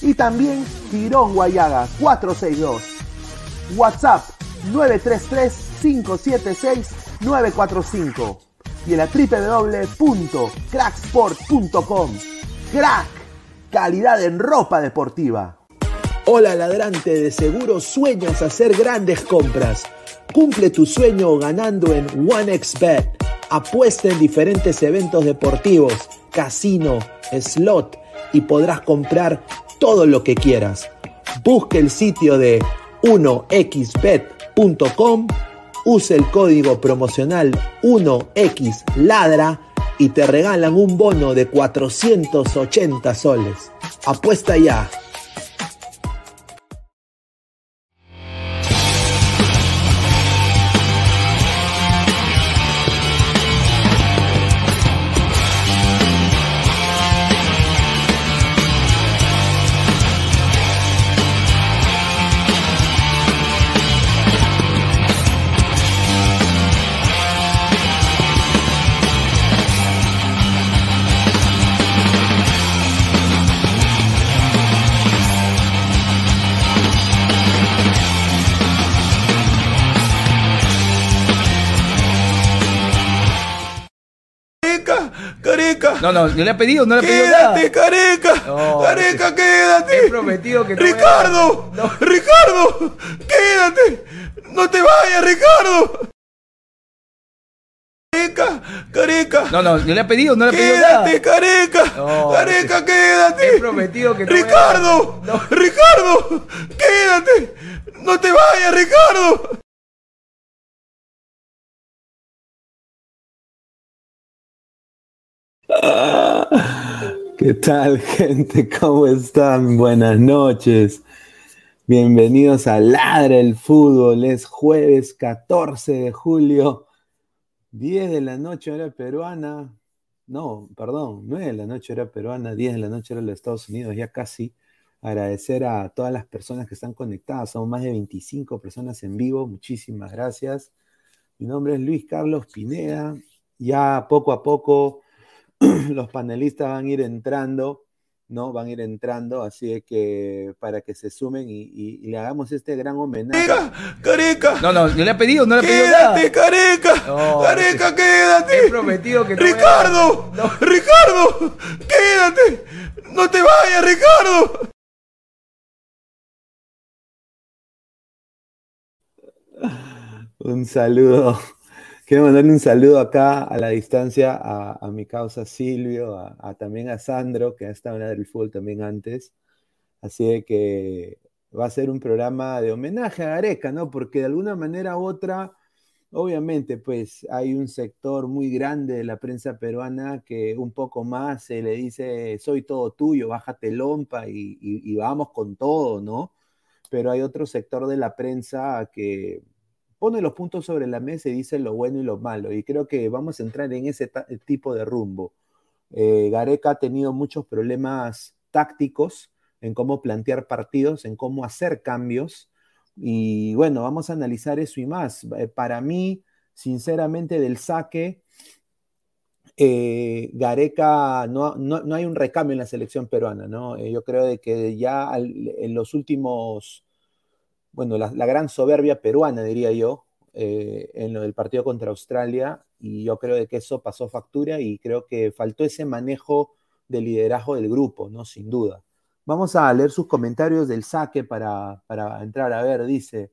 y también Tirón Guayaga 462. WhatsApp 933-576-945 y en la www.cracksport.com. Crack, calidad en ropa deportiva. Hola ladrante, de seguro sueñas hacer grandes compras. Cumple tu sueño ganando en OneXBet. Apuesta en diferentes eventos deportivos, casino, slot y podrás comprar todo lo que quieras. Busque el sitio de 1xbet.com, use el código promocional 1xladra y te regalan un bono de 480 soles. Apuesta ya. No, no, no le ha pedido, no le ha pedido nada. ¡Quédate, careca! No, ¡Careca, quédate! He prometido que no ¡Ricardo! No. ¡Ricardo! ¡Quédate! ¡No te vayas, Ricardo! ¡Careca! ¡Careca! No, no, no le ha pedido, no le ha pedido nada. ¡Quédate, careca! ¡Careca, quédate! He prometido que no ¡Ricardo! No. ¡Ricardo! ¡Quédate! ¡No te vayas, Ricardo! ¿Qué tal, gente? ¿Cómo están? Buenas noches. Bienvenidos a Ladra el Fútbol. Es jueves 14 de julio, 10 de la noche hora peruana. No, perdón, 9 de la noche hora peruana, 10 de la noche hora de los Estados Unidos, ya casi. Agradecer a todas las personas que están conectadas. Son más de 25 personas en vivo. Muchísimas gracias. Mi nombre es Luis Carlos Pineda. Ya poco a poco los panelistas van a ir entrando, ¿no? Van a ir entrando, así de que para que se sumen y, y- y le hagamos este gran homenaje. ¡Careca! ¡Careca! No, no, no le ha pedido, no le ha pedido nada. ¡Quédate, careca! No, ¡Careca, quédate! He prometido que no voy a- ¡Ricardo! No. ¡Ricardo! ¡Quédate! ¡No te vayas, Ricardo! Un saludo. Quiero mandarle un saludo acá a la distancia a, mi causa Silvio, a, también a Sandro, que ha estado en la del fútbol también antes. Así que va a ser un programa de homenaje a Gareca, ¿no? Porque de alguna manera u otra, obviamente, pues hay un sector muy grande de la prensa peruana que un poco más se le dice, soy todo tuyo, bájate lompa y vamos con todo, ¿no? Pero hay otro sector de la prensa que pone los puntos sobre la mesa y dice lo bueno y lo malo. Y creo que vamos a entrar en ese ta- tipo de rumbo. Eh, Gareca ha tenido muchos problemas tácticos en cómo plantear partidos, en cómo hacer cambios. Y bueno, vamos a analizar eso y más. Eh, para mí, sinceramente, del saque, eh, Gareca, no, no, no hay un recambio en la selección peruana, ¿no? Eh, yo creo de que ya en los últimos bueno, la, gran soberbia peruana, diría yo, eh, en lo del partido contra Australia, y yo creo de que eso pasó factura y creo que faltó ese manejo de liderazgo del grupo, ¿no? Sin duda. Vamos a leer sus comentarios del saque para, para entrar a ver, dice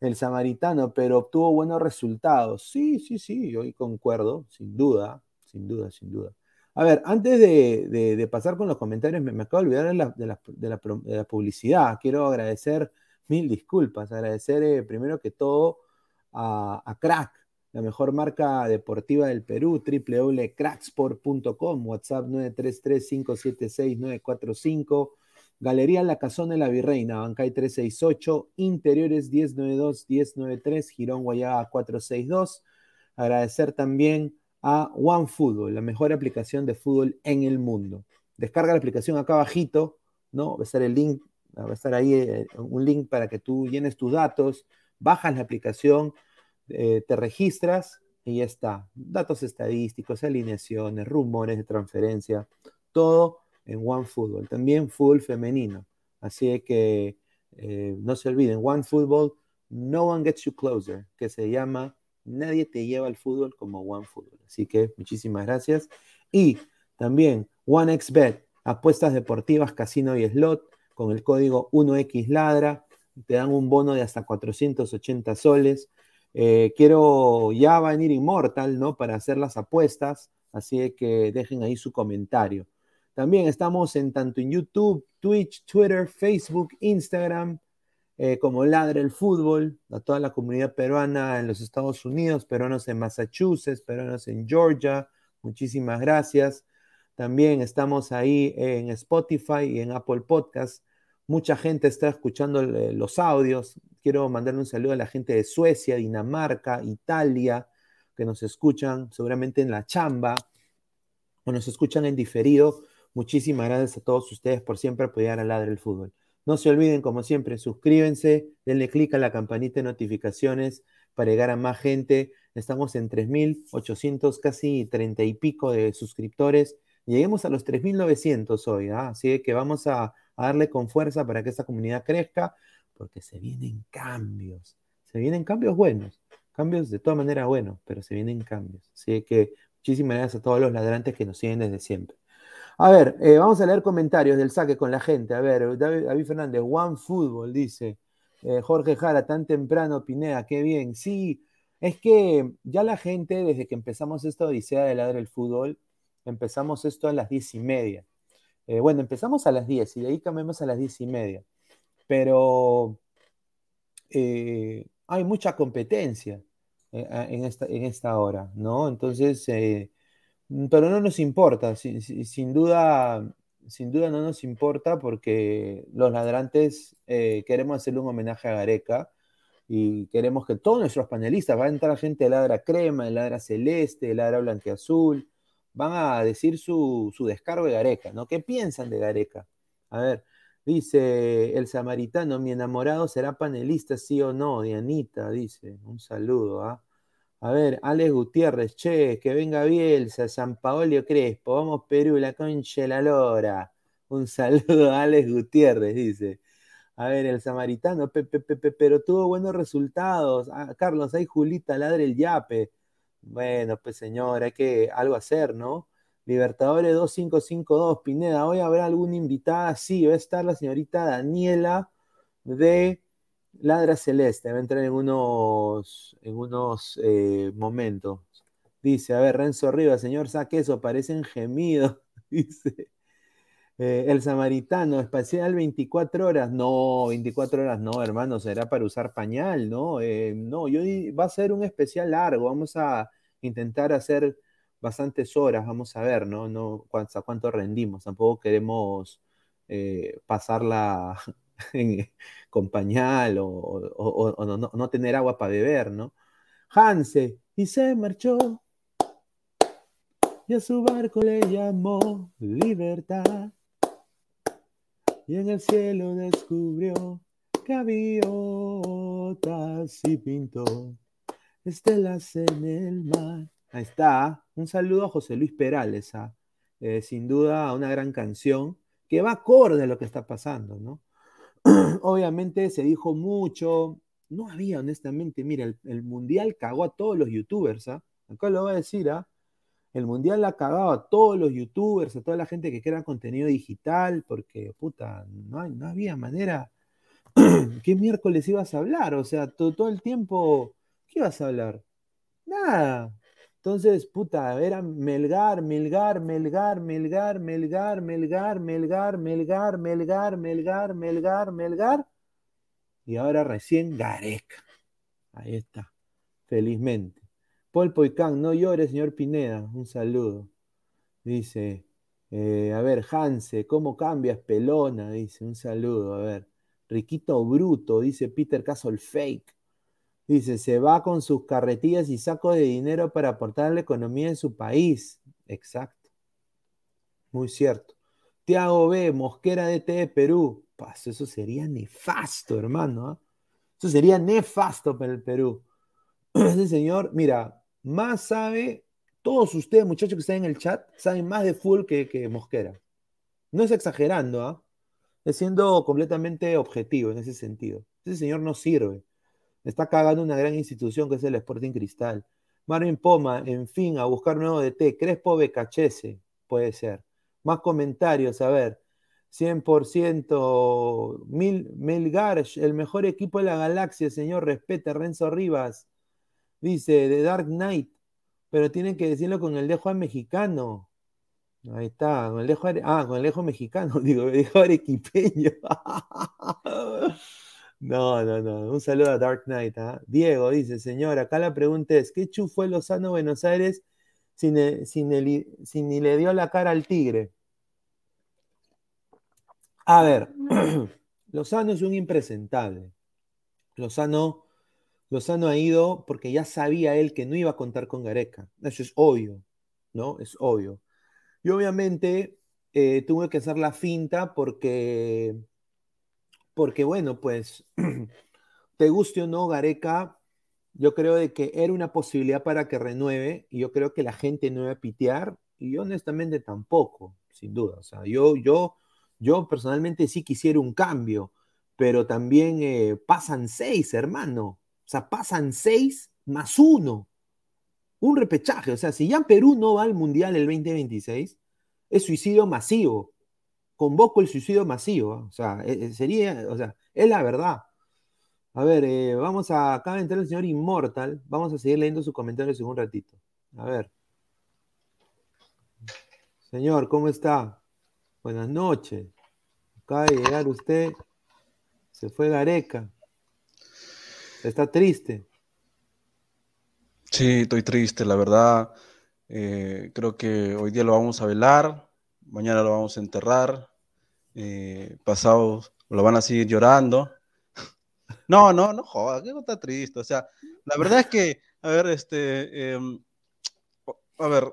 el samaritano, pero obtuvo buenos resultados. Sí, sí, sí, yo concuerdo, sin duda, sin duda, sin duda. A ver, antes de, pasar con los comentarios, me, me acabo de olvidar de la, la- la de la publicidad. Quiero agradecer mil disculpas. Agradecer eh, primero que todo a, a Crack, la mejor marca deportiva del Perú, www.cracksport.com, WhatsApp 933-576-945. Galería La Casona de la Virreina, Bancay 368, Interiores 1092-1093, Girón Guayaba 462. Agradecer también a OneFootball, la mejor aplicación de fútbol en el mundo. Descarga la aplicación acá abajito, ¿no? Va a estar el link, va a estar ahí eh, un link para que tú llenes tus datos, bajas la aplicación, eh, te registras y ya está. Datos estadísticos, alineaciones, rumores de transferencia, todo en OneFootball. También fútbol femenino. Así que eh, no se olviden, OneFootball, no one gets you closer, que se llama Nadie te lleva al fútbol como OneFootball. Así que muchísimas gracias. Y también OneXBet, apuestas deportivas, casino y slot, con el código 1XLadra, te dan un bono de hasta 480 soles. Eh, quiero, ya venir Immortal, ¿no? Para hacer las apuestas, así que dejen ahí su comentario. También estamos en tanto en YouTube, Twitch, Twitter, Facebook, Instagram, eh, como Ladre el Fútbol, a toda la comunidad peruana en los Estados Unidos, peruanos en Massachusetts, peruanos en Georgia, muchísimas gracias. También estamos ahí en Spotify y en Apple Podcasts. Mucha gente está escuchando los audios. Quiero mandarle un saludo a la gente de Suecia, Dinamarca, Italia, que nos escuchan seguramente en la chamba o nos escuchan en diferido. Muchísimas gracias a todos ustedes por siempre apoyar a Ladre el Fútbol. No se olviden, como siempre, suscríbanse, denle clic a la campanita de notificaciones para llegar a más gente. Estamos en 3.800, casi 30 y pico de suscriptores. Lleguemos a los 3.900 hoy, ¿ah? así que vamos a, a darle con fuerza para que esta comunidad crezca, porque se vienen cambios, se vienen cambios buenos, cambios de todas maneras buenos, pero se vienen cambios. Así que muchísimas gracias a todos los ladrantes que nos siguen desde siempre. A ver, eh, vamos a leer comentarios del saque con la gente. A ver, David, Fernández, One Football, dice. Eh, Jorge Jara, tan temprano, Pineda, qué bien. Sí, es que ya la gente, desde que empezamos esta odisea de ladrar el fútbol, empezamos esto a las diez y media. Eh, bueno, empezamos a las diez y de ahí cambiamos a las diez y media. Pero eh, hay mucha competencia eh, en, esta, en esta hora, ¿no? Entonces, pero no nos importa, sin, sin, duda, sin duda no nos importa porque los ladrantes queremos hacerle un homenaje a Gareca y queremos que todos nuestros panelistas, va a entrar gente de ladra crema, de ladra celeste, de ladra blanqueazul, van a decir su, descargo de Gareca, ¿no? ¿Qué piensan de Gareca? A ver, dice el samaritano, mi enamorado será panelista, sí o no, Dianita, dice, un saludo, ¿ah? A ver, Alex Gutiérrez, che, que venga Bielsa, San Paolo Crespo, vamos Perú, la concha de la lora. Un saludo a Alex Gutiérrez, dice. A ver, el samaritano, pero tuvo buenos resultados. Ah, Carlos, ahí Julita, ladre el yape. Bueno, pues señor, hay que algo hacer, ¿no? Libertadores 2552, Pineda, ¿hoy habrá alguna invitada? Sí, va a estar la señorita Daniela de Ladra Celeste, va a entrar en unos, en unos eh, momentos. Dice, a ver, Renzo Rivas, señor Saqueso, parecen gemidos. Dice, eh, el samaritano, espacial 24 horas. No, 24 horas no, hermano, será para usar pañal, ¿no? Eh, no, yo va a ser un especial largo, vamos a intentar hacer bastantes horas, vamos a ver, ¿no? no cuánto, cuánto rendimos, tampoco queremos eh, pasarla con pañal o, no, no, tener agua para beber, ¿no? Hanse, y se marchó, y a su barco le llamó libertad y en el cielo descubrió gaviotas y pintó estelas en el mar. Ahí está. Un saludo a José Luis Perales. ¿ah? Eh, sin duda, una gran canción que va acorde a lo que está pasando, ¿no? Obviamente se dijo mucho. No había, honestamente, mira, el, mundial cagó a todos los youtubers, ¿ah? Acá lo voy a decir, ¿ah? El mundial ha cagado a todos los youtubers, a toda la gente que crea contenido digital, porque, puta, no, no había manera. ¿Qué miércoles ibas a hablar? O sea, todo, el tiempo, ¿qué ibas a hablar? Nada. Entonces, puta, era Melgar, Melgar, Melgar, Melgar, Melgar, Melgar, Melgar, Melgar, Melgar, Melgar, Melgar, Melgar. Y ahora recién Gareca. Ahí está. Felizmente. Paul Poicán, no llore, señor Pineda. Un saludo. Dice, Eh, a ver, Hanse, ¿cómo cambias pelona? Dice, un saludo, a ver. Riquito Bruto, dice Peter Castle Fake. Dice, se va con sus carretillas y sacos de dinero para aportar a la economía en su país. Exacto. Muy cierto. Tiago B, Mosquera DT de Perú. Paso, eso sería nefasto, hermano. ¿ah? Eso sería nefasto para el Perú. Ese señor, mira, más sabe, todos ustedes, muchachos que están en el chat, saben más de full que, que Mosquera. No es exagerando, ¿ah? Es siendo completamente objetivo en ese sentido. Ese señor no sirve. Está cagando una gran institución que es el Sporting Cristal. Marvin Poma, en fin, a buscar nuevo DT. Crespo Becachese, puede ser. Más comentarios, a ver. 100%. Mil, Melgarsh, el mejor equipo de la galaxia, señor. Respete, Renzo Rivas. Dice, The Dark Knight. Pero tienen que decirlo con el dejo al mexicano. Ahí está, con el dejo, ah, con el dejo mexicano, digo, dejo arequipeño. No, no, no. Un saludo a Dark Knight. ¿ah? Diego dice, señor, acá la pregunta es, ¿qué chu fue Lozano Buenos Aires sin, ni le dio la cara al tigre? A ver, Lozano es un impresentable. Lozano, Lozano ha ido porque ya sabía él que no iba a contar con Gareca. Eso es obvio, ¿no? Es obvio. Y obviamente eh, tuve que hacer la finta porque porque bueno, pues te guste o no, Gareca, yo creo de que era una posibilidad para que renueve y yo creo que la gente no iba a pitear y yo honestamente tampoco, sin duda. O sea, yo, yo, yo personalmente sí quisiera un cambio, pero también eh, pasan seis, hermano. O sea, pasan seis más uno. Un repechaje. O sea, si ya Perú no va al Mundial el 2026, es suicidio masivo convoco el suicidio masivo. O sea, e, e, sería, o sea, es la verdad. A ver, eh, vamos a, acá de entrar el señor Immortal. Vamos a seguir leyendo sus comentarios en un ratito. A ver. Señor, ¿cómo está? Buenas noches. Acaba de llegar usted. Se fue Gareca. Está triste. Sí, estoy triste, la verdad. Eh, creo que hoy día lo vamos a velar mañana lo vamos a enterrar, eh, pasados lo van a seguir llorando. No, no, no joda, que no está triste. O sea, la verdad es que, a ver, este, em, a ver,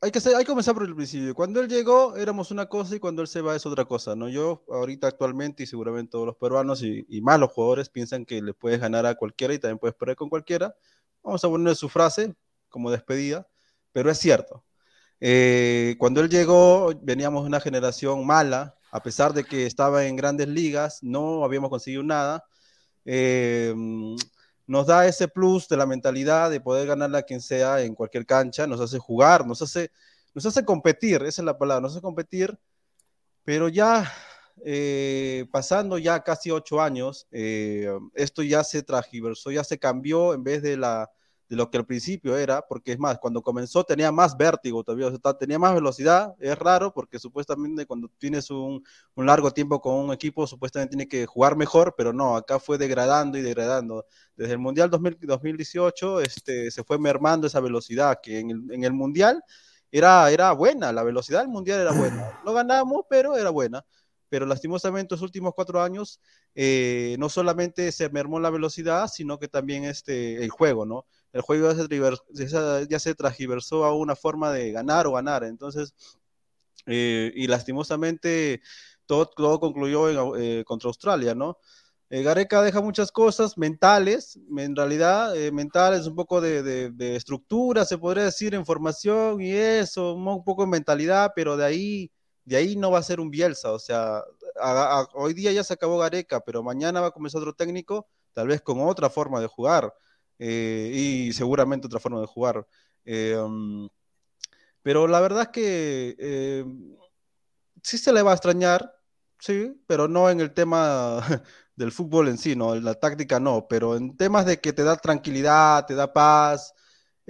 hay que, hay que comenzar por el principio. Cuando él llegó éramos una cosa y cuando él se va es otra cosa, ¿no? Yo ahorita actualmente y seguramente todos los peruanos y, y más los jugadores piensan que le puedes ganar a cualquiera y también puedes perder con cualquiera. Vamos a poner su frase como despedida, pero es cierto. Eh, cuando él llegó, veníamos de una generación mala, a pesar de que estaba en grandes ligas, no habíamos conseguido nada. Eh, nos da ese plus de la mentalidad de poder ganarle a quien sea en cualquier cancha, nos hace jugar, nos hace, nos hace competir, esa es la palabra, nos hace competir, pero ya eh, pasando ya casi ocho años, esto ya se tragiversó, ya se cambió en vez de la de lo que al principio era, porque es más, cuando comenzó tenía más vértigo todavía, o sea, tenía más velocidad, es raro porque supuestamente cuando tienes un, un, largo tiempo con un equipo, supuestamente tiene que jugar mejor, pero no, acá fue degradando y degradando. Desde el Mundial 2000, 2018 este, se fue mermando esa velocidad, que en el, en el Mundial era, era buena, la velocidad del Mundial era buena. No ganamos, pero era buena pero lastimosamente los últimos cuatro años eh, no solamente se mermó la velocidad, sino que también este, el juego, ¿no? El juego ya se, transgiversó a una forma de ganar o ganar. Entonces, eh, y lastimosamente todo, todo concluyó eh, contra Australia, ¿no? Eh, Gareca deja muchas cosas mentales, en realidad mentales, un poco de, estructura, se podría decir, en formación y eso, un poco de mentalidad, pero de ahí, de ahí no va a ser un Bielsa, o sea, hoy día ya se acabó Gareca, pero mañana va a comenzar otro técnico, tal vez con otra forma de jugar. Eh, y seguramente otra forma de jugar. Eh, um, pero la verdad es que eh, sí se le va a extrañar, sí, pero no en el tema del fútbol en sí, no, en la táctica no, pero en temas de que te da tranquilidad, te da paz,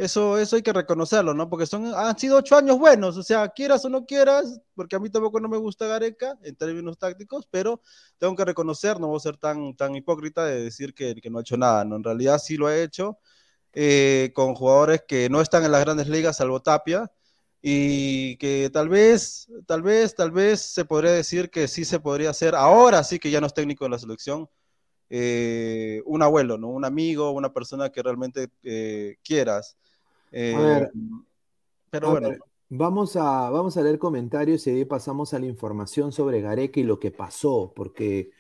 eso, eso hay que reconocerlo, ¿no? Porque son, han sido ocho años buenos, o sea, quieras o no quieras, porque a mí tampoco no me gusta Gareca en términos tácticos, pero tengo que reconocer, no voy a ser tan, tan hipócrita de decir que, que no ha hecho nada, ¿no? En realidad sí lo ha hecho, eh, con jugadores que no están en las grandes ligas, salvo Tapia, y que tal vez, tal vez, tal vez se podría decir que sí se podría hacer, ahora sí que ya no es técnico de la selección, eh, un abuelo, ¿no? Un amigo, una persona que realmente eh, quieras. Eh, A ver, pero a bueno, ver, vamos a, vamos a leer comentarios y ahí pasamos a la información sobre Gareca y lo que pasó, porque,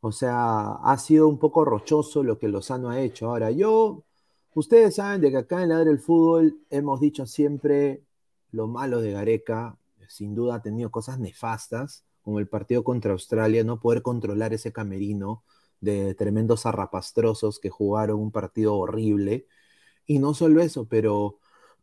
o sea, ha sido un poco rochoso lo que Lozano ha hecho. Ahora, yo, ustedes saben de que acá en Ladre el Fútbol hemos dicho siempre lo malo de Gareca, sin duda ha tenido cosas nefastas, como el partido contra Australia, no poder controlar ese camerino de tremendos zarrapastrosos que jugaron un partido horrible. Y no solo eso, pero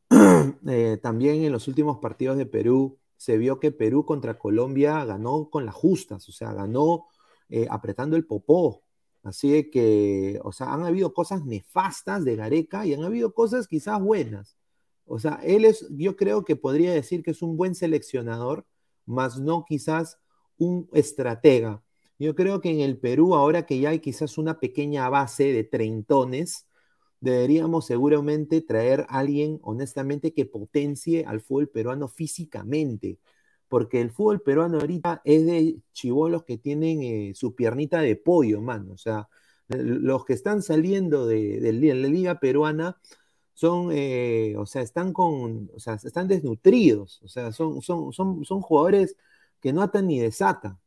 eh, también en los últimos partidos de Perú se vio que Perú contra Colombia ganó con las justas, o sea, ganó eh, apretando el popó. Así que, o sea, han habido cosas nefastas de Gareca y han habido cosas quizás buenas. O sea, él es, yo creo que podría decir que es un buen seleccionador, más no quizás un estratega. Yo creo que en el Perú, ahora que ya hay quizás una pequeña base de treintones, deberíamos seguramente traer a alguien, honestamente, que potencie al fútbol peruano físicamente, porque el fútbol peruano ahorita es de chivolos que tienen eh, su piernita de pollo, mano. O sea, los que están saliendo de, de la liga peruana son, eh, o sea, están con, o sea, están desnutridos, o sea, son, son, son, son jugadores que no atan ni desatan,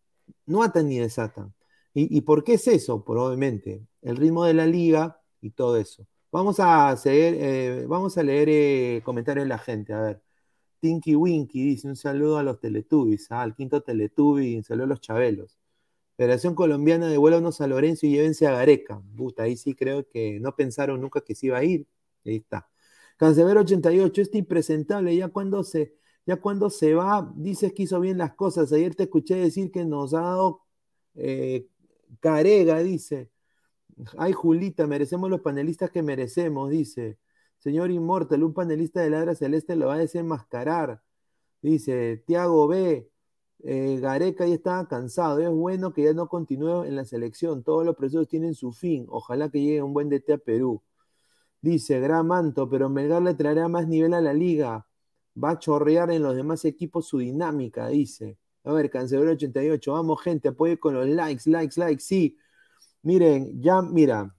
no atan ni desatan. ¿Y, ¿Y por qué es eso? Probablemente el ritmo de la liga y todo eso. Vamos a, eh, vamos a leer eh, comentarios de la gente. A ver, Tinky Winky dice un saludo a los Teletubbies, ah, al quinto Teletubby, un saludo a los Chabelos. Federación Colombiana, devuélvanos a Lorenzo y llévense a Gareca. Puta, ahí sí creo que no pensaron nunca que se iba a ir. Ahí está. Cancelero 88, este impresentable, ya cuando se, ya cuando se va, dices que hizo bien las cosas. Ayer te escuché decir que nos ha dado eh, carega, dice. Ay, Julita, merecemos los panelistas que merecemos, dice. Señor Inmortal, un panelista de Ladra Celeste lo va a desenmascarar. Dice, Tiago B. Eh, Gareca ya estaba cansado. Es bueno que ya no continúe en la selección. Todos los procesos tienen su fin. Ojalá que llegue un buen DT a Perú. Dice, gran manto, pero Melgar le traerá más nivel a la liga. Va a chorrear en los demás equipos su dinámica, dice. A ver, Cancelero 88, vamos gente, apoye con los likes, likes, likes, sí. Miren, ya, mira,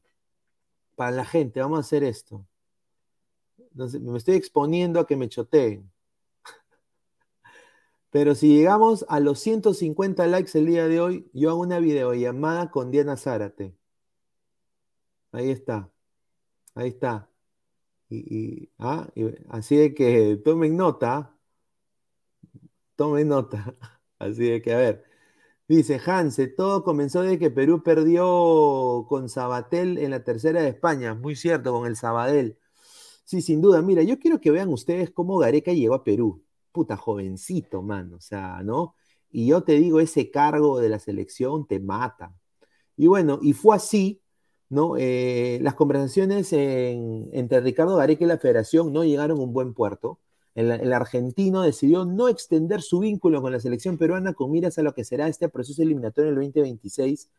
para la gente, vamos a hacer esto. Entonces, me estoy exponiendo a que me choteen. Pero si llegamos a los 150 likes el día de hoy, yo hago una videollamada con Diana Zárate. Ahí está. Ahí está. Y, y, ah, así de que tomen nota. Tomen nota. Así de que, a ver. Dice Hanse, todo comenzó de que Perú perdió con Sabatel en la tercera de España. Muy cierto, con el Sabadell. Sí, sin duda. Mira, yo quiero que vean ustedes cómo Gareca llegó a Perú. Puta, jovencito, man. O sea, ¿no? Y yo te digo, ese cargo de la selección te mata. Y bueno, y fue así, ¿no? Eh, las conversaciones en, entre Ricardo Gareca y la federación no llegaron a un buen puerto. El, argentino decidió no extender su vínculo con la selección peruana con miras a lo que será este proceso eliminatorio en el 2026.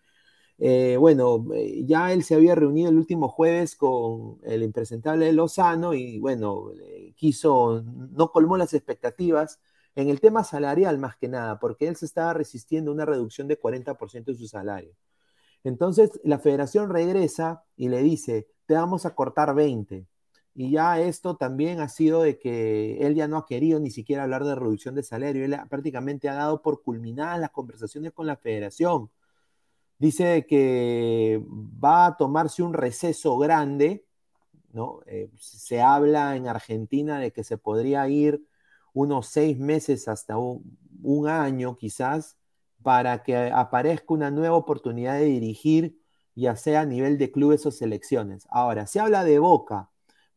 Eh, bueno, eh, ya él se había reunido el último jueves con el impresentable Lozano y bueno, eh, quiso, no colmó las expectativas en el tema salarial más que nada, porque él se estaba resistiendo a una reducción de 40% de su salario. Entonces la federación regresa y le dice, te vamos a cortar 20. Y ya esto también ha sido de que él ya no ha querido ni siquiera hablar de reducción de salario. Él prácticamente ha dado por culminadas las conversaciones con la federación. Dice que va a tomarse un receso grande, ¿no? Eh, se habla en Argentina de que se podría ir unos seis meses hasta un año quizás para que aparezca una nueva oportunidad de dirigir, ya sea a nivel de clubes o selecciones. Ahora, se habla de Boca,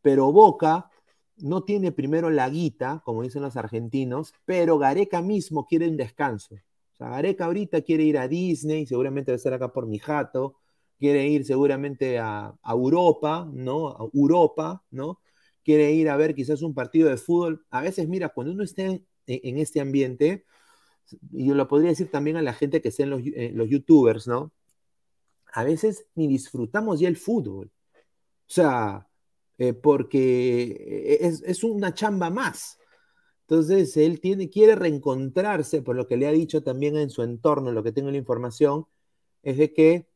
pero Boca no tiene primero la guita, como dicen los argentinos, pero Gareca mismo quiere un descanso. O sea, Gareca ahorita quiere ir a Disney, seguramente va a estar acá por mi jato, quiere ir seguramente a, Europa, ¿no? A Europa, ¿no? Quiere ir a ver quizás un partido de fútbol. A veces, mira, cuando uno está en, en este ambiente, y yo lo podría decir también a la gente que está en los, eh, los youtubers, ¿no? A veces ni disfrutamos ya el fútbol. O sea, eh, porque es, es, una chamba más. Entonces, él tiene, quiere reencontrarse, por lo que le ha dicho también en su entorno, lo que tengo la información, es de que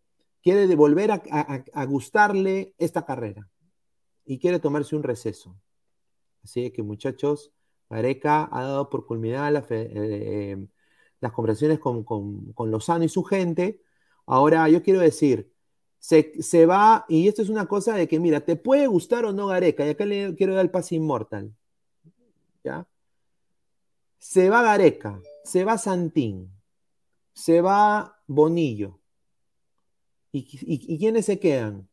quiere volver a, a- a gustarle esta carrera y quiere tomarse un receso. Así que, muchachos, Gareca ha dado por culminada la eh, las conversaciones con, con, con Lozano y su gente. Ahora, yo quiero decir, se, se va, y esto es una cosa de que, mira, te puede gustar o no Gareca, y acá le quiero dar el pase inmortal. ¿Ya? Se va Gareca, se va Santín, se va Bonillo. ¿Y, y- y quiénes se quedan?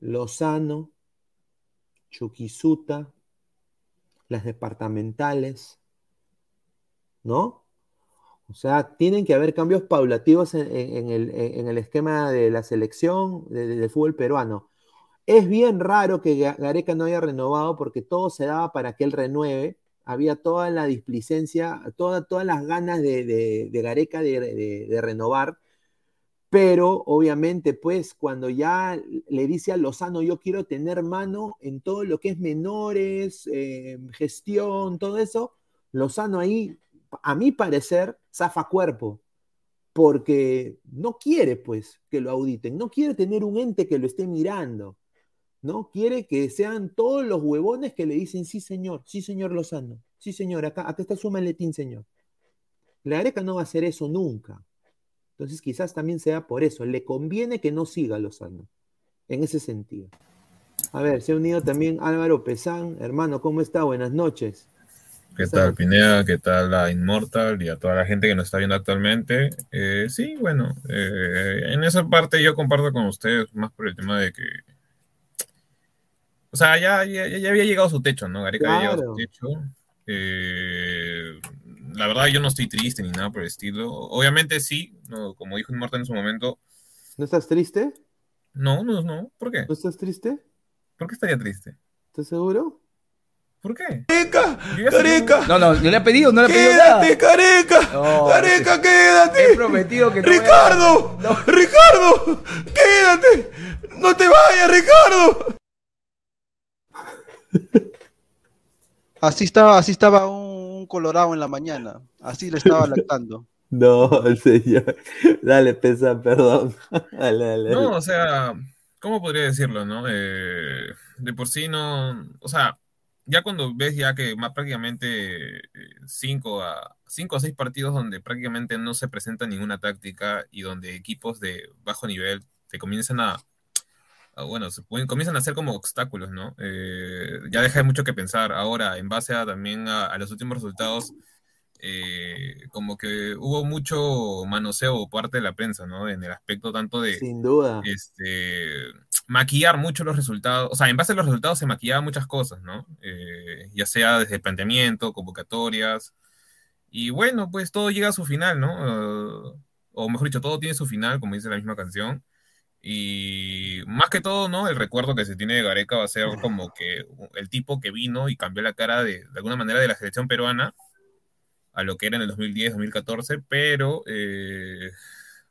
Lozano, Chuquisuta, las departamentales, ¿no? O sea, tienen que haber cambios paulativos en, el, en el esquema de la selección de- de- del fútbol peruano. Es bien raro que Ga- Gareca no haya renovado porque todo se daba para que él renueve. Había toda la displicencia, toda- todas las ganas de, de- Gareca de renovar. Pero obviamente, pues, cuando ya le dice a Lozano, yo quiero tener mano en todo lo que es menores, eh, gestión, todo eso, Lozano ahí, a mi parecer, zafa cuerpo, porque no quiere, pues, que lo auditen, no quiere tener un ente que lo esté mirando, ¿no? Quiere que sean todos los huevones que le dicen, sí, señor, sí, señor Lozano, sí, señor, acá, acá está su maletín, señor. La Areca no va a hacer eso nunca. Entonces quizás también sea por eso. Le conviene que no siga Lozano. En ese sentido. A ver, se ha unido también Álvaro Pesán. Hermano, ¿cómo está? Buenas noches. ¿Qué tal, Pineda? ¿Qué tal la Inmortal y a toda la gente que nos está viendo actualmente? Eh, sí, bueno, eh, en esa parte yo comparto con ustedes más por el tema de que. O sea, ya, ya, ya había llegado a su techo, ¿no? Gareca había llegado a su techo. Eh, la verdad, yo no estoy triste ni nada por el estilo. Obviamente, sí, no, como dijo Inmortal en su momento. ¿No estás triste? No, no, no. ¿Por qué? ¿No estás triste? ¿Por qué estaría triste? ¿Estás seguro? ¿Por qué? Careca, Yo careca. No, no, no le ha pedido, no le ha pedido nada. Quédate, careca. No, careca, He quédate. prometido que no voy a- Ricardo, No. Ricardo, quédate. No te vayas, Ricardo. Así estaba, así estaba un, un colorado en la mañana. Así le estaba lactando. No, señor. Dale, Pesán, perdón. dale, dale. No, o sea, ¿cómo podría decirlo, no? Eh, de por sí no, o sea, ya cuando ves ya que más prácticamente eh, cinco a cinco o seis partidos donde prácticamente no se presenta ninguna táctica y donde equipos de bajo nivel te comienzan a, bueno, se pueden, comienzan a ser como obstáculos, ¿no? Eh, ya deja mucho que pensar. Ahora, en base a también a los últimos resultados, eh, como que hubo mucho manoseo por parte de la prensa, ¿no? En el aspecto tanto de Sin duda. este, maquillar mucho los resultados, o sea, en base a los resultados se maquillaban muchas cosas, ¿no? Eh, ya sea desde el planteamiento, convocatorias, y bueno, pues todo llega a su final, ¿no? Uh, o mejor dicho, todo tiene su final, como dice la misma canción. Y más que todo, ¿no? El recuerdo que se tiene de Gareca va a ser como que el tipo que vino y cambió la cara de, de alguna manera de la selección peruana a lo que era en el 2010, 2014, pero eh,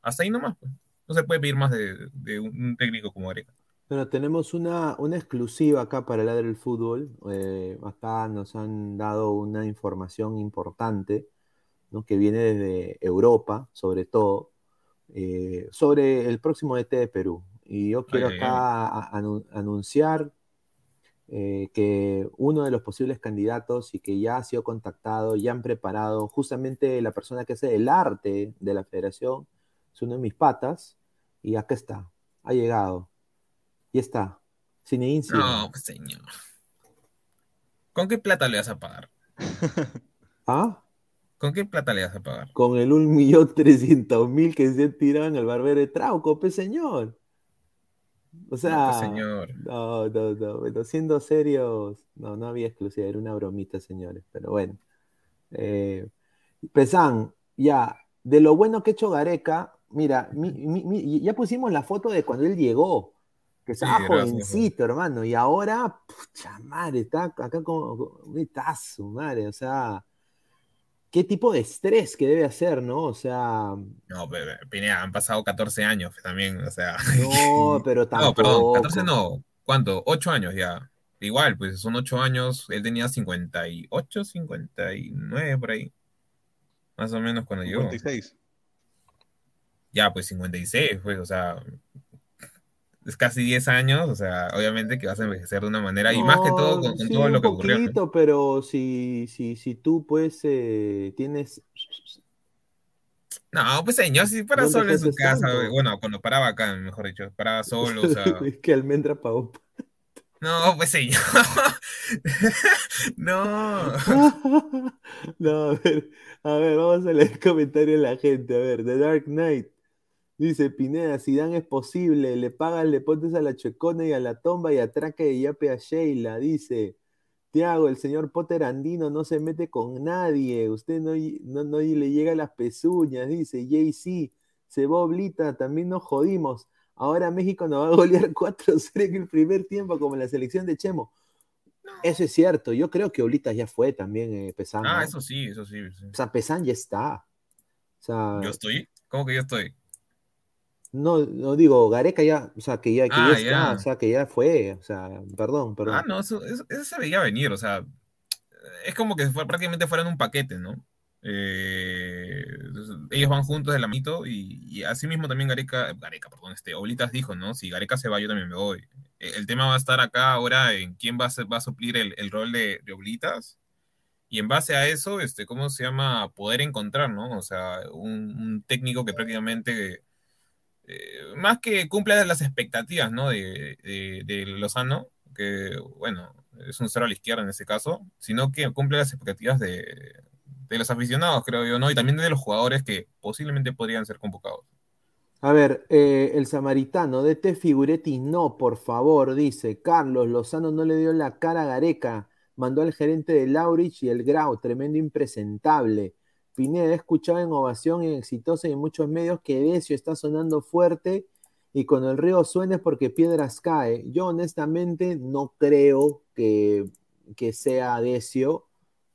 hasta ahí nomás. Pues. No se puede pedir más de, de un técnico como Gareca. Bueno, tenemos una, una exclusiva acá para el del fútbol. Eh, acá nos han dado una información importante, ¿no? que viene desde Europa, sobre todo, eh, sobre el próximo ET de Perú. Y yo quiero Ay, ay, acá a- anunciar eh, que uno de los posibles candidatos y que ya ha sido contactado, ya han preparado, justamente la persona que hace el arte de la federación, es uno de mis patas, y acá está, ha llegado. Y está. Zinedine Zidane. No, pues señor. ¿Con qué plata le vas a pagar? ¿Ah? ¿Con qué plata le vas a pagar? Con el 1.300.000 que se han tirado en el barbero de Trauco, pe señor. O sea, No, señor. no, no, no, bueno, siendo serios, no, no había exclusiva, era una bromita, señores, pero bueno. Eh, ya, de lo bueno que ha hecho Gareca, mira, mi- mi- mi- ya pusimos la foto de cuando él llegó, que estaba gracias, jovencito, hermano, y ahora, pucha madre, está acá como, como- está su madre, o sea, qué tipo de estrés que debe hacer, ¿no? O sea, No, pero Pineda, han pasado 14 años también, o sea. no, pero No, tampoco. perdón, 14 no. ¿Cuánto? 8 años ya. igual, pues son ocho años, él tenía 58, 59 por ahí. Más o menos cuando llegó. 56. Ya, pues 56, pues, o sea, es casi 10 años, o sea, obviamente que vas a envejecer de una manera, y más que todo con, con sí, todo lo un que ocurrió. ¿no? poquito, pero si, si, si tú pues eh, tienes... No, pues señor, si para solo en su casa, tanto. bueno, cuando paraba acá, mejor dicho, paraba solo, o sea, Es que Almendra pagó. no, pues señor, no, No, a ver, a ver, vamos a leer comentarios de la gente. A ver, The Dark Knight. Dice Pineda, si Dan es posible, le pagas, le pones a la checona y a la tomba y atraca y yape a Sheila. Dice Tiago, el señor Potter Andino no se mete con nadie. Usted no, no, no le llega a las pezuñas. Dice JC, se va Oblita, también nos jodimos. Ahora México nos va a golear 4-0 en el primer tiempo, como en la selección de Chemo. Eso es cierto. Yo creo que Oblitas ya fue también eh, Pesán. ah, ¿no? eso sí, eso sí, sí. O sea, Pesán ya está. O sea, ¿Yo estoy? ¿Cómo que yo estoy? No, no digo, Gareca ya, o sea, que ya, que Ah, ya está, ya. o sea, que ya fue. O sea, perdón, perdón. Ah, no, eso, eso, eso se veía venir, o sea, es como que fue, prácticamente fueran un paquete, ¿no? Eh, ellos van juntos de la mito y, y así mismo también Gareca, Gareca, perdón, este, Oblitas dijo, ¿no? Si Gareca se va, yo también me voy. Eh, El tema va a estar acá ahora en quién va a, ser- va a suplir el, el rol de, de Oblitas y en base a eso, este, ¿cómo se llama? Poder encontrar, ¿no? O sea, un, un técnico que prácticamente, eh, más que cumpla las expectativas, ¿no? De, de, de Lozano, que, bueno, es un cero a la izquierda en ese caso, sino que cumple las expectativas de, de los aficionados, creo yo, ¿no? Y también de los jugadores que posiblemente podrían ser convocados. A ver, eh, el samaritano, DT Figuretti, no, por favor, dice Carlos Lozano no le dio la cara a Gareca, mandó al gerente de Laurich y el Grau, tremendo impresentable. Pineda, he escuchado en Ovación, en Exitosa y en muchos medios que Decio está sonando fuerte y cuando el río suena es porque piedras cae. Yo honestamente no creo que, que sea Decio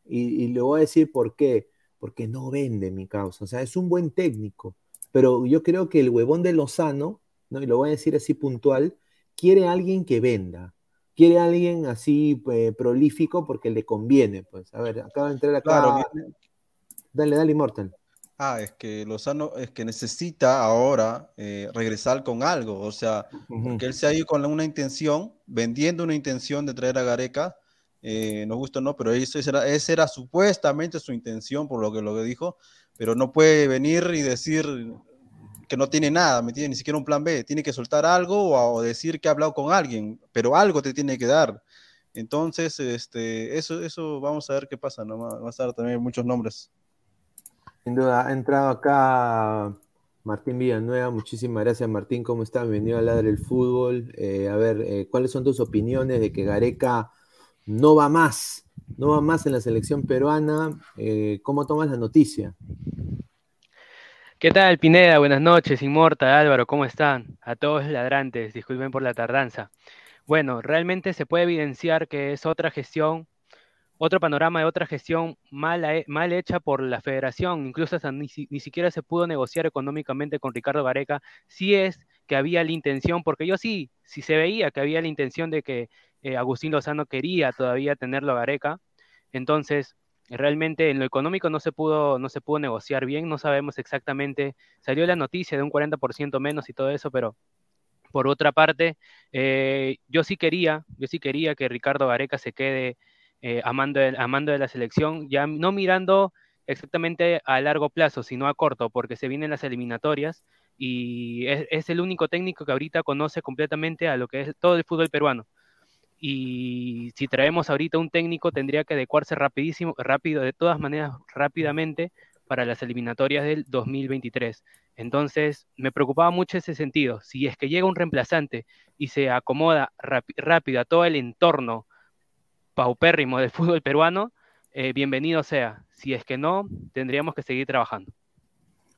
y, y le voy a decir por qué. Porque no vende mi causa. O sea, es un buen técnico pero yo creo que el huevón de Lozano, ¿no? y lo voy a decir así puntual, quiere alguien que venda, quiere alguien así eh, prolífico porque le conviene, pues. A ver, acaba de entrar acá. Claro, Dale, dale, Immortal. Ah, es que Lozano es que necesita ahora eh, regresar con algo, o sea, porque él se ha ido con una intención, vendiendo una intención de traer a Gareca, eh, nos gusta o no, pero eso, esa era, esa era supuestamente su intención, por lo que lo que dijo, pero no puede venir y decir que no tiene nada, ¿me entiendes? Ni siquiera un plan B, tiene que soltar algo o, o decir que ha hablado con alguien, pero algo te tiene que dar. Entonces, este, eso, eso vamos a ver qué pasa, ¿no? Va va a estar también muchos nombres. Sin duda, ha entrado acá Martín Villanueva. Muchísimas gracias, Martín. ¿Cómo estás? Bienvenido a Ladre el Fútbol. Eh, a ver, eh, ¿cuáles son tus opiniones de que Gareca no va más? No va más en la selección peruana. Eh, ¿Cómo tomas la noticia? ¿Qué tal, Pineda? Buenas noches, Inmorta, Álvaro, ¿cómo están? A todos los ladrantes, disculpen por la tardanza. Bueno, realmente se puede evidenciar que es otra gestión, otro panorama de otra gestión mal, mal hecha por la federación, incluso hasta ni, ni siquiera se pudo negociar económicamente con Ricardo Gareca, si es que había la intención, porque yo sí, sí se veía que había la intención de que eh, Agustín Lozano quería todavía tenerlo a Gareca, entonces realmente en lo económico no se pudo, no se pudo negociar bien, no sabemos exactamente, salió la noticia de un 40% menos y todo eso, pero por otra parte, eh, yo sí quería, yo sí quería que Ricardo Gareca se quede eh, amando, amando de la selección, ya no mirando exactamente a largo plazo, sino a corto, porque se vienen las eliminatorias y es, es el único técnico que ahorita conoce completamente a lo que es todo el fútbol peruano y si traemos ahorita un técnico tendría que adecuarse rapidísimo, rápido, de todas maneras, rápidamente para las eliminatorias del 2023. Entonces, me preocupaba mucho ese sentido. Si es que llega un reemplazante y se acomoda rápido a todo el entorno paupérrimo del fútbol peruano, eh, bienvenido sea. Si es que no, tendríamos que seguir trabajando.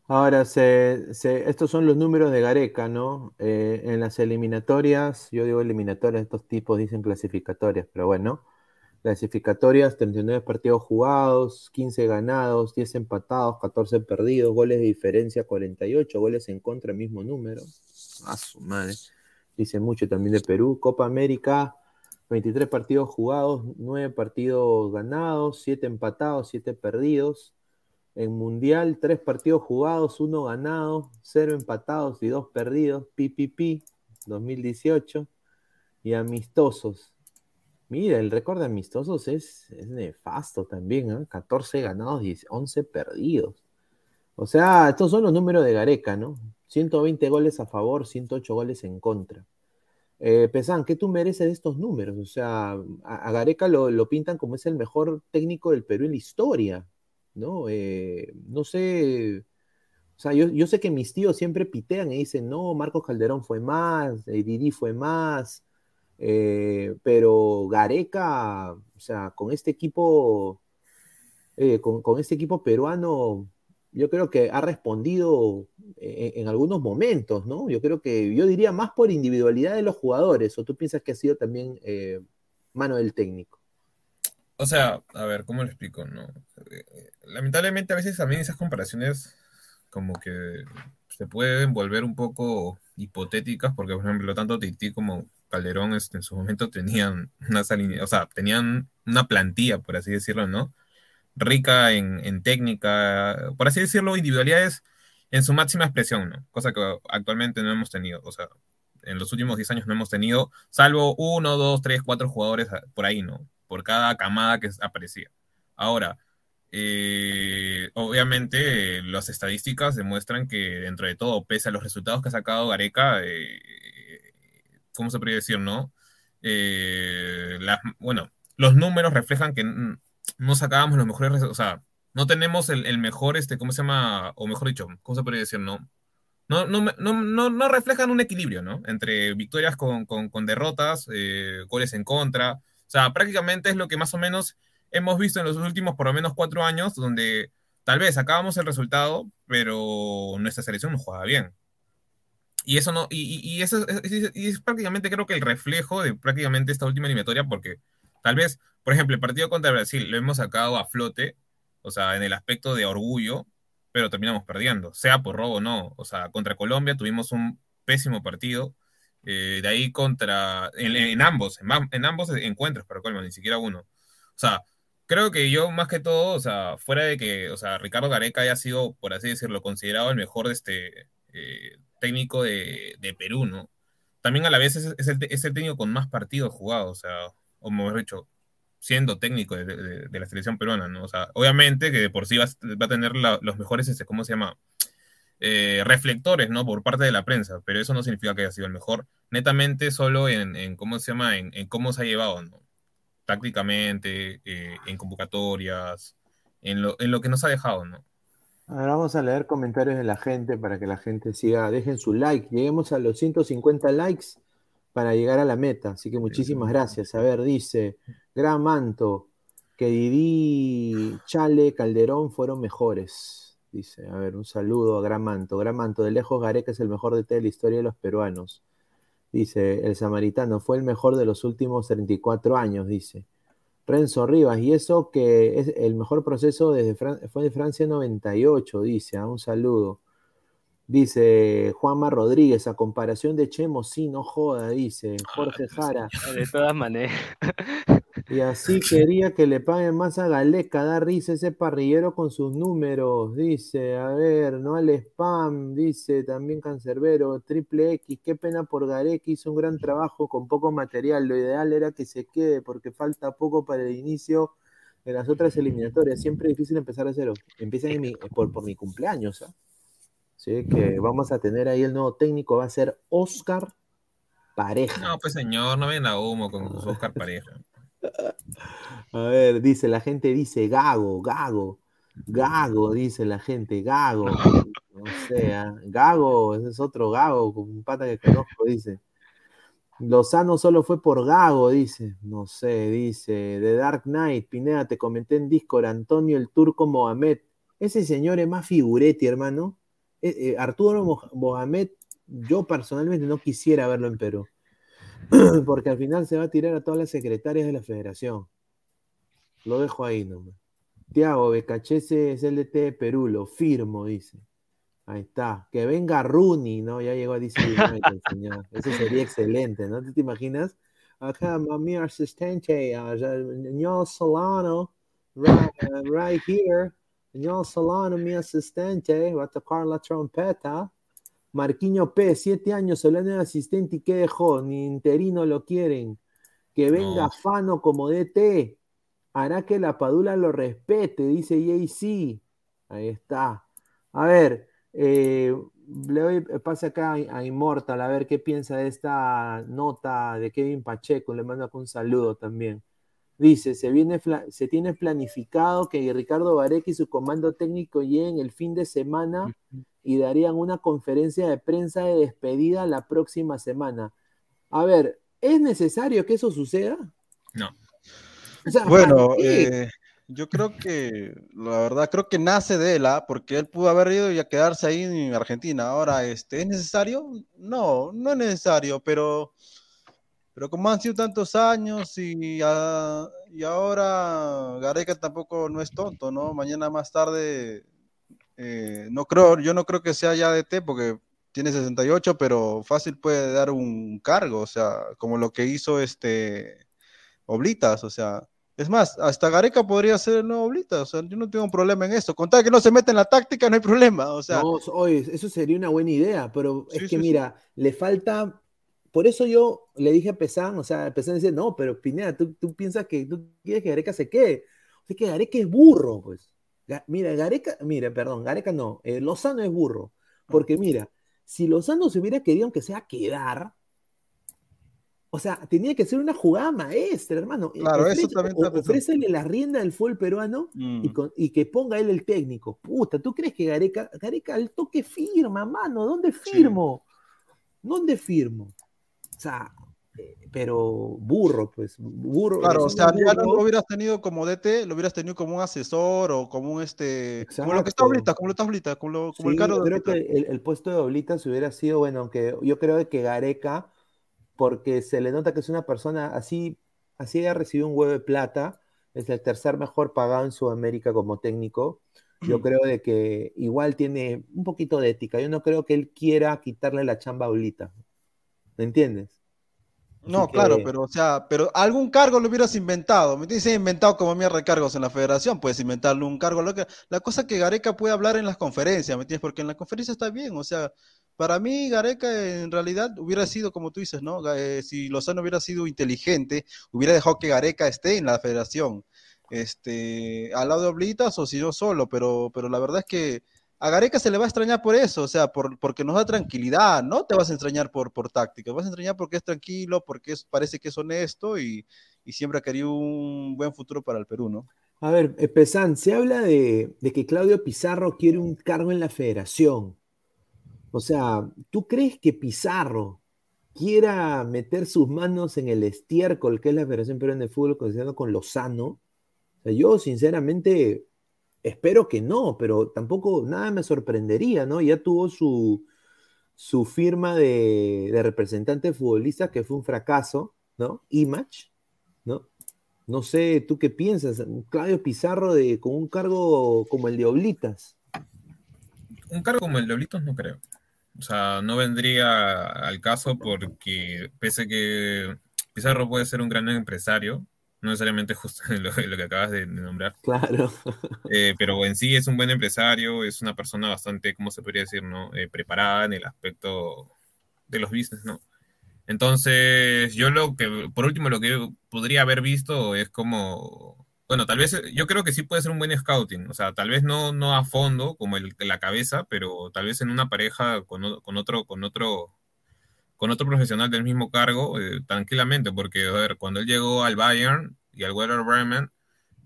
Ahora, se, estos son los números de Gareca, ¿no? Eh, en las eliminatorias, yo digo eliminatorias, estos tipos dicen clasificatorias, pero bueno, clasificatorias, 39 partidos jugados, 15 ganados, 10 empatados, 14 perdidos, goles de diferencia 48, goles en contra, mismo número. A su madre. Dice mucho también de Perú. Copa América, 23 partidos jugados, 9 partidos ganados, 7 empatados, 7 perdidos. En Mundial, 3 partidos jugados, 1 ganado, 0 empatados y 2 perdidos. PPP 2018. Y amistosos. Mira, el récord de amistosos es, nefasto también, ¿eh? 14 ganados y 11 perdidos. O sea, estos son los números de Gareca, ¿no? 120 goles a favor, 108 goles en contra. Eh, Pesan, ¿qué tú mereces de estos números? O sea, a, Gareca lo, lo, pintan como es el mejor técnico del Perú en la historia, ¿no? Eh, no sé, o sea, yo, yo, sé que mis tíos siempre pitean y dicen, no, Marcos Calderón fue más, eh, Didi fue más, eh, pero Gareca, o sea, con este equipo, con, con, este equipo peruano, yo creo que ha respondido en, en, algunos momentos, ¿no? Yo creo que, yo diría más por individualidad de los jugadores, o tú piensas que ha sido también eh, mano del técnico. O sea, a ver, ¿cómo lo explico? No? Lamentablemente a veces también esas comparaciones como que se pueden volver un poco hipotéticas, porque por ejemplo, tanto Titi como Calderón este, en su momento tenían una o sea, tenían una plantilla, por así decirlo, ¿no? Rica en, técnica, por así decirlo, individualidades en su máxima expresión, ¿no? Cosa que actualmente no hemos tenido, o sea, en los últimos 10 años no hemos tenido, salvo uno, dos, tres, cuatro jugadores por ahí, ¿no? Por cada camada que aparecía. Ahora, eh, obviamente las estadísticas demuestran que dentro de todo, pese a los resultados que ha sacado Gareca, eh, ¿cómo se podría decir, no? Eh, bueno, los números reflejan que no sacábamos los mejores, o sea, no tenemos el, el, mejor, este, ¿cómo se llama? O mejor dicho, ¿cómo se podría decir, no? No, no, no, no, reflejan un equilibrio, ¿no? Entre victorias con, con, con derrotas, eh, goles en contra. O sea, prácticamente es lo que más o menos hemos visto en los últimos por lo menos cuatro años, donde tal vez sacábamos el resultado, pero nuestra selección no jugaba bien. Y eso no, y, y eso es, es, es, prácticamente creo que el reflejo de prácticamente esta última eliminatoria, porque tal vez, por ejemplo, el partido contra Brasil lo hemos sacado a flote, o sea, en el aspecto de orgullo, pero terminamos perdiendo, sea por robo o no. O sea, contra Colombia tuvimos un pésimo partido, eh, de ahí contra, en, ambos, en, en ambos encuentros, para colmo, ni siquiera uno. O sea, creo que yo más que todo, o sea, fuera de que, o sea, Ricardo Gareca haya sido, por así decirlo, considerado el mejor de este eh, técnico de, de, Perú, ¿no? También a la vez es, es, el, es, el, técnico con más partidos jugados, o sea, o mejor dicho, siendo técnico de, la selección peruana, ¿no? O sea, obviamente que de por sí va, va a tener los mejores, este, ¿cómo se llama? Eh, reflectores, ¿no? Por parte de la prensa, pero eso no significa que haya sido el mejor, netamente solo en, en ¿cómo se llama? En cómo se ha llevado, ¿no? tácticamente, eh, en convocatorias, en lo, en lo, que nos ha dejado, ¿no? Ahora vamos a leer comentarios de la gente para que la gente siga, dejen su like, lleguemos a los 150 likes para llegar a la meta, así que muchísimas gracias. A ver, dice, Gran Manto, que Didi, Chale, Calderón fueron mejores. Dice, a ver, un saludo a Gran Manto. Gran Manto, de lejos Gareca es el mejor de la historia de los peruanos. Dice, el samaritano fue el mejor de los últimos 34 años, dice. Renzo Rivas, y eso que es el mejor proceso desde Fran fue de Francia 98, dice, a un saludo. Dice Juanma Rodríguez, a comparación de Chemo, sí, no joda, dice Jorge Jara. De todas maneras. Y así quería que le paguen más a Galeca, da risa ese parrillero con sus números, dice, a ver, no al spam, dice también Cancerbero, triple X, qué pena por Gareca, hizo un gran trabajo con poco material, lo ideal era que se quede porque falta poco para el inicio de las otras eliminatorias, siempre es difícil empezar a cero, empiezan mi, por, por, mi cumpleaños, ¿eh? ¿Sí? que vamos a tener ahí el nuevo técnico, va a ser Oscar Pareja. No, pues señor, no ven a humo con Oscar Pareja. A ver, dice la gente, dice Gago, Gago, Gago, dice la gente, Gago. O sea, Gago, ese es otro Gago, un pata que conozco, dice. Lozano solo fue por Gago, dice. No sé, dice. The Dark Knight, Pineda, te comenté en Discord, Antonio el Turco Mohamed. Ese señor es más figuretti, hermano. Eh, eh, Arturo Mohamed, yo personalmente no quisiera verlo en Perú. porque al final se va a tirar a todas las secretarias de la federación. Lo dejo ahí nomás. Tiago Becachese es el de Perú, lo firmo, dice. Ahí está. Que venga Rooney, ¿no? Ya llegó a DC United. Eso sería excelente, ¿no? ¿Te, imaginas? acá mi asistente, uh, señor Solano, right, uh, right here, señor Solano, mi asistente, va a tocar la trompeta. Marquiño P, siete años, Solano es asistente y qué dejó, ni interino lo quieren. Que venga No. Fano como DT, hará que la Padula lo respete, dice JC. Ahí está. A ver, eh, le doy pase acá a, a Immortal a ver qué piensa de esta nota de Kevin Pacheco. Le mando acá un saludo también. Dice, se, viene, se tiene planificado que Ricardo Vareca y su comando técnico lleguen el fin de semana y darían una conferencia de prensa de despedida la próxima semana. A ver, ¿es necesario que eso suceda? No. O sea, Bueno, eh, yo creo que, la verdad, creo que nace de él, ¿ah? porque él pudo haber ido y a quedarse ahí en Argentina. Ahora, este, ¿es necesario? No, no es necesario, pero, pero como han sido tantos años y, y ahora Gareca tampoco no es tonto, ¿no? Mañana más tarde, eh, no creo, yo no creo que sea ya DT porque tiene 68, pero fácil puede dar un cargo, o sea, como lo que hizo este Oblitas, o sea. Es más, hasta Gareca podría ser el nuevo Oblitas, o sea, yo no tengo un problema en esto. Con tal que no se meta en la táctica, no hay problema, o sea. No, oye, eso sería una buena idea, pero es que sí, sí. mira, le falta, por eso yo le dije a Pesán, o sea, Pesán dice, no, pero Pineda, tú, tú piensas que tú quieres que Gareca se quede. O sea, que Gareca es burro, pues. Ga- mira, Gareca, mira, perdón, Gareca no, eh, Lozano es burro, porque mira, si Lozano se hubiera querido, aunque sea quedar, o sea, tenía que ser una jugada maestra, hermano. Claro, eso también está ofrécele la rienda del fútbol peruano Mm. y, con- y que ponga él el técnico. Puta, ¿tú crees que Gareca, Gareca al toque firma, mano? ¿Dónde firmo? ¿Dónde firmo? Sea, eh, pero burro, pues, burro. Claro, o sea, ya no lo hubieras tenido como DT, lo hubieras tenido como un asesor o como un este, como lo que está ahorita, como lo está ahorita, como, lo- como el cargo yo de creo que el puesto de Oblitas hubiera sido, bueno, aunque yo creo que Gareca, porque se le nota que es una persona así, así haya recibido un huevo de plata, es el tercer mejor pagado en Sudamérica como técnico. Yo creo de que igual tiene un poquito de ética. Yo no creo que él quiera quitarle la chamba a Oblita. ¿Me entiendes? No, claro, pero o sea, pero algún cargo lo hubieras inventado. ¿Me entiendes? inventado como mierda de cargos en la federación, puedes inventarle un cargo. Lo que, la cosa que Gareca puede hablar en las conferencias, ¿me entiendes? Porque en la conferencia está bien, o sea, para mí Gareca en realidad hubiera sido como tú dices, ¿no? Eh, si Lozano hubiera sido inteligente, hubiera dejado que Gareca esté en la federación, este, al lado de Oblitas o si no solo, pero, pero la verdad es que a Gareca se le va a extrañar por eso, o sea, por, porque nos da tranquilidad, no te vas a extrañar por, por táctica, vas a extrañar porque es tranquilo, porque es, parece que es honesto y, y siempre ha querido un buen futuro para el Perú, ¿no? A ver, eh, Pesán, se habla de, de que Claudio Pizarro quiere un cargo en la federación. O sea, ¿tú crees que Pizarro quiera meter sus manos en el estiércol que es la Federación Peruana de Fútbol, considerando con Lozano? O sea, yo sinceramente espero que no, pero tampoco nada me sorprendería, ¿no? Ya tuvo su, su firma de, de representante futbolista que fue un fracaso, ¿no? Image, ¿no? No sé, ¿tú qué piensas? Claudio Pizarro de, con un cargo como el de Oblitas. Un cargo como el de Oblitos no creo. O sea, no vendría al caso porque pese que Pizarro puede ser un gran empresario, no necesariamente justo lo, lo que acabas de, de nombrar, Claro. eh, pero en sí es un buen empresario, es una persona bastante, ¿cómo se podría decir, no? Eh, preparada en el aspecto de los business, ¿no? Entonces, yo lo que, por último, lo que podría haber visto es como, bueno, tal vez, yo creo que sí puede ser un buen scouting, o sea, tal vez no, no a fondo, como el, la cabeza, pero tal vez en una pareja con, con otro, con otro, con otro profesional del mismo cargo, eh, tranquilamente, porque, a ver, cuando él llegó al Bayern y al Werder Bremen,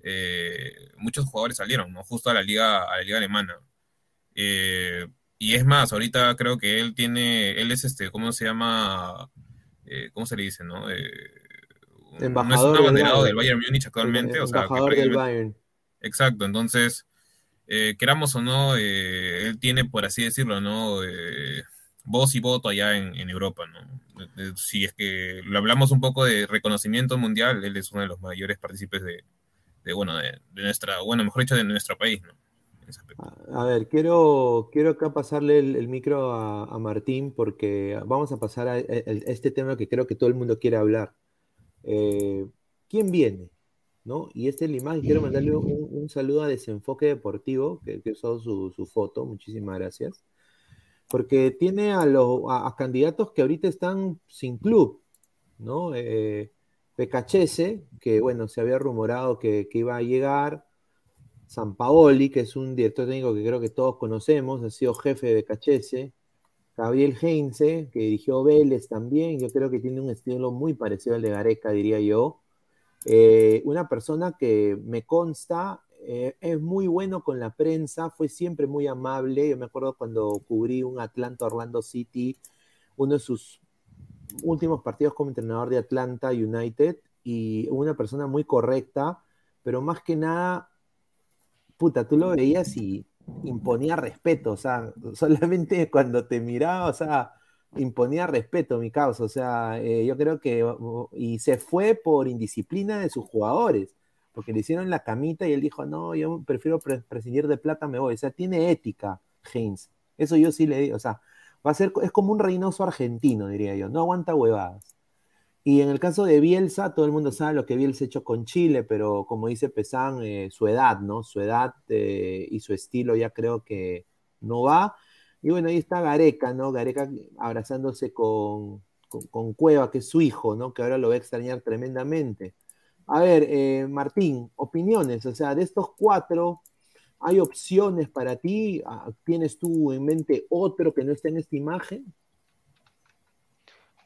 eh, muchos jugadores salieron, ¿no? Justo a la liga, a la liga alemana. Eh, y es más, ahorita creo que él tiene, él es este, ¿cómo se llama? Eh, ¿Cómo se le dice, no? Eh, no es Embajador un abanderado del Bayern Múnich actualmente, o sea, que Embajador del Bayern. Exacto, entonces, queramos o no, él tiene, por así decirlo, ¿no? Voz y voto allá en, en Europa, ¿no? Si es que lo hablamos un poco de reconocimiento mundial, él es uno de los mayores partícipes de, de, bueno, de, nuestra, bueno, mejor dicho, de nuestro país, ¿no? A ver, quiero, quiero acá pasarle el, el micro a, a Martín porque vamos a pasar a, a- a este tema que creo que todo el mundo quiere hablar. eh, ¿quién viene? ¿No? Y esta es la imagen, quiero mandarle un, un saludo a Desenfoque Deportivo, que, que usó su, su foto, muchísimas gracias, porque tiene a, los, a, candidatos que ahorita están sin club, ¿no? Eh, que bueno, se había rumorado que, que iba a llegar, San Paoli, que es un director técnico que creo que todos conocemos, ha sido jefe de Cachese, Gabriel Heinze, que dirigió Vélez también, yo creo que tiene un estilo muy parecido al de Gareca, diría yo. Eh, una persona que me consta eh, es muy bueno con la prensa, fue siempre muy amable. Yo me acuerdo cuando cubrí un Atlanta Orlando City, uno de sus últimos partidos como entrenador de Atlanta United, y una persona muy correcta, pero más que nada, puta, tú lo veías y imponía respeto, o sea, solamente cuando te miraba, o sea, imponía respeto, mi causa, o sea, eh, yo creo que, y se fue por indisciplina de sus jugadores, porque le hicieron la camita y él dijo, no, yo prefiero pre prescindir de plata, me voy, o sea, tiene ética, Haynes, eso yo sí le digo, o sea, va a ser, es como un reinoso argentino, diría yo, no aguanta huevadas. Y en el caso de Bielsa, todo el mundo sabe lo que Bielsa ha hecho con Chile, pero como dice Pesán, eh, su edad, ¿no? Su edad eh, y su estilo ya creo que no va. Y bueno, ahí está Gareca, ¿no? Gareca abrazándose con, con, con Cueva, que es su hijo, ¿no? Que ahora lo va a extrañar tremendamente. A ver, eh, Martín, opiniones, o sea, de estos cuatro, ¿hay opciones para ti? Ah, ¿Tienes tú en mente otro que no esté en esta imagen?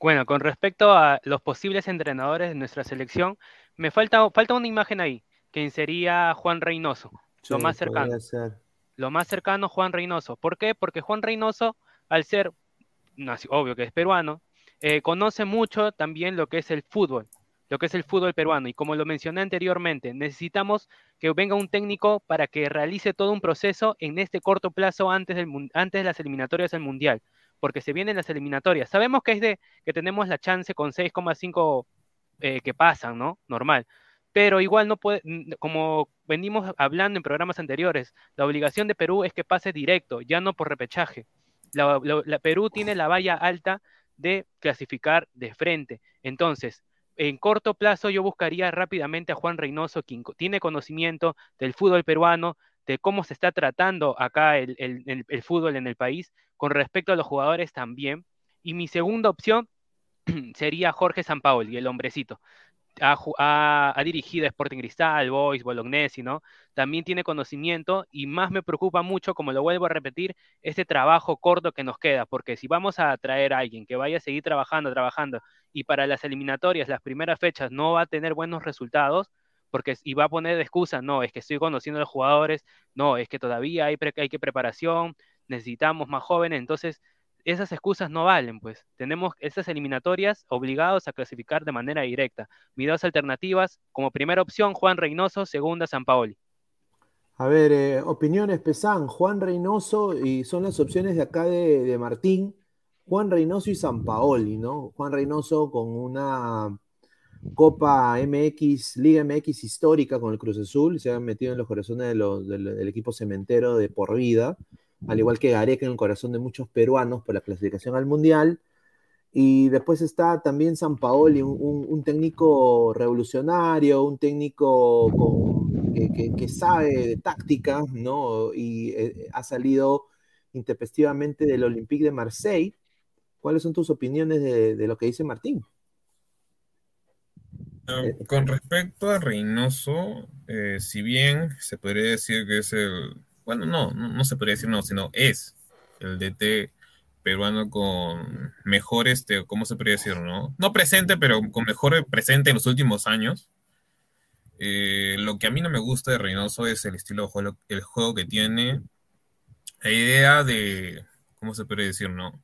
Bueno, con respecto a los posibles entrenadores de nuestra selección, me falta, falta una imagen ahí, que sería Juan Reynoso, Sí, lo más cercano. ser. Lo más cercano, Juan Reynoso. ¿Por qué? Porque Juan Reynoso, al ser, obvio que es peruano, eh, conoce mucho también lo que es el fútbol, lo que es el fútbol peruano. Y como lo mencioné anteriormente, necesitamos que venga un técnico para que realice todo un proceso en este corto plazo antes, del, antes de las eliminatorias del Mundial, porque se vienen las eliminatorias. Sabemos que es de que tenemos la chance con 6,5 eh, que pasan, ¿no? Normal. Pero igual no puede, como venimos hablando en programas anteriores, la obligación de Perú es que pase directo, ya no por repechaje. La Perú tiene la valla alta de clasificar de frente. Entonces, en corto plazo yo buscaría rápidamente a Juan Reynoso, quien tiene conocimiento del fútbol peruano, de cómo se está tratando acá el fútbol en el país, con respecto a los jugadores también. Y mi segunda opción sería Jorge Sampaoli, el hombrecito ha, ha- dirigido a Sporting Cristal, Boys, Bolognesi, ¿no? También tiene conocimiento y más me preocupa mucho, como lo vuelvo a repetir, este trabajo corto que nos queda, porque si vamos a traer a alguien que vaya a seguir trabajando, trabajando, y para las eliminatorias, las primeras fechas, no va a tener buenos resultados, porque y va a poner de excusa, no, es que estoy conociendo a los jugadores, no, es que todavía hay, hay que preparación, necesitamos más jóvenes, entonces esas excusas no valen, pues. Tenemos esas eliminatorias obligados a clasificar de manera directa. Mis dos alternativas, como primera opción, Juan Reynoso, segunda, San Paoli. A ver, eh, opiniones, Pesán, Juan Reynoso, y son las opciones de acá de, de Martín, Juan Reynoso y San Paoli, ¿no? Juan Reynoso con una Copa MX, Liga MX histórica con el Cruz Azul, se ha metido en los corazones del equipo cementero de por vida, al igual que Gareca en el corazón de muchos peruanos por la clasificación al Mundial. Y después está también San Paoli, un, un- un técnico revolucionario, un técnico con- que, que- que sabe de táctica, ¿no? Y eh, ha salido intempestivamente del Olympique de Marseille. ¿Cuáles son tus opiniones de, de lo que dice Martín? Ah, Con respecto a Reynoso, eh, si bien se podría decir que es el, bueno, no, no, se podría decir no, sino es el DT peruano con mejor, este, ¿cómo se podría decir, no? No presente, pero con mejor presente en los últimos años. Eh, lo que a mí no me gusta de Reynoso es el estilo de juego, el juego que tiene, la idea de, ¿cómo se podría decir, no?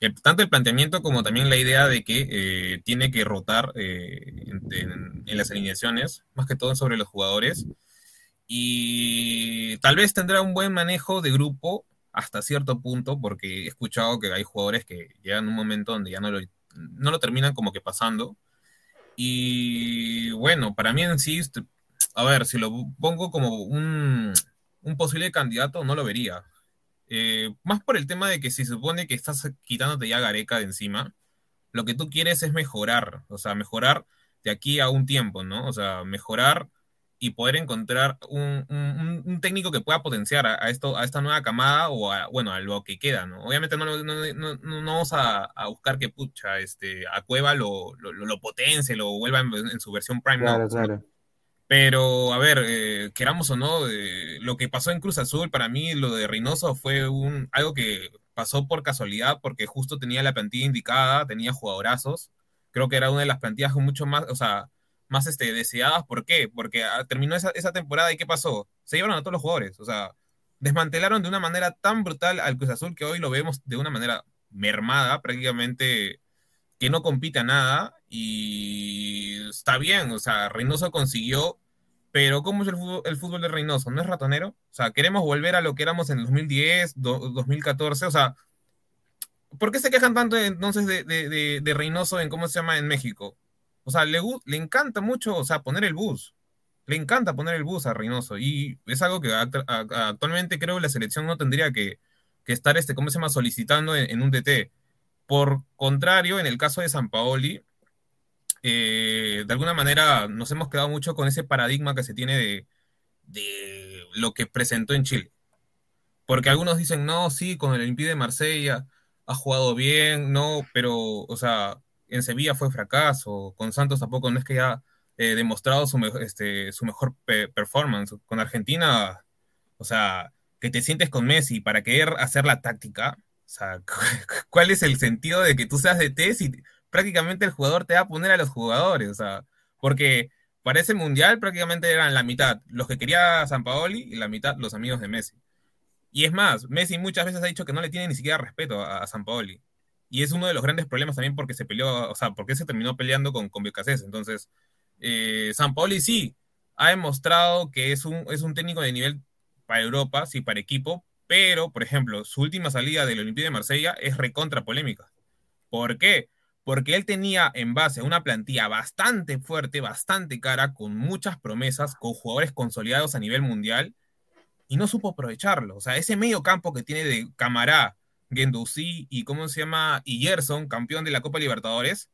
El- tanto el planteamiento como también la idea de que eh, tiene que rotar eh, en, en- en las alineaciones, más que todo sobre los jugadores. Y tal vez tendrá un buen manejo de grupo hasta cierto punto, porque he escuchado que hay jugadores que llegan a un momento donde ya no lo, no lo terminan como que pasando. Y bueno, para mí en sí, este, a ver, si lo pongo como un, un posible candidato, no lo vería. Eh, más por el tema de que si supone que estás quitándote ya Gareca de encima, lo que tú quieres es mejorar, o sea, mejorar de aquí a un tiempo, ¿no? O sea, mejorar y poder encontrar un, un- un técnico que pueda potenciar a, a esto, a esta nueva camada o a, bueno, a lo que queda, ¿no? Obviamente no, no, no, no- no vamos a, a buscar que, pucha, este, a Cueva lo, lo, lo- potencie, lo vuelva en, en su versión prime, Claro, claro. pero, a ver, eh, queramos o no, eh, lo que pasó en Cruz Azul, para mí lo de Reynoso fue un, algo que pasó por casualidad, porque justo tenía la plantilla indicada, tenía jugadorazos. Creo que era una de las plantillas con mucho más, o sea, más este, deseadas. ¿Por qué? Porque ah, terminó esa, esa temporada y ¿qué pasó? Se llevaron a todos los jugadores. O sea, desmantelaron de una manera tan brutal al Cruz Azul que hoy lo vemos de una manera mermada, prácticamente que no compite a nada y está bien, o sea, Reynoso consiguió, pero ¿cómo es el fútbol, el fútbol de Reynoso? ¿No es ratonero? O sea, queremos volver a lo que éramos en el 2010, do- 2014, o sea, ¿por qué se quejan tanto entonces de, de, de- de Reynoso en cómo se llama en México? O sea, le, le encanta mucho, o sea, poner el bus. Le encanta poner el bus a Reynoso y es algo que actualmente creo que la selección no tendría que, estar, este, ¿cómo se llama?, solicitando en, un DT. Por contrario, en el caso de San Paoli, eh, de alguna manera nos hemos quedado mucho con ese paradigma que se tiene de, de lo que presentó en Chile. Porque algunos dicen, no, sí, con el Olympique de Marsella ha jugado bien, no, pero, o sea, en Sevilla fue fracaso, con Santos tampoco no es que haya eh, demostrado su, este, mejor pe- performance. Con Argentina, o sea, que te sientes con Messi para querer hacer la táctica, o sea, ¿cuál es el sentido de que tú seas de T si prácticamente el jugador te va a poner a los jugadores? O sea, porque para ese mundial prácticamente eran la mitad los que quería San Paoli y la mitad los amigos de Messi. Y es más, Messi muchas veces ha dicho que no le tiene ni siquiera respeto a, a San Paoli. Y es uno de los grandes problemas también porque se peleó, o sea, porque se terminó peleando con, con Becasés. Entonces, eh, San Paoli sí ha demostrado que es un, es un técnico de nivel para Europa, sí, para equipo, pero, por ejemplo, su última salida del Olympique de Marsella es recontra polémica. ¿Por qué? Porque él tenía en base una plantilla bastante fuerte, bastante cara, con muchas promesas, con jugadores consolidados a nivel mundial, y no supo aprovecharlo. O sea, ese medio campo que tiene de Camará, Gendouzi y cómo se llama, y Gerson, campeón de la Copa Libertadores,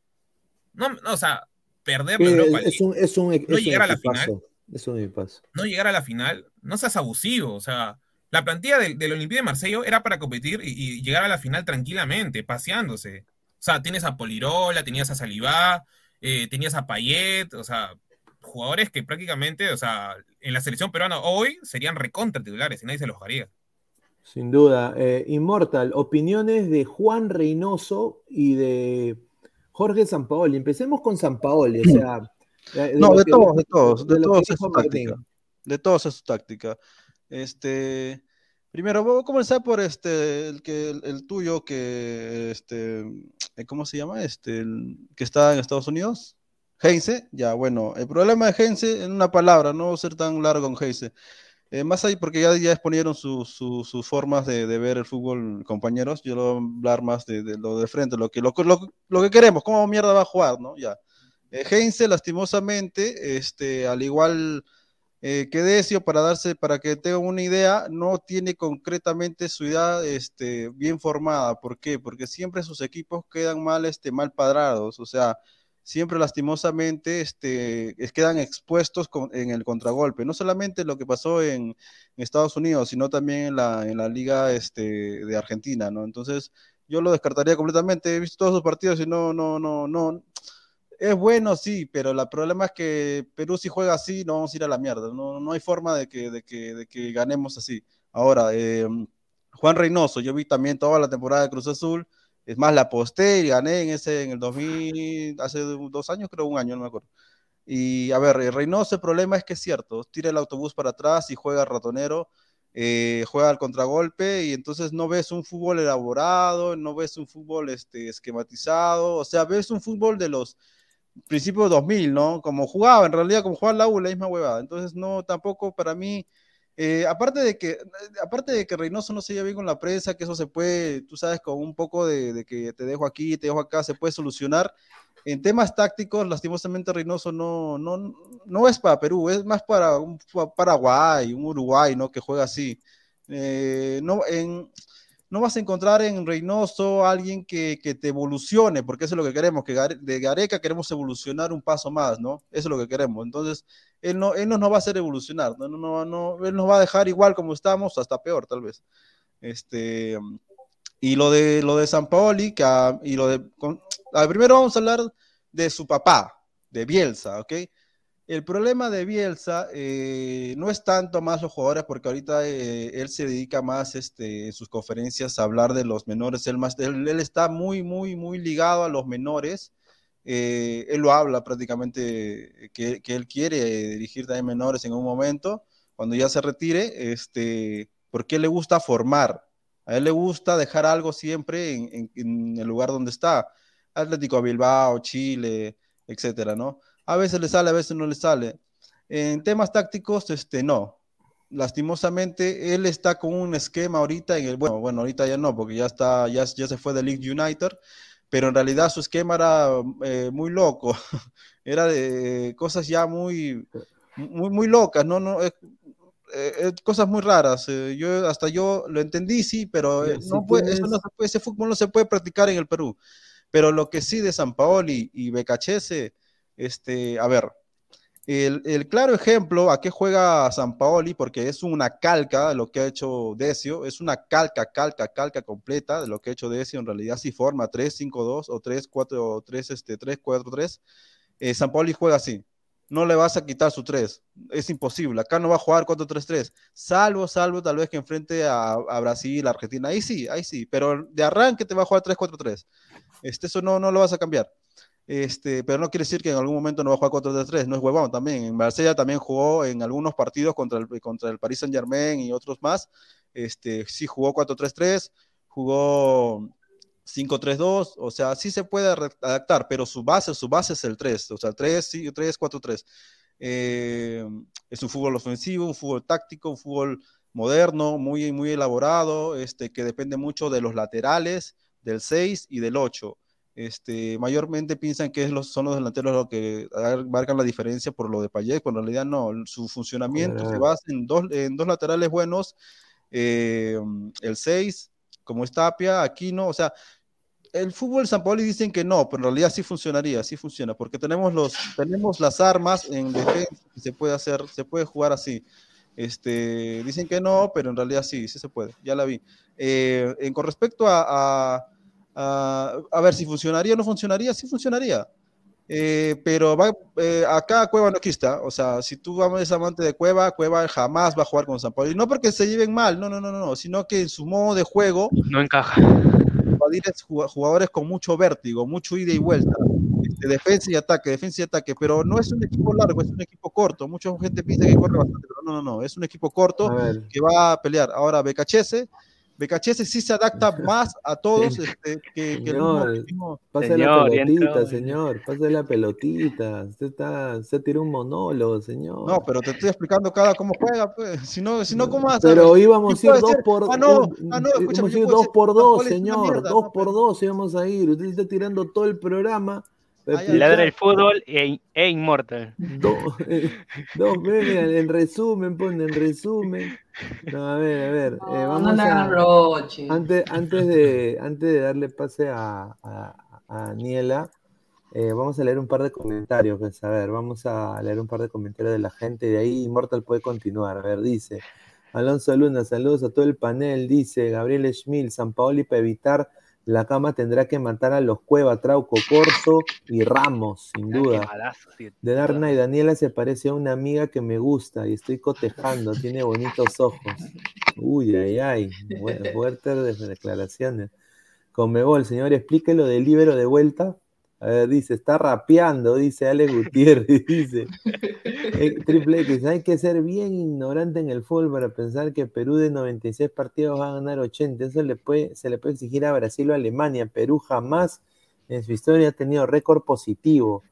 no, no o sea, perder la Europa Es un, es un, es no un llegar a la final. Es un no llegar a la final, no seas abusivo. O sea, la plantilla del, del Olympique de Marsella era para competir y, y llegar a la final tranquilamente, paseándose. O sea, tienes a Polirola, tenías a Salivá, eh, tenías a Payet, o sea, jugadores que prácticamente, o sea, en la selección peruana hoy serían recontra titulares y nadie se los haría. Sin duda. Eh, Immortal, opiniones de Juan Reynoso y de Jorge Sampaoli. Empecemos con Sampaoli, o sea. No, de que- todos, de todos, de todos es su táctica. De todos es su táctica. Este, primero, voy a comenzar por este, el que, el, el tuyo, que, este, eh, ¿cómo se llama? Este, el que está en Estados Unidos. Heinze, ya, bueno, el problema de Heinze, en una palabra, no voy a ser tan largo con Heinze. Eh, más ahí, porque ya, ya exponieron su- su- sus formas de, de ver el fútbol, compañeros. Yo lo voy a hablar más de, de lo de frente, lo que, lo, lo- lo que queremos, cómo mierda va a jugar, ¿no? Ya. Eh, Heinze, lastimosamente, este, al igual eh, que Decio, para darse, para que tengan una idea, no tiene concretamente su idea este, bien formada. ¿Por qué? Porque siempre sus equipos quedan mal, este, mal padrados. O sea, siempre lastimosamente este, es- quedan expuestos en el contragolpe. No solamente lo que pasó en, Estados Unidos, sino también en la, en la liga este, de Argentina, ¿no? Entonces, yo lo descartaría completamente. He visto todos sus partidos y no, no, no, no. Es bueno, sí, pero el problema es que Perú si juega así, no vamos a ir a la mierda. No, no hay forma de que, de que, de que ganemos así. Ahora, eh, Juan Reynoso, yo vi también toda la temporada de Cruz Azul. Es más, la aposté y gané en ese, en el 2000, hace dos años, creo un año, no me acuerdo. Y a ver, Reynoso, el problema es que es cierto, tira el autobús para atrás y juega ratonero, eh, juega al contragolpe y entonces no ves un fútbol elaborado, no ves un fútbol este, esquematizado, o sea, ves un fútbol de los principios 2000, ¿no? Como jugaba, en realidad, como jugaba la U, la misma huevada. Entonces, no, tampoco para mí, eh, aparte de que, aparte de que Reynoso no se lleva bien con la prensa, que eso se puede, tú sabes, con un poco de, que te dejo aquí, te dejo acá, se puede solucionar. En temas tácticos, lastimosamente Reynoso no, no, no es para Perú, es más para un Paraguay, un Uruguay, ¿no? Que juega así. Eh, no, en, no vas a encontrar en Reynoso alguien que, que te evolucione, porque eso es lo que queremos, que de Gareca queremos evolucionar un paso más, ¿no? Eso es lo que queremos. Entonces, él no, él no nos va a hacer evolucionar, no, no, no, él nos va a dejar igual como estamos, hasta peor, tal vez. Este, y lo de, lo de San Paoli, que, y lo de, con- primero vamos a hablar de su papá, de Bielsa, ¿ok? El problema de Bielsa eh, no es tanto más los jugadores, porque ahorita eh, él se dedica más este, en sus conferencias a hablar de los menores. Él, más, él, está muy, muy, muy ligado a los menores. Eh, él lo habla prácticamente que, él quiere dirigir también menores en un momento, cuando ya se retire, este, porque él le gusta formar. A él le gusta dejar algo siempre en- en el lugar donde está. Atlético Bilbao, Chile, etcétera, ¿no? A veces le sale, a veces no le sale. En temas tácticos, este, no. Lastimosamente, él está con un esquema ahorita en el, bueno, bueno, ahorita ya no, porque ya está, ya, ya se fue de League United, pero en realidad su esquema era eh, muy loco, era de cosas ya muy, muy, muy locas, no, no, eh, eh, cosas muy raras. eh, yo hasta yo lo entendí, sí, pero eh, no puede, eso tienes- no se puede, ese fútbol no se puede practicar en el Perú. Pero lo que sí de San Paoli y Becachese, este, a ver, el, el claro ejemplo a qué juega San Paoli, porque es una calca de lo que ha hecho Decio, es una calca, calca, calca completa de lo que ha hecho Decio, en realidad sí forma 3-5-2 o 3-4 o 3, este, 3-4-3. Eh, San Paoli juega así, no le vas a quitar su 3, es imposible, acá no va a jugar 4-3-3, salvo, salvo tal vez que enfrente a, a Brasil, Argentina, ahí sí, ahí sí, pero de arranque te va a jugar 3-4-3, este, eso no, no lo vas a cambiar. Este, pero no quiere decir que en algún momento no va a jugar 4-3-3, no es huevón también. En Marsella también jugó en algunos partidos contra el, contra el Paris Saint Germain y otros más. Este, sí jugó 4-3-3, jugó 5-3-2, o sea, sí se puede adaptar, pero su base, su base es el 3, o sea, 3, sí, 3, 4, 3. Eh, es un fútbol ofensivo, un fútbol táctico, un fútbol moderno, muy, muy elaborado, este, que depende mucho de los laterales, del 6 y del 8. Este, mayormente piensan que es los, son los delanteros los que marcan la diferencia por lo de Payet, pero en realidad no, su funcionamiento se basa en dos, en dos laterales buenos, eh, el 6, como es Tapia, Aquino, o sea, el fútbol San Paoli dicen que no, pero en realidad sí funcionaría, sí funciona, porque tenemos, los, tenemos las armas en defensa y se puede hacer, se puede jugar así. Este, dicen que no, pero en realidad sí, sí se puede, ya la vi. Eh, en, con respecto a, a, a, a ver si funcionaría o no funcionaría, sí funcionaría. Eh, pero va, eh, acá Cueva no quista, o sea, si tú eres amante de Cueva, Cueva jamás va a jugar con San Paoli, no porque se lleven mal, no, no, no, no, sino que en su modo de juego No encaja. jugadores con mucho vértigo, mucho ida y vuelta, este, defensa y ataque, defensa y ataque, pero no es un equipo largo, es un equipo corto. Mucha gente piensa que corre bastante, pero no, no, no, es un equipo corto que va a pelear. Ahora, Becachese, Becachese sí se adapta más a todos este, que, que Señor. el mismo- pase Señor, la pelotita, señor. Pase la pelotita. Usted está, usted tiró un monólogo, señor. No, pero te estoy explicando cada cómo juega, pues. Si no, si no ¿cómo a Pero íbamos a ir dos ser. por Ah, no, un- ah, no, escúchame, íbamos a ir dos por dos, señor. mierda, dos no, por pero- dos íbamos a ir. Usted está tirando todo el programa. Ya. Ladra el fútbol e, e inmortal. Dos, dos mira, en resumen, pone en resumen. No, a ver, a ver. eh, No, vamos no a, roche. antes, antes, de, antes de darle pase a, a, a Daniela, eh, vamos a leer un par de comentarios. Pues, a ver, vamos a leer un par de comentarios de la gente. De ahí Immortal puede continuar. A ver, dice Alonso Luna, saludos a todo el panel. Dice Gabriel Schmil, San Paoli para evitar la cama tendrá que matar a los Cueva, Trauco, Corso y Ramos, sin duda. De Darna y Daniela se parece a una amiga que me gusta y estoy cotejando, tiene bonitos ojos. Uy, ay, ay, fuertes declaraciones. Conmebol, señor, explique lo del libero de vuelta. A ver, dice, está rapeando, dice Ale Gutiérrez, dice. Eh, triple X, hay que ser bien ignorante en el fútbol para pensar que Perú de 96 partidos va a ganar 80. Eso le puede, se le puede exigir a Brasil o Alemania. Perú jamás en su historia ha tenido récord positivo.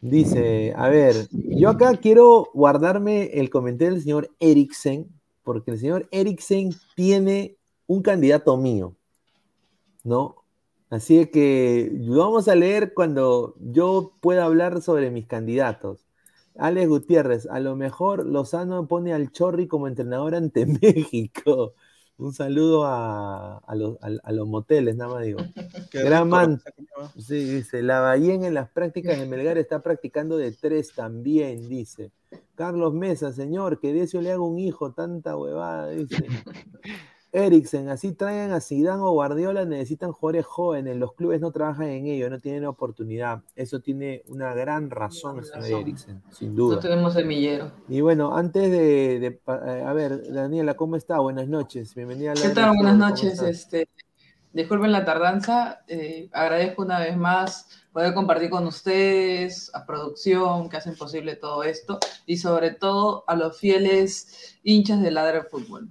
Dice, a ver, yo acá quiero guardarme el comentario del señor Eriksen, porque el señor Eriksen tiene un candidato mío, ¿no? Así que vamos a leer cuando yo pueda hablar sobre mis candidatos. Alex Gutiérrez, a lo mejor Lozano pone al Chorri como entrenador ante México. Un saludo a, a los, a- a los moteles, nada más digo. Qué Gran man. Sí, dice, la Ballén en las prácticas de Melgar está practicando de tres también, dice. Carlos Mesa, señor, que Decio le haga un hijo, tanta huevada, dice. Eriksen, así traigan a Zidane o Guardiola, necesitan jugadores jóvenes, los clubes no trabajan en ello, no tienen oportunidad. Eso tiene una gran razón, señor. Eriksen, sin No duda. tenemos semillero. Y bueno, antes de, de eh, a ver, Daniela, ¿cómo está? Buenas noches, bienvenida a la ¿Qué tal? Buenas Fútbol, ¿cómo noches. Este, disculpen la tardanza. eh, agradezco una vez más poder compartir con ustedes, a producción, que hacen posible todo esto, y sobre todo a los fieles hinchas del Ladre Fútbol.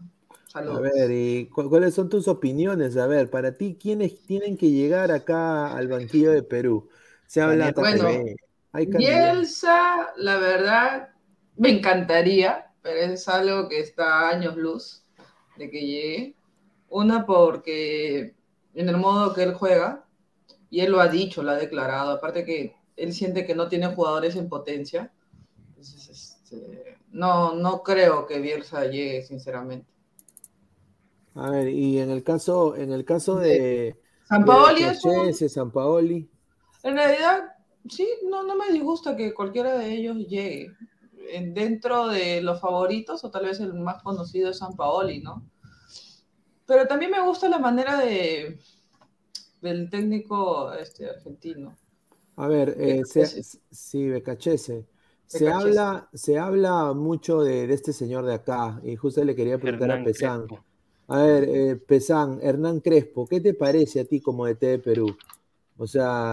A ver, ¿y cu- cuáles son tus opiniones? A ver, para ti, ¿quiénes tienen que llegar acá al banquillo de Perú? Se habla Bueno, también. Hay. Bielsa, la verdad, me encantaría, pero es algo que está a años luz de que llegue. Una porque en el modo que él juega, y él lo ha dicho, lo ha declarado, aparte que él siente que no tiene jugadores en potencia. Entonces, este, no, no creo que Bielsa llegue, sinceramente. A ver, y en el caso, en el caso de, San de Paoli Cachese, San Paoli, En realidad, sí, no, no me disgusta que cualquiera de ellos llegue. En- dentro de los favoritos, o tal vez el más conocido es San Paoli, ¿no? Pero también me gusta la manera de del técnico este, argentino. a ver, eh, se- sí, Becachese. Se habla, se habla mucho de, de este señor de acá, y justo le quería preguntar a Hernán Pesán. Crespo. A ver, eh, Pesán, Hernán Crespo, ¿qué te parece a ti como DT de Perú? O sea,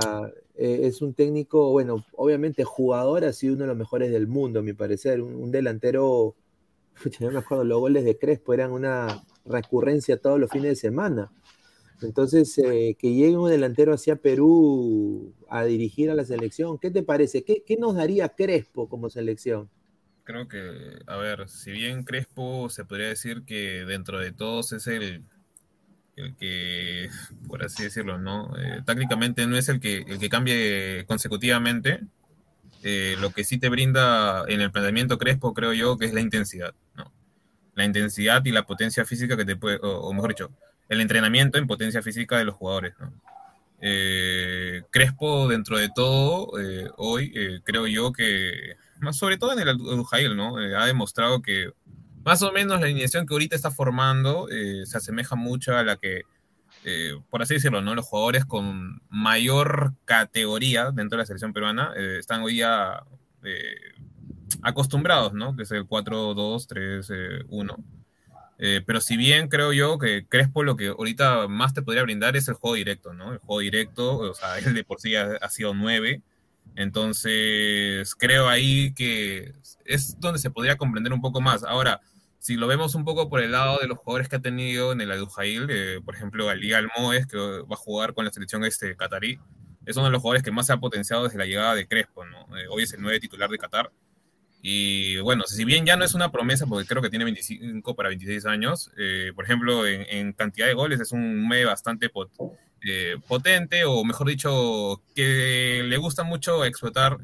eh, es un técnico, bueno, obviamente jugador, ha sido uno de los mejores del mundo, a mi parecer. Un, delantero, no me acuerdo, los goles de Crespo eran una recurrencia todos los fines de semana. Entonces, eh, que llegue un delantero hacia Perú a dirigir a la selección, ¿qué te parece? ¿Qué, qué nos daría Crespo como selección? Creo que, a ver, si bien Crespo se podría decir que dentro de todos es el, el que, por así decirlo, ¿no? Eh, tácticamente no es el que, el que cambie consecutivamente. Eh, lo que sí te brinda en el planteamiento Crespo, creo yo, que es la intensidad, ¿no? La intensidad y la potencia física que te puede, o, mejor dicho, el entrenamiento en potencia física de los jugadores, ¿no? Eh, Crespo, dentro de todo, eh, hoy creo yo que, más sobre todo en el Adujail, ¿no? Eh, ha demostrado que más o menos la alineación que ahorita está formando eh, se asemeja mucho a la que, eh, por así decirlo, ¿no? Los jugadores con mayor categoría dentro de la selección peruana están hoy ya acostumbrados, ¿no? Que es el 4-2-3-1. Eh, pero si bien creo yo que Crespo lo que ahorita más te podría brindar es el juego directo, ¿no? El juego directo, o sea, él de por sí ha, ha sido nueve. Entonces, creo ahí que es donde se podría comprender un poco más. Ahora, si lo vemos un poco por el lado de los jugadores que ha tenido en el Adujail, eh, por ejemplo, Ali Almoes, que va a jugar con la selección este catarí, es uno de los jugadores que más se ha potenciado desde la llegada de Crespo, ¿no? Eh, hoy es el nueve titular de Qatar. Y bueno, si bien ya no es una promesa, porque creo que tiene 25 para 26 años, eh, por ejemplo, en, en, cantidad de goles es un medio bastante pot, eh, potente, o mejor dicho, que le gusta mucho explotar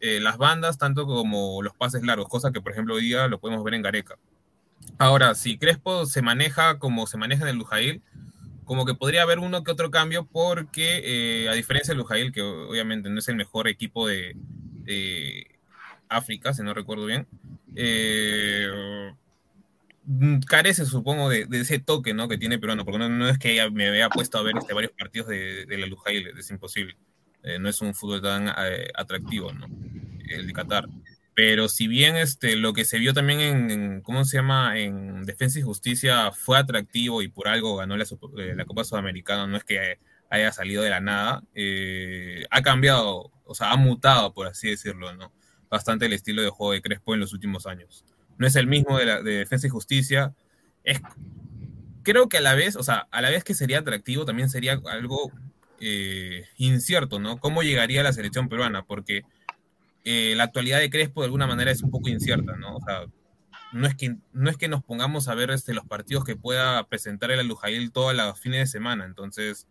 eh, las bandas, tanto como los pases largos, cosa que por ejemplo hoy día lo podemos ver en Gareca. Ahora, si Crespo se maneja como se maneja en el Lujail, como que podría haber uno que otro cambio, porque eh, a diferencia del Lujail, que obviamente no es el mejor equipo de, de África, si no recuerdo bien, eh, carece, supongo, de, de, ese toque ¿no? que tiene peruano, porque no, no, es que me había puesto a ver este, varios partidos de, de la Lujail, es imposible. Eh, no es un fútbol tan eh, atractivo, ¿no? El de Qatar. Pero si bien este, lo que se vio también en, en, ¿cómo se llama? En Defensa y Justicia fue atractivo y por algo ganó la, eh, la Copa Sudamericana, no es que haya salido de la nada, eh, ha cambiado, o sea, ha mutado, por así decirlo, ¿no? Bastante el estilo de juego de Crespo en los últimos años. No es el mismo de, la, de Defensa y Justicia. Es, creo que a la vez, o sea, a la vez que sería atractivo, también sería algo eh, incierto, ¿no? ¿Cómo llegaría la selección peruana? Porque eh, la actualidad de Crespo de alguna manera es un poco incierta, ¿no? O sea, no es que, no es que nos pongamos a ver este, los partidos que pueda presentar el Alujail todos los fines de semana, entonces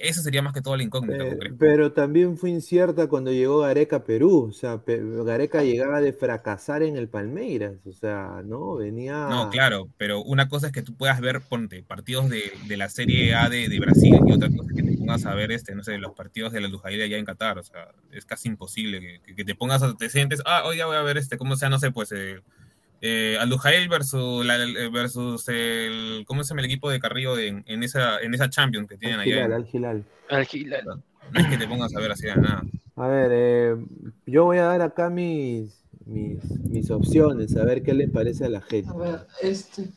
esa sería más que todo la incógnita. Eh, pero también fue incierta cuando llegó Gareca a Perú. O sea, Gareca llegaba de fracasar en el Palmeiras. O sea, ¿no? Venía. No, claro, pero una cosa es que tú puedas ver, ponte, partidos de, de la Serie A de, de Brasil y otra cosa es que te pongas a ver, este, no sé, los partidos de la Lujail allá en Qatar, o sea, es casi imposible que te pongas, a, te sientes, ah, hoy ya voy a ver, este, ¿cómo sea, no sé, pues, eh, eh, versus, la, el- versus el, ¿cómo se llama el equipo de Carrillo en, en esa, en esa Champions que tienen Al allá? Al Hilal. Al Hilal. no es que te pongas a ver así de nada. A ver, eh, yo voy a dar acá mis, mis, mis opciones, a ver qué le parece a la gente. A ver, este.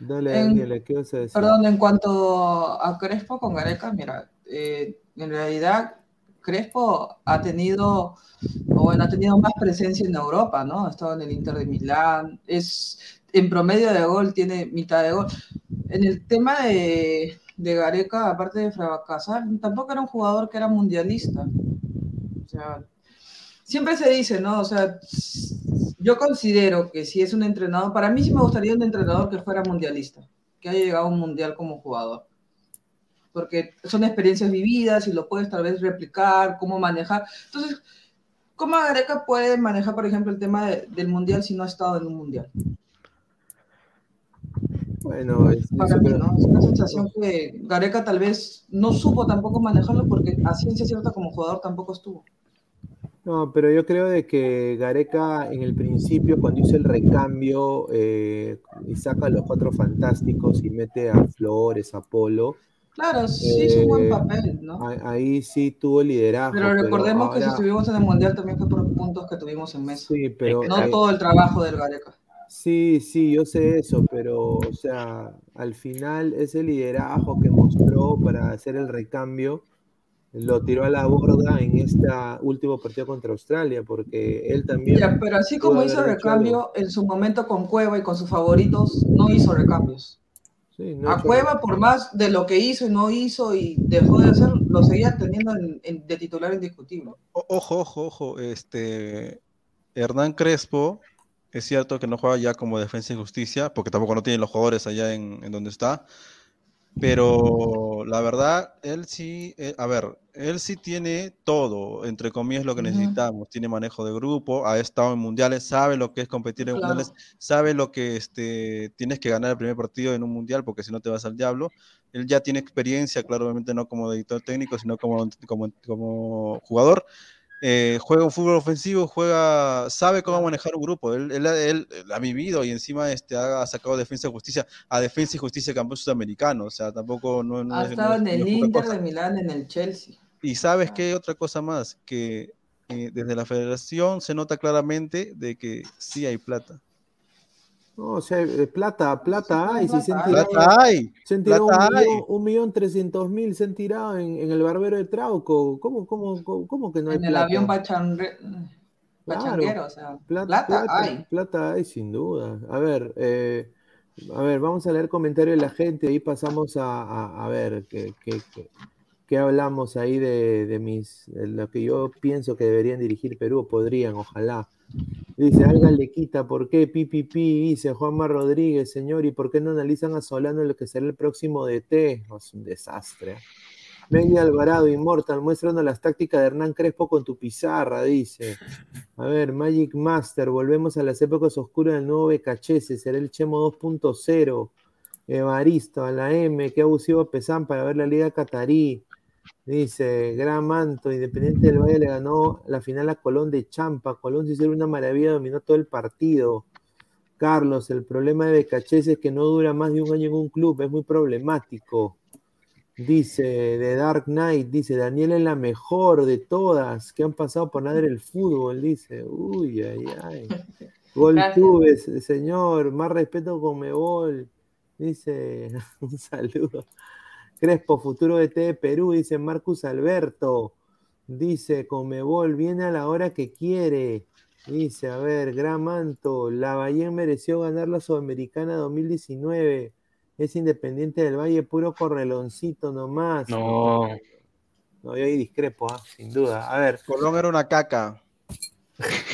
Dale, En- Daniela, ¿qué vas a decir? Perdón, en cuanto a Crespo con Gareca, mira, eh, en realidad Crespo ha tenido, bueno, ha tenido más presencia en Europa, ¿no? Ha estado en el Inter de Milán, es en promedio de gol, tiene mitad de gol. En el tema de, de Gareca, aparte de fracasar, tampoco era un jugador que era mundialista. O sea, siempre se dice, ¿no? O sea, yo considero que si es un entrenador, para mí sí me gustaría un entrenador que fuera mundialista, que haya llegado a un mundial como jugador. Porque son experiencias vividas y lo puedes tal vez replicar, cómo manejar. Entonces, ¿cómo Gareca puede manejar, por ejemplo, el tema de- del mundial si no ha estado en un mundial? Bueno, es- Para mí, ¿no? Es una sensación que Gareca tal vez no supo tampoco manejarlo porque a ciencia cierta como jugador tampoco estuvo. No, pero yo creo de que Gareca en el principio, cuando hizo el recambio eh, y saca a los cuatro fantásticos y mete a Flores, a Polo, Claro, sí hizo un buen Eh, papel, ¿no? ahí sí tuvo liderazgo. Pero recordemos que si estuvimos en el mundial también fue por puntos que tuvimos en Mesa. Sí, pero No eh, todo el trabajo del Gareca. Sí, sí, yo sé eso, pero, o sea, al final ese liderazgo que mostró para hacer el recambio lo tiró a la borda en este último partido contra Australia, porque él también. Ya, pero así como hizo recambio en su momento con Cueva y con sus favoritos, no hizo recambios. Sí, no ha A hecho- Cueva, por más de lo que hizo y no hizo y dejó de hacer, lo seguía teniendo en- en- de titular indiscutible. O- Ojo, ojo, ojo. Este Hernán Crespo, es cierto que no juega ya como defensa y justicia, porque tampoco no tiene los jugadores allá en, en donde está. Pero la verdad, él sí, eh, a ver, él sí tiene todo, entre comillas, lo que necesitamos. Tiene manejo de grupo, ha estado en mundiales, sabe lo que es competir en Claro. mundiales, sabe lo que este, tienes que ganar el primer partido en un mundial, porque si no te vas al diablo. Él ya tiene experiencia, claro, obviamente no como editor técnico, sino como, como, como jugador. Eh, juega un fútbol ofensivo, juega, sabe cómo manejar un grupo. Él, él- él- él ha vivido y encima este, ha sacado defensa y justicia a defensa y justicia campeón sudamericano. O sea, tampoco no, no Ha es- estado no en no el poca Inter de Milán, en el Chelsea. Y sabes qué, otra cosa más, que eh, desde la federación se nota claramente de que sí hay plata. No, o sea, eh, plata, plata hay, si se han Plata tirado, Plata hay, se han tirado plata un hay. millón, un millón trescientos mil, se han tirado en, en el barbero de Trauco. ¿Cómo, cómo, cómo, cómo que no hay En el avión pachanre- Claro. pachanguero, o sea, Plata, plata, plata, hay. plata hay, sin duda. A ver, eh, a ver, vamos a leer comentarios de la gente, ahí pasamos a, a- a ver qué, qué- qué- qué hablamos ahí de, de mis, de lo que yo pienso que deberían dirigir Perú, podrían, ojalá. Dice, Alga le quita, ¿por qué? Pi, dice Juanma Rodríguez, señor, ¿y por qué no analizan a Solano lo que será el próximo DT? Es un desastre. Megui Alvarado, Immortal, muéstranos las tácticas de Hernán Crespo con tu pizarra, dice. A ver, Magic Master, volvemos a las épocas oscuras del nuevo BKHS, será el Chemo 2.0. Evaristo, a la M, qué abusivo Pesán para ver la Liga Catarí. Dice, Gran Manto, Independiente del Valle le ganó la final a Colón de Champa. Colón se hicieron una maravilla, dominó todo el partido. Carlos, el problema de BKHS es que no dura más de un año en un club, es muy problemático. Dice, de Dark Knight, dice, Daniel es la mejor de todas que han pasado por nadar el fútbol, dice. Uy, ay, ay. Gol. Tubes, señor, más respeto con Mebol. Dice, un saludo. Crespo, futuro de T de Perú, dice Marcus Alberto. Dice, Comebol, viene a la hora que quiere. Dice, a ver, Gran Manto, la Bahía mereció ganar la Sudamericana 2019. Es independiente del Valle, puro correloncito nomás. No. No, yo ahí discrepo, ah, sin duda. A ver, Colón era una caca.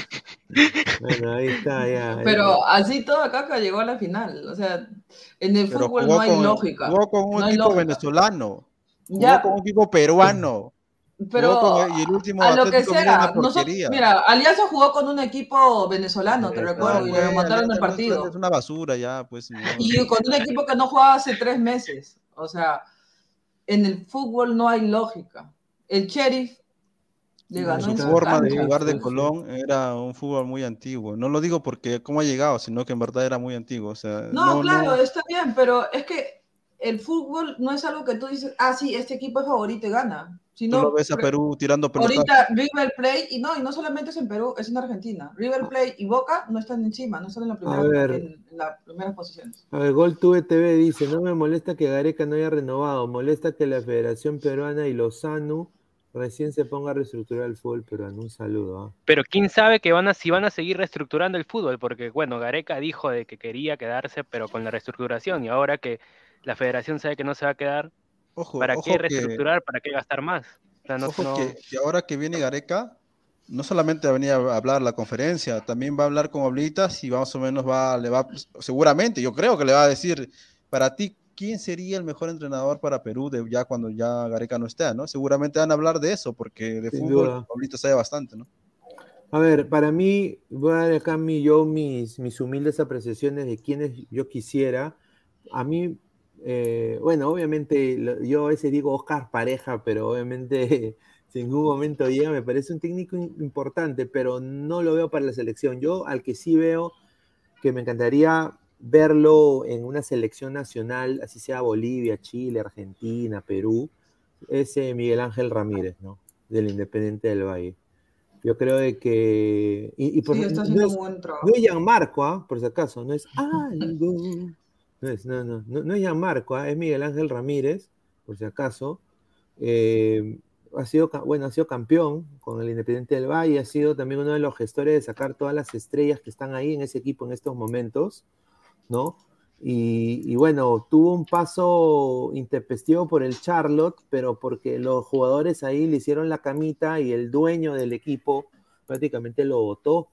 bueno, ahí está, ya. Pero así toda caca llegó a la final. O sea, en el Pero fútbol jugó no hay con, lógica. jugó con un no equipo lógica. venezolano. Jugó Ya, con un equipo peruano. pero Jugó con- y el último a lo que sea. Nosotros- mira, Alianza jugó con un equipo venezolano, te recuerdo, y lo mataron en el partido. Es una basura ya, pues. no. Y con un equipo que no jugaba hace tres meses. O sea, en el fútbol no hay lógica. El Sheriff ganó Su en su forma de jugar de. Colón era un fútbol muy antiguo. No lo digo porque cómo ha llegado, sino que en verdad era muy antiguo. O sea, No, no, claro, no- está bien, pero es que el fútbol no es algo que tú dices, ah, sí, este equipo es favorito y gana. tú Sino, lo ves a Perú tirando pelotas. ahorita River Plate, y no, y no solamente es en Perú, es en Argentina. River Plate y Boca no están encima, no están en, la primera, ver. en, en las primeras posiciones. A ver, Gol Tuve TV dice, no me molesta que Gareca no haya renovado, molesta que la Federación Peruana y Lozano recién se ponga a reestructurar el fútbol peruano. Un saludo. ¿ah? Pero quién sabe que van a, si van a seguir reestructurando el fútbol, porque bueno, Gareca dijo de que quería quedarse, pero con la reestructuración, y ahora que la federación sabe que no se va a quedar, Ojo, ¿para ojo qué que- reestructurar? ¿Para qué gastar más? O sea, no- Ojo no- que, que ahora que viene Gareca, no solamente va a venir a hablar la conferencia, también va a hablar con Oblitas y más o menos va, le va, seguramente, yo creo que le va a decir, para ti, ¿quién sería el mejor entrenador para Perú de ya cuando ya Gareca no esté, ¿no? Seguramente van a hablar de eso, porque de Sin fútbol duda. Oblitas sabe bastante, ¿no? A ver, para mí, voy a dar acá mi, yo mis, mis humildes apreciaciones de quienes yo quisiera. A mí, eh, bueno, obviamente yo a veces digo Oscar Pareja, pero obviamente en ningún momento llega, me parece un técnico importante, pero no lo veo para la selección. Yo al que sí veo que me encantaría verlo en una selección nacional, así sea Bolivia, Chile, Argentina, Perú, es eh, Miguel Ángel Ramírez, ¿no? Del Independiente del Valle. Yo creo de que... Y, y por- Sí, está no es- buen trabajo. no es Gianmarco, ¿ah? por si acaso, no es algo. No es, no, no, no, no es Gianmarco, ¿ah? es Miguel Ángel Ramírez, por si acaso. Eh, ha sido, bueno, ha sido campeón con el Independiente del Valle, ha sido también uno de los gestores de sacar todas las estrellas que están ahí en ese equipo en estos momentos, ¿no? Y, bueno, tuvo un paso intempestivo por el Charlotte, pero porque los jugadores ahí le hicieron la camita y el dueño del equipo prácticamente lo votó.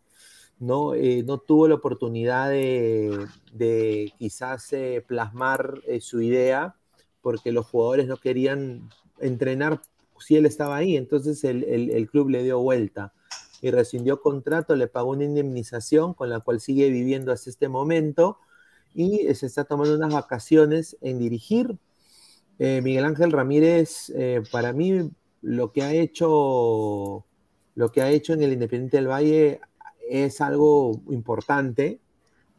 No, Eh, no tuvo la oportunidad de, quizás eh, plasmar eh, su idea porque los jugadores no querían entrenar si él estaba ahí. Entonces el club le dio vuelta y rescindió contrato, le pagó una indemnización con la cual sigue viviendo hasta este momento y eh, se está tomando unas vacaciones en dirigir. Eh, Miguel Ángel Ramírez, eh, para mí, lo que ha hecho, lo que ha hecho en el Independiente del Valle es algo importante,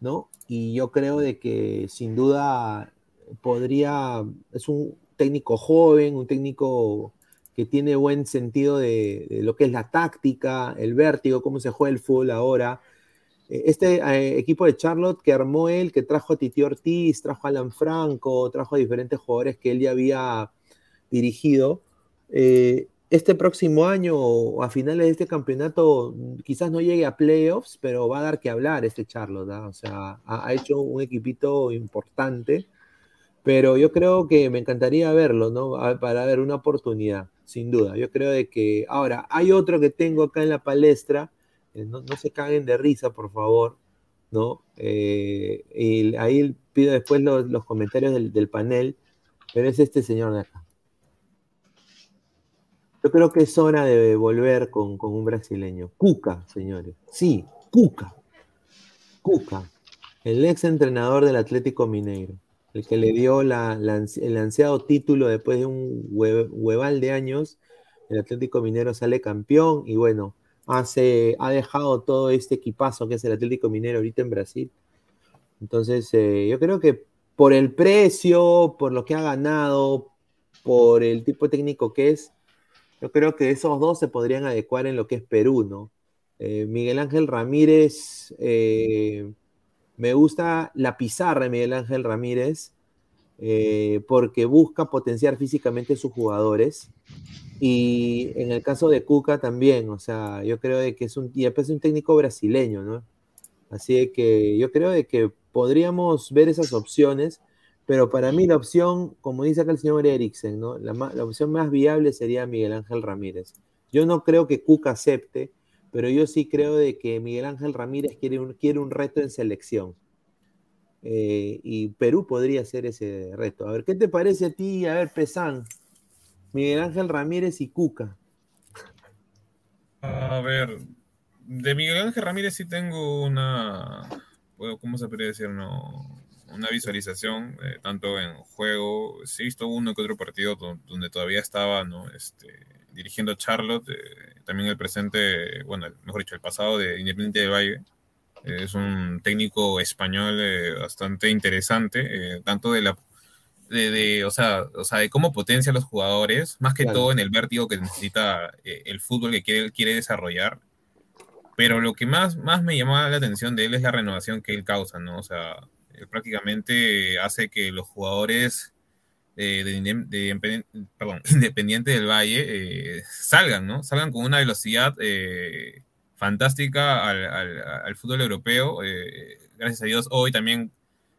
¿no? Y yo creo de que sin duda podría, es un técnico joven, un técnico que tiene buen sentido de, de lo que es la táctica, el vértigo, cómo se juega el fútbol ahora. Este eh, equipo de Charlotte que armó él, que trajo a Titi Ortiz, trajo a Alan Franco, trajo a diferentes jugadores que él ya había dirigido, eh, este próximo año a finales de este campeonato quizás no llegue a playoffs, pero va a dar que hablar este Charlotte, ¿ah? o sea, ha, hecho un equipito importante, pero yo creo que me encantaría verlo, ¿no? Para ver una oportunidad, sin duda. Yo creo de que ahora hay otro que tengo acá en la palestra, no, no se caguen de risa, por favor, ¿no? Eh, y ahí pido después los, comentarios del, panel, pero es este señor de acá. Yo creo que es hora de volver con, con un brasileño. Cuca, señores. Sí, Cuca. Cuca. El ex entrenador del Atlético Mineiro. El que le dio la- el ansiado título después de un hue- hueval de años. El Atlético Mineiro sale campeón y bueno, hace, ha dejado todo este equipazo que es el Atlético Mineiro ahorita en Brasil. Entonces, eh, yo creo que por el precio, por lo que ha ganado, por el tipo técnico que es, yo creo que esos dos se podrían adecuar en lo que es Perú, ¿no? Eh, Miguel Ángel Ramírez, eh, me gusta la pizarra de Miguel Ángel Ramírez, eh, porque busca potenciar físicamente a sus jugadores. Y en el caso de Cuca también, o sea, yo creo de que es un, y es un técnico brasileño, ¿no? Así de que yo creo de que podríamos ver esas opciones, pero para mí la opción, como dice acá el señor Eriksen, ¿no? La, la opción más viable sería Miguel Ángel Ramírez. Yo no creo que Cuca acepte, pero yo sí creo de que Miguel Ángel Ramírez quiere un, quiere un reto en selección. Eh, y Perú podría ser ese reto. A ver, ¿qué te parece a ti? A ver, Pesán. Miguel Ángel Ramírez y Cuca. A ver, de Miguel Ángel Ramírez sí tengo una, ¿cómo se puede decir? Una visualización, eh, tanto en juego, sí he visto uno que otro partido do- donde todavía estaba, ¿no? Este, dirigiendo Charlotte, eh, también el presente, bueno, mejor dicho, el pasado de Independiente del Valle. Es un técnico español eh, bastante interesante, eh, tanto de la de, de, o, sea, o sea, de cómo potencia a los jugadores, más que Claro. todo en el vértigo que necesita eh, el fútbol que quiere, quiere desarrollar. Pero lo que más, más me llamaba la atención de él es la renovación que él causa, ¿no? O sea, él prácticamente hace que los jugadores de, perdón, Independiente del Valle salgan, ¿no? Salgan con una velocidad fantástica al, al- fútbol europeo. eh, gracias a Dios, hoy también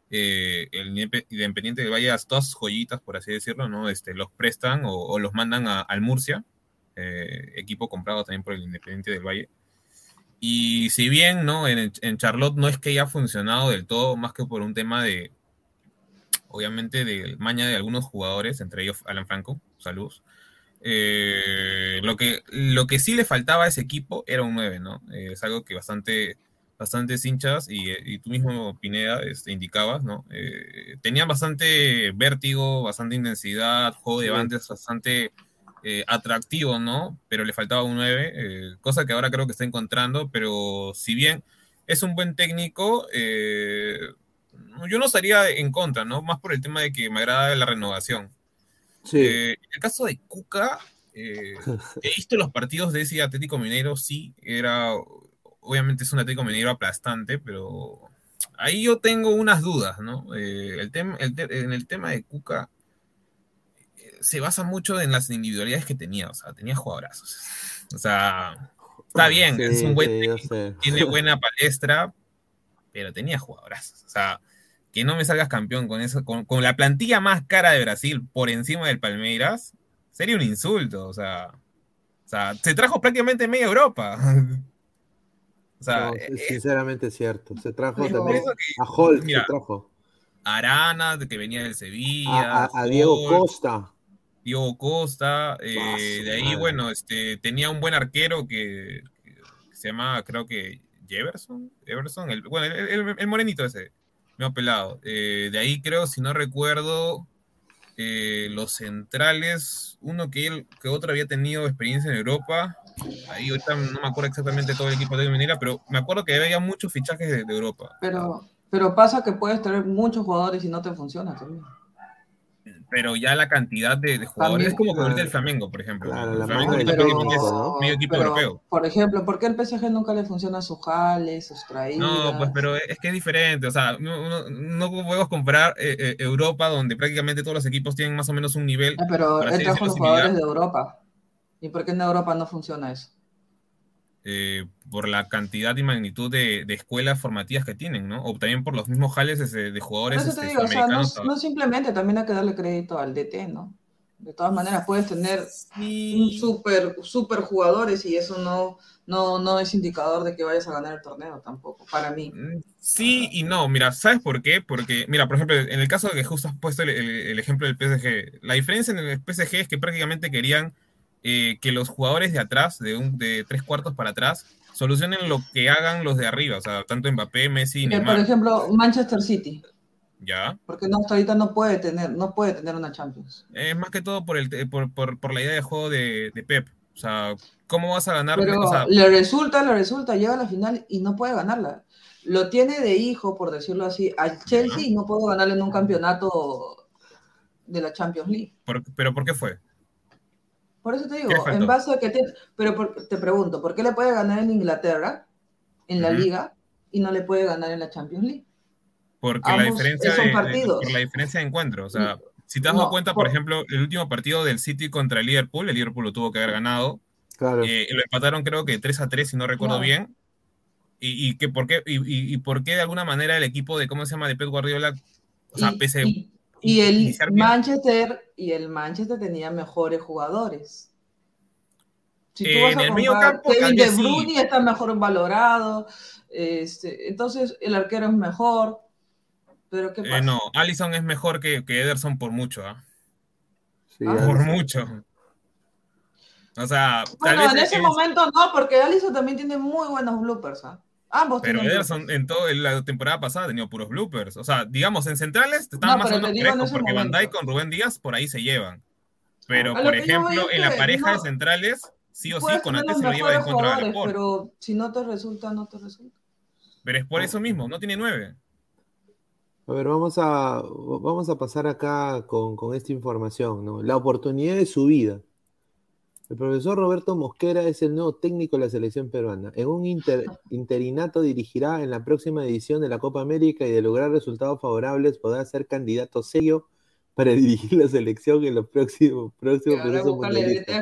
eh, el Indepe- Independiente del Valle, todas sus joyitas, por así decirlo, ¿no? Este, los prestan o, los mandan al Murcia, eh, equipo comprado también por el Independiente del Valle. Y si bien, ¿no? En, en Charlotte no es que haya funcionado del todo, más que por un tema de, obviamente, de maña de algunos jugadores, entre ellos Alan Franco, saludos. Eh, lo, que, lo que sí le faltaba a ese equipo era un 9, ¿no? Eh, es algo que bastante, bastantes hinchas y, y tú mismo, Pineda, este, indicabas, ¿no? Eh, tenían bastante vértigo, bastante intensidad, juego de bandas bastante eh, atractivo, ¿no? Pero le faltaba un 9, eh, cosa que ahora creo que está encontrando, pero si bien es un buen técnico, eh, yo no estaría en contra, ¿no? Más por el tema de que me agrada la renovación. Sí. Eh, en el caso de Cuca, eh, he visto los partidos de ese Atlético Mineiro, sí, era, obviamente es un Atlético Mineiro aplastante, pero ahí yo tengo unas dudas, ¿no? Eh, el tema, el te- en el tema de Cuca se basa mucho en las individualidades que tenía, o sea, tenía jugadorazos. O sea, está bien, Sí, es un buen sí, tiene buena palestra, pero tenía jugadorazos. O sea, que no me salgas campeón con eso, con, con la plantilla más cara de Brasil por encima del Palmeiras, sería un insulto. O sea, o sea se trajo prácticamente media Europa. O sea, No, eh, sí, sinceramente es cierto. Se trajo también que- a mira, se trajo. Arana, que venía del Sevilla. A, a- a Diego Costa. Diego Costa, eh, de ahí, madre. bueno, este, tenía un buen arquero que, que se llama, creo que Jefferson, Everson, el, bueno, el, el- el morenito ese, ha pelado. Eh, de ahí creo, si no recuerdo, eh, los centrales, uno que él, que otro había tenido experiencia en Europa, ahí ahorita no me acuerdo exactamente todo el equipo de Minera, pero me acuerdo que había muchos fichajes de, de Europa. Pero, pero pasa que puedes tener muchos jugadores y no te funciona también. Pero ya la cantidad de, de jugadores También, es como que ahorita el Flamengo, por ejemplo. El Flamengo ahorita es ¿no? medio equipo pero, europeo. Por ejemplo, ¿por qué al PSG nunca le funciona sus jales, sus traídas? No, pues pero es que es diferente, o sea, no, no- no podemos comparar eh, eh, Europa donde prácticamente todos los equipos tienen más o menos un nivel, Ah, pero él trajo los jugadores de Europa. ¿Y por qué en Europa no funciona eso? Eh, por la cantidad y magnitud de, de escuelas formativas que tienen, ¿no? O también por los mismos jales este, de jugadores eso este, te digo, o sea, no, simplemente, también hay que darle crédito al DT, ¿no? De todas maneras, puedes tener un Sí, super, super jugadores y eso no, no, no es indicador de que vayas a ganar el torneo tampoco, para mí. Mm, Sí y no, mira, ¿sabes por qué? Porque, mira, por ejemplo, en el caso de que justo has puesto el, el- el ejemplo del PSG, la diferencia en el PSG es que prácticamente querían eh, que los jugadores de atrás, de, un, de tres cuartos para atrás, solucionen lo que hagan los de arriba, o sea, tanto Mbappé, Messi Que, por Neymar, ejemplo, Manchester City, ¿ya? porque no, hasta ahorita no puede tener, no puede tener una Champions. Es más que todo por, el, te- por, por, por la idea de juego de, de Pep, o sea, ¿cómo vas a ganar? Pero O sea, le resulta, le resulta, llega a la final y no puede ganarla. Lo tiene de hijo, por decirlo así, al Chelsea y no puedo ganarle en un campeonato de la Champions League. ¿pero por qué fue? Por eso te digo, en base a que te, pero por- te pregunto, ¿por qué le puede ganar en Inglaterra, en la liga, y no le puede ganar en la Champions League? Porque la diferencia son de, de- partidos. por la diferencia de encuentro. O sea, si te has No, cuenta, por por- ejemplo, el último partido del City contra el Liverpool, el Liverpool lo tuvo que haber ganado. Claro. eh, lo empataron creo que 3 a 3, si no recuerdo Claro. bien. Y, y que por qué, y, y- y por qué de alguna manera el equipo de, ¿cómo se llama? De Pep Guardiola, o sea, y, pese y- el. Manchester y el Manchester tenía mejores jugadores. Si tú Eh, vas en el medio campo, Kevin De sí. Bruyne está mejor valorado, este, entonces el arquero es mejor, pero ¿qué eh, pasa? no, Allison es mejor que, que Ederson por mucho, ¿ah? Sí, Ah. Por mucho. O sea, tal Bueno, vez en ese es- momento no, porque Allison también tiene muy buenos bloopers. ¿ah? Ambos Pero tienen Ederson bloopers. en toda la temporada pasada ha tenido puros bloopers. O sea, digamos, en centrales No, están más o te menos en parejos, porque Van momento. Dijk con Rubén Díaz por ahí se llevan. Pero, por ejemplo, en la pareja de no- centrales, sí o sí, con los se lo lleva de mejores contra de Laporte. pero si no te resulta, no te resulta. Pero es por eso mismo, no tiene nueve. A ver, vamos a, vamos a pasar acá con, con esta información, ¿no? La oportunidad de su vida. El profesor Roberto Mosquera es el nuevo técnico de la selección peruana. En un inter- interinato dirigirá en la próxima edición de la Copa América y de lograr resultados favorables podrá ser candidato serio para dirigir la selección en los próximos, próximos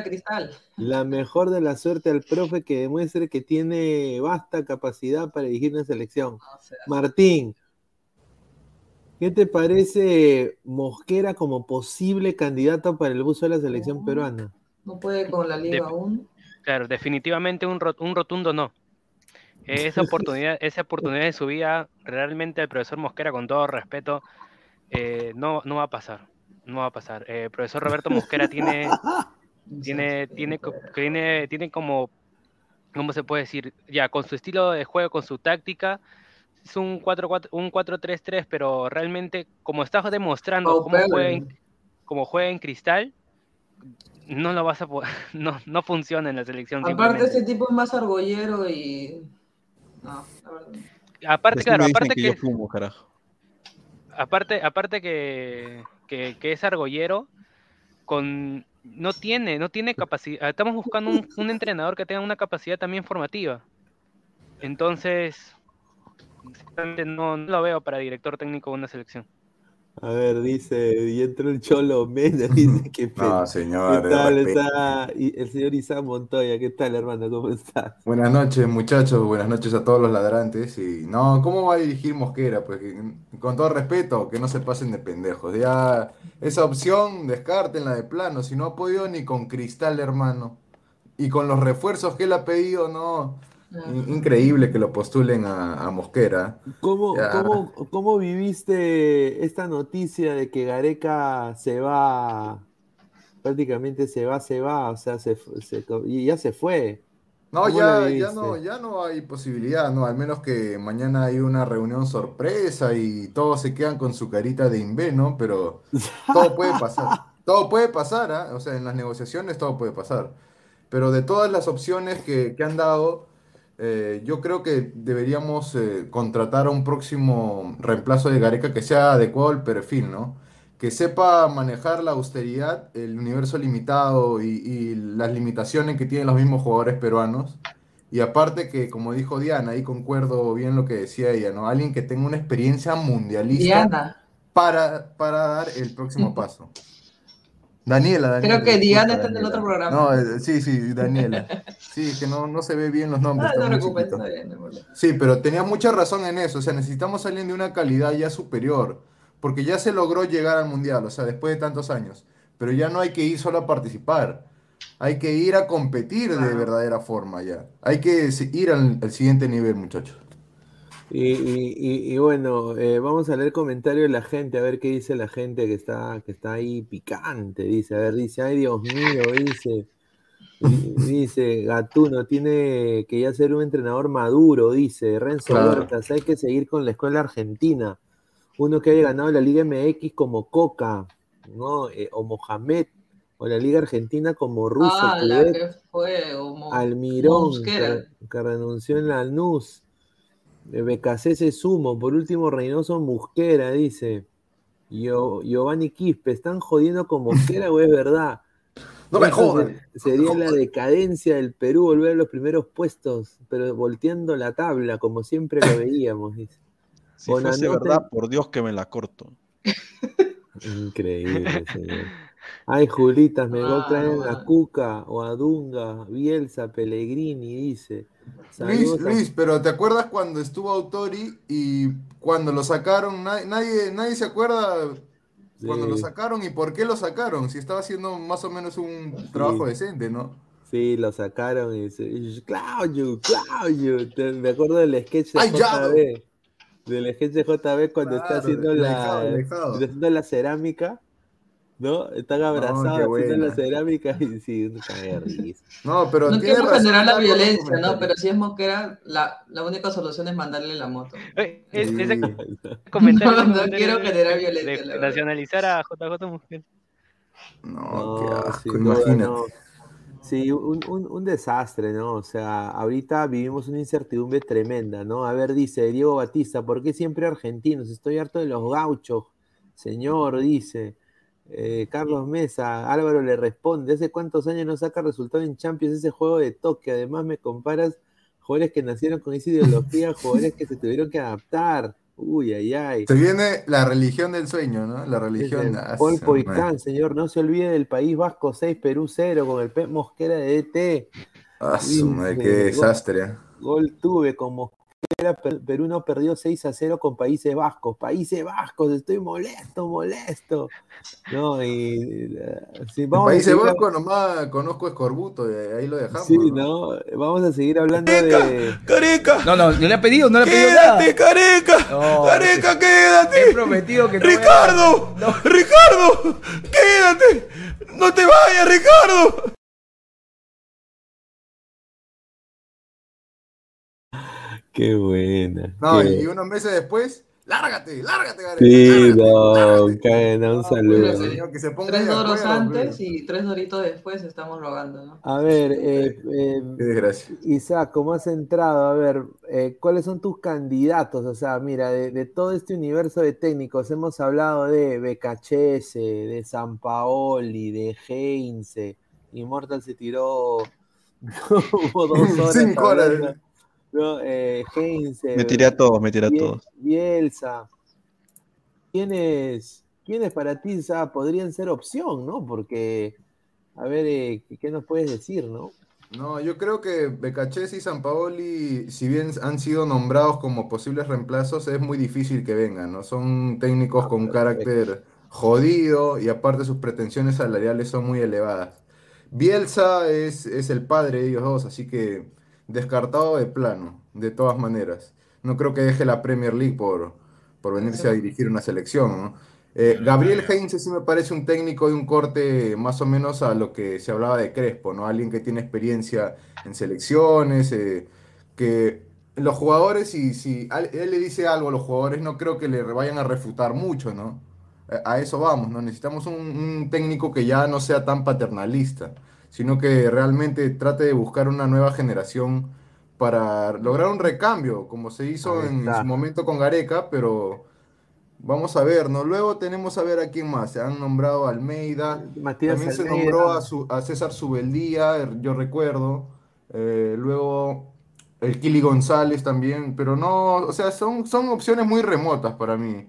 Cristal. La mejor de la suerte al profe que demuestre que tiene vasta capacidad para dirigir una selección. O sea, Martín, ¿qué te parece Mosquera como posible candidato para el buzo de la selección peruana? No puede con la Liga aún. Claro, definitivamente un, rot- un rotundo no. Esa oportunidad, esa oportunidad de su vida, realmente el profesor Mosquera, con todo respeto, eh, no, no va a pasar. No va a pasar. Eh, el profesor Roberto Mosquera tiene, tiene, tiene, tiene, tiene como, ¿cómo se puede decir? Ya, con su estilo de juego, con su táctica, es un 4-4 un 4-3-3, pero realmente, como está demostrando cómo juega, en, cómo juega en cristal, no lo vas a poder, no, no funciona en la selección. Aparte, este tipo es más argollero y. No, la verdad. Aparte, Así claro, aparte que que, yo fumo, carajo. aparte, aparte que, que, que es argollero, con no tiene, no tiene capacidad. Estamos buscando un, un entrenador que tenga una capacidad también formativa. Entonces, no, no lo veo para director técnico de una selección. A ver, dice, y entró el Cholo Mena, dice que No, ¿Qué señor. tal? respeto. Está y- el señor Isaac Montoya, ¿qué tal, hermano? ¿Cómo estás? Buenas noches, muchachos. Buenas noches a todos los ladrantes. Y no, ¿cómo va a dirigir Mosquera? Pues con todo respeto, que no se pasen de pendejos. Ya esa opción, descártenla de plano. Si no ha podido ni con Cristal, hermano. Y con los refuerzos que él ha pedido, no. In- Increíble que lo postulen a, a Mosquera. ¿Cómo, cómo, cómo viviste esta noticia de que Gareca se va, prácticamente se va, se va, o sea, se, se y ya se fue? No, ¿Cómo ya, ya no, ya no hay posibilidad, ¿no? Al menos que mañana hay una reunión sorpresa y todos se quedan con su carita de imbé, ¿no? Pero todo puede pasar. Todo puede pasar, ¿ah? O sea, en las negociaciones todo puede pasar. Pero de todas las opciones que, que han dado, eh, yo creo que deberíamos eh, contratar a un próximo reemplazo de Gareca que sea adecuado al perfil, ¿no? Que sepa manejar la austeridad, el universo limitado y, y las limitaciones que tienen los mismos jugadores peruanos. Y aparte que, como dijo Diana, ahí concuerdo bien lo que decía ella, ¿no? Alguien que tenga una experiencia mundialista Diana. para, para dar el próximo paso. Daniela, Daniela. Creo que Diana está en el otro programa. No, eh, sí, sí, Daniela. Sí, es que no, no se ve bien los nombres. Ah, no está preocupes, bien. Sí, pero tenías mucha razón en eso. O sea, necesitamos alguien de una calidad ya superior. Porque ya se logró llegar al mundial, o sea, después de tantos años. Pero ya no hay que ir solo a participar. Hay que ir a competir de verdadera forma ya. Hay que ir al, al siguiente nivel, muchachos. Y, y- y- y bueno, eh, vamos a leer comentarios de la gente, a ver qué dice la gente que está, que está ahí picante, dice, a ver, dice, ay Dios mío, dice, di- dice, Gatuno tiene que ya ser un entrenador maduro, dice, Renzo Claro. Huertas, hay que seguir con la escuela argentina, uno que haya ganado la Liga MX como Coca, ¿no? Eh, o Mohamed, o la Liga Argentina como Russo, Ah, la Coudet, que fue. Como... Almirón, que, que renunció en la NUS. BKC se sumo. Por último, Reynoso Musquera, dice. Gio- Giovanni Quispe, ¿están jodiendo con Mosquera o es verdad? No me jodan. se- Sería la decadencia del Perú, volver a los primeros puestos, pero volteando la tabla, como siempre lo veíamos. dice. Si fuese Bonanote- verdad, por Dios que me la corto. Increíble, señor. Ay, Julitas, me Ah, traen no, a bueno. Cuca o a Dunga, Bielsa, Pellegrini, dice. Luis, a- Luis, pero ¿te acuerdas cuando estuvo Autori y cuando lo sacaron? Nadie, nadie, nadie se acuerda cuando lo sacaron y por qué lo sacaron, si estaba haciendo más o menos un trabajo decente, ¿no? Sí, lo sacaron y dice, Claudio, Claudio. Te- Me acuerdo del sketch de ¡Ay, ya! JB. Del sketch de JB cuando está haciendo la, haciendo la cerámica. ¿No? Están abrazados buena. la cerámica y sí. No, pero No tiene quiero razón generar la violencia, ¿no? Pero si es Mosquera, la, la única solución es mandarle la moto. Eh, es- ese Sí. comentario, No, quiero generar violencia, de nacionalizar a JJ Mosquera. No, qué asco, imagínate. no. Sí, un, un- un desastre, ¿no? O sea, ahorita vivimos una incertidumbre tremenda, ¿no? A ver, dice Diego Batista, ¿por qué siempre argentinos? Estoy harto de los gauchos, señor, dice. Eh, Carlos Mesa, Álvaro le responde, ¿hace cuántos años no saca resultado en Champions ese juego de toque? Además me comparas jugadores que nacieron con esa ideología, jugadores que se tuvieron que adaptar. Uy, ay, ay. Se viene la religión del sueño, ¿no? La religión. Ah, Paul Poicán, señor, no se olvide del País Vasco 6, Perú 0, con el Pep Mosquera de DT. Ah, su madre, qué desastre. ¿eh? Gol tuve con Mosquera, Per- Perú no perdió 6 a 0 con Países Vascos. Países Vascos, estoy molesto, molesto. No, y eh, sí, En vamos a Países Vascos nomás conozco Escorbuto y ahí lo dejamos. sí, ¿no? ¿no? Vamos a seguir hablando de. Careca, No, no, no le ha pedido, no le ha pedido nada. quédate, careca. No, Careca, He quédate. prometido que no voy a- Ricardo, Ricardo, quédate. No te vayas, Ricardo. Qué buena. No, qué- y unos meses después, lárgate, lárgate, Gareca, Sí, lárgate, no. Caena, un Bueno, saludo. señor, que se ponga Tres doros acuerdo, antes pues. y tres doritos después estamos rogando, ¿no? A ver, eh, eh, Qué. Isaac, ¿cómo has entrado? A ver, eh, ¿cuáles son tus candidatos? O sea, mira, de, de todo este universo de técnicos, hemos hablado de Becachese, de Sampaoli, de Heinze. Immortal se tiró como dos horas. Cinco horas. Eh, Heinze, Me tiré a todos, me tiré a Biel- todos. Bielsa. ¿Quiénes, ¿Quiénes para ti podrían ser opción, no? Porque, a ver, eh, ¿qué- ¿qué nos puedes decir, no? No, yo creo que Becachese y Sampaoli, si bien han sido nombrados como posibles reemplazos, es muy difícil que vengan, ¿no? Son técnicos con un carácter jodido y aparte sus pretensiones salariales son muy elevadas. Bielsa es, es el padre de ellos dos, así que descartado de plano, de todas maneras. No creo que deje la Premier League por, por venirse a dirigir una selección, ¿no? Eh, Gabriel Heinze sí me parece un técnico de un corte más o menos a lo que se hablaba de Crespo, ¿no? Alguien que tiene experiencia en selecciones, eh, que los jugadores, si, si él le dice algo a los jugadores, no creo que le vayan a refutar mucho, ¿no? A a eso vamos, ¿no? Necesitamos un, un técnico que ya no sea tan paternalista, sino que realmente trate de buscar una nueva generación para lograr un recambio, como se hizo en su momento con Gareca, pero vamos a ver, ¿no? Luego tenemos a ver a quién más. Se han nombrado a Almeida, Matías también se nombró a, su- a César Subeldía, yo recuerdo. Eh, luego el Kili González también, pero no, o sea, son, son opciones muy remotas para mí.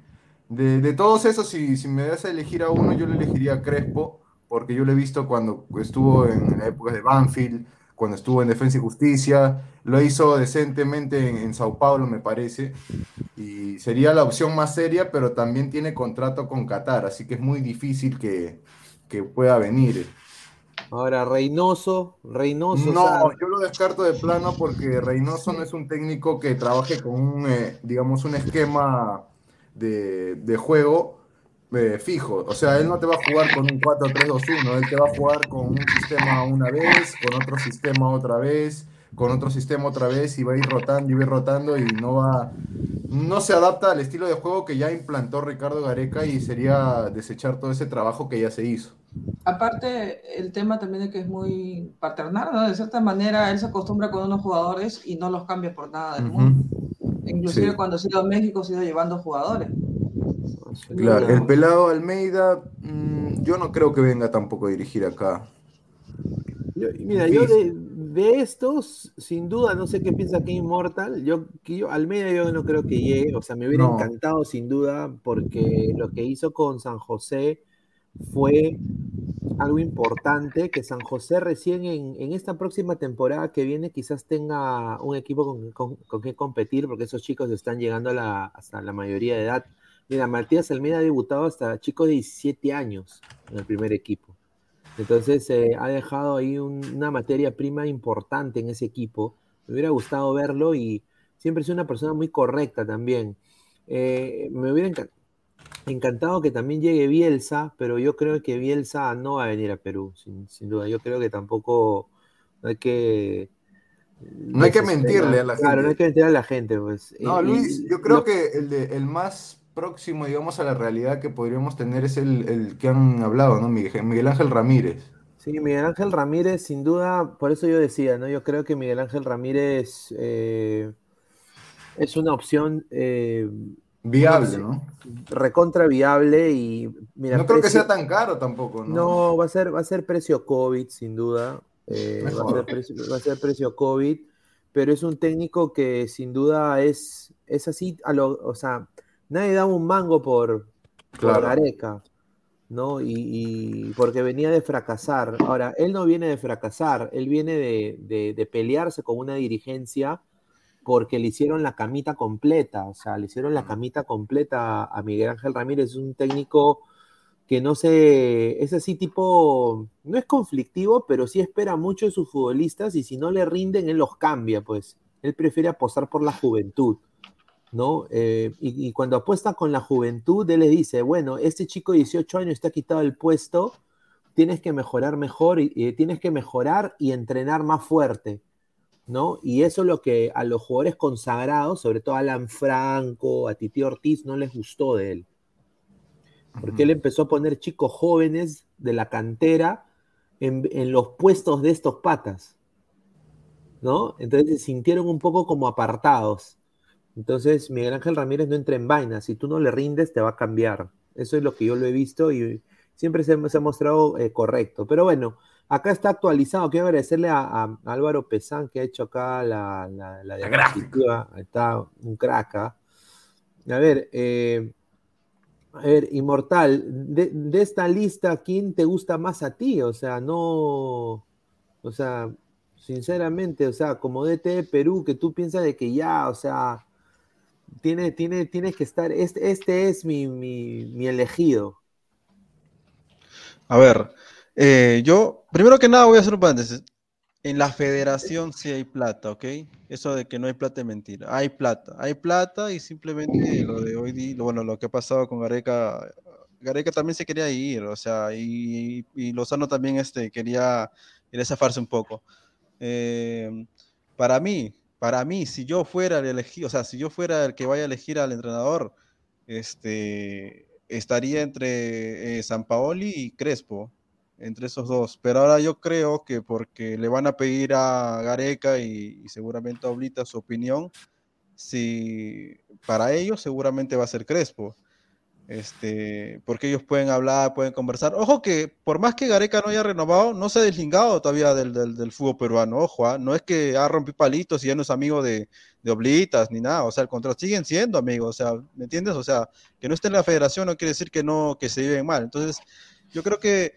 De, de todos esos, si, si me das a elegir a uno, yo le elegiría a Crespo, porque yo lo he visto cuando estuvo en la época de Banfield, cuando estuvo en Defensa y Justicia, lo hizo decentemente en, en Sao Paulo, me parece, y sería la opción más seria, pero también tiene contrato con Qatar, así que es muy difícil que, que pueda venir. Ahora, Reynoso, Reynoso, No, o sea, yo lo descarto de plano porque Reynoso no es un técnico que trabaje con un, eh, digamos, un esquema de, de juego eh, fijo. O sea, él no te va a jugar con un 4-3-2-1, él te va a jugar con un sistema una vez, con otro sistema otra vez, con otro sistema otra vez y va a ir rotando y va a ir rotando y no va, no se adapta al estilo de juego que ya implantó Ricardo Gareca y sería desechar todo ese trabajo que ya se hizo. Aparte, el tema también es que es muy paternal, ¿no? De cierta manera, él se acostumbra con unos jugadores y no los cambia por nada del mundo. Inclusive Sí. cuando ha ido a México, se ha ido llevando jugadores. Claro, el pelado Almeida, mm, yo no creo que venga tampoco a dirigir acá. yo- mira, yo de, de estos, sin duda, no sé qué piensa aquí Immortal, yo, que yo, Almeida yo no creo que llegue, o sea, me hubiera No. encantado sin duda, porque lo que hizo con San José fue algo importante, que San José recién en, en esta próxima temporada que viene quizás tenga un equipo con, con- con que competir, porque esos chicos están llegando a la, hasta la mayoría de edad. Mira, Matías Almeida ha debutado hasta chicos de 17 años en el primer equipo. Entonces eh, ha dejado ahí un- una materia prima importante en ese equipo. Me hubiera gustado verlo y siempre es una persona muy correcta también. Eh, me hubiera encan- Encantado que también llegue Bielsa, pero yo creo que Bielsa no va a venir a Perú, sin, sin duda. Yo creo que tampoco no hay que. No hay que mentirle a la Claro, no hay gente. que mentir a la gente, pues. No, y Luis, yo creo lo- que el, de- el más próximo, digamos, a la realidad que podríamos tener es el, el que han hablado, ¿no? Miguel, Miguel Ángel Ramírez. Sí, Miguel Ángel Ramírez, sin duda, por eso yo decía, ¿no? Yo creo que Miguel Ángel Ramírez eh, es una opción eh, Viable, ¿no? recontra viable y mira, No creo que sea tan caro tampoco, ¿no? No, va a ser, va a ser precio COVID, sin duda. eh, va, a ser precio, va a ser precio COVID, pero es un técnico que sin duda es, es así, a lo, o sea, nadie da un mango por, por Claro. Gareca, ¿no? Y, y porque venía de fracasar. Ahora, él no viene de fracasar, él viene de, de- de pelearse con una dirigencia porque le hicieron la camita completa, o sea, le hicieron la camita completa a Miguel Ángel Ramírez, es un técnico que no sé, es así tipo, no es conflictivo, pero sí espera mucho de sus futbolistas y si no le rinden, él los cambia, pues. Él prefiere apostar por la juventud, ¿no? Eh, y, y cuando apuesta con la juventud, él le dice, bueno, este chico de 18 años ha quitado el puesto, tienes que mejorar mejor y, tienes que mejorar y entrenar más fuerte. ¿no? Y eso es lo que a los jugadores consagrados, sobre todo a Alan Franco, a Titi Ortiz, no les gustó de él. Porque él empezó a poner chicos jóvenes de la cantera en, en los puestos de estos patas, ¿no? Entonces se sintieron un poco como apartados. Entonces Miguel Ángel Ramírez no entra en vaina, si tú no le rindes te va a cambiar. Eso es lo que yo lo he visto y siempre se, se ha mostrado eh, correcto. Pero bueno, acá está actualizado. Quiero agradecerle a, a Álvaro Pesán que ha hecho acá la, la, la. Ahí Está un crack. ¿ah? A ver, eh, a ver, Inmortal, de, de esta lista, ¿quién te gusta más a ti? O sea, no, o sea, sinceramente, o sea, como DT de Perú, que tú piensas de que ya, o sea, tiene, tiene, tienes que estar, este, este es mi, mi, mi elegido. A ver, eh, yo, primero que nada voy a hacer un paréntesis. En la federación sí hay plata, ¿ok? Eso de que no hay plata es mentira. Hay plata, hay plata y simplemente lo de hoy bueno, lo que ha pasado con Gareca, Gareca también se quería ir, o sea, y, y Lozano también este, quería, quería zafarse un poco. Eh, para mí, para mí, si yo fuera el elegido, o sea, si yo fuera el que vaya a elegir al entrenador, este, estaría entre eh, San Paoli y Crespo, entre esos dos. Pero ahora yo creo que porque le van a pedir a Gareca y, seguramente a Oblita su opinión, si para ellos seguramente va a ser Crespo. Este, porque ellos pueden hablar, pueden conversar. Ojo que por más que Gareca no haya renovado, no se ha deslingado todavía del, del, fútbol peruano. Ojo, ¿ah? no es que ha rompido palitos y ya no es amigo de, de Oblitas ni nada. O sea, al contrario, siguen siendo amigos. O sea, ¿me entiendes? O sea, que no esté en la federación no quiere decir que no, que se lleven mal. Entonces, yo creo que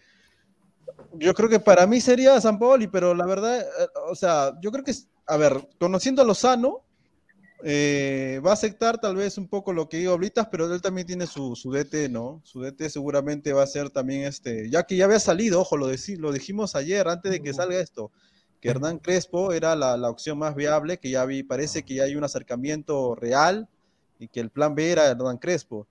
yo creo que para mí sería San Paoli, pero la verdad, eh, o sea, yo creo que, a ver, conociendo a Lozano, eh, va a aceptar tal vez un poco lo que digo Oblitas, pero él también tiene su, su DT, ¿no? Su DT seguramente va a ser también este, ya que ya había salido, ojo, lo, deci- lo dijimos ayer, antes de que salga esto, que Hernán Crespo era la, la opción más viable, que ya vi, parece que ya hay un acercamiento real y que el plan B era Hernán Crespo.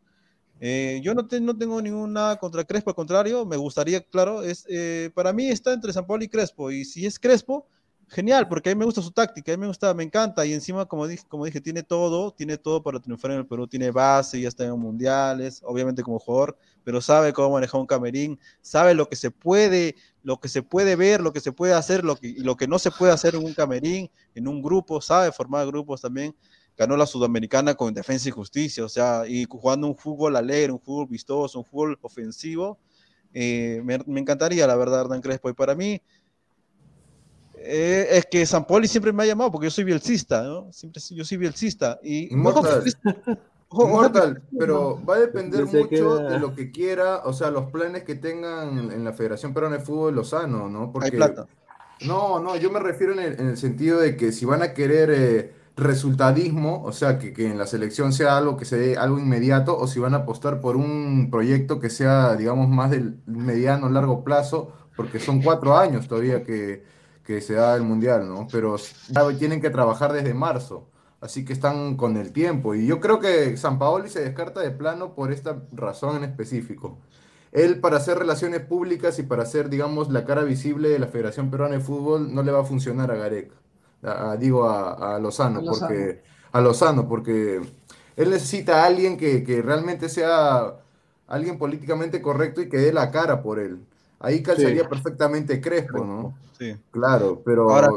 Eh, yo no, te- no tengo ninguna contra Crespo, al contrario, me gustaría, claro, es, eh, para mí está entre San Paulo y Crespo, y si es Crespo, genial, porque a mí me gusta su táctica, a mí me gusta, me encanta, y encima, como dije, como dije, tiene todo, tiene todo para triunfar en el Perú, tiene base, ya está en mundiales, obviamente como jugador, pero sabe cómo manejar un camerín, sabe lo que se puede, lo que se puede ver, lo que se puede hacer, lo que, y lo que no se puede hacer en un camerín, en un grupo, sabe formar grupos también, ganó la Sudamericana con Defensa y Justicia, o sea, y jugando un fútbol alegre, un fútbol vistoso, un fútbol ofensivo, eh, me, me encantaría, la verdad, Hernán Crespo, y para mí, eh, es que San Poli siempre me ha llamado porque yo soy bielcista, ¿no? Siempre yo soy bielcista. Y Inmortal. ojo, Inmortal, pero va a depender Pensé mucho que de lo que quiera, o sea, los planes que tengan en la Federación Peruana de Fútbol Lozano, ¿no? hay Porque plata. No, no, yo me refiero en el, en el sentido de que si van a querer eh, resultadismo, o sea, que, que en la selección sea algo que se dé algo inmediato, o si van a apostar por un proyecto que sea, digamos, más del mediano, largo plazo, porque son cuatro años todavía que, que se da el Mundial, ¿no? Pero ya tienen que trabajar desde marzo. Así que están con el tiempo. Y yo creo que San Paoli se descarta de plano por esta razón en específico. Él para hacer relaciones públicas y para hacer, digamos, la cara visible de la Federación Peruana de Fútbol no le va a funcionar a Gareca. A- digo a, a Lozano, A Lozano. porque a Lozano, porque él necesita a alguien que, que realmente sea alguien políticamente correcto y que dé la cara por él. Ahí calzaría Sí. perfectamente Crespo, ¿no? Sí. Claro, pero Ahora.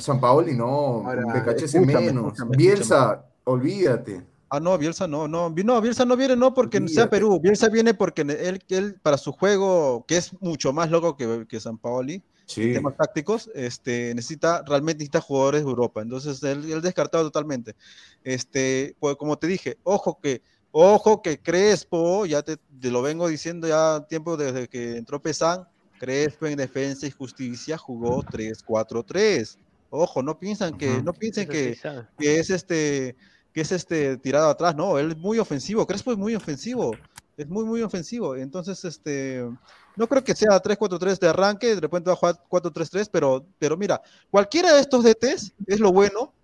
San Paoli no, Becachese menos. escúchame, Bielsa, olvídate. Ah, no, Bielsa no, no, no, Bielsa no viene no porque sea. Perú, Bielsa viene porque él, él para su juego, que es mucho más loco que, que San Paoli, Sí. temas tácticos, este, necesita, realmente necesita jugadores de Europa, entonces él, él descartado totalmente. Este, pues como te dije, ojo que, ojo que Crespo, ya te, te lo vengo diciendo ya tiempo desde que entró Pesan, Crespo en defensa y justicia jugó 3-4-3. Ojo, no piensan que, no piensen que, que es este que es este tirado atrás, no, él es muy ofensivo, Crespo es muy ofensivo, es muy muy ofensivo, entonces este no creo que sea 3-4-3 de arranque, de repente va a jugar 4-3-3, pero pero mira, cualquiera de estos DTs es lo bueno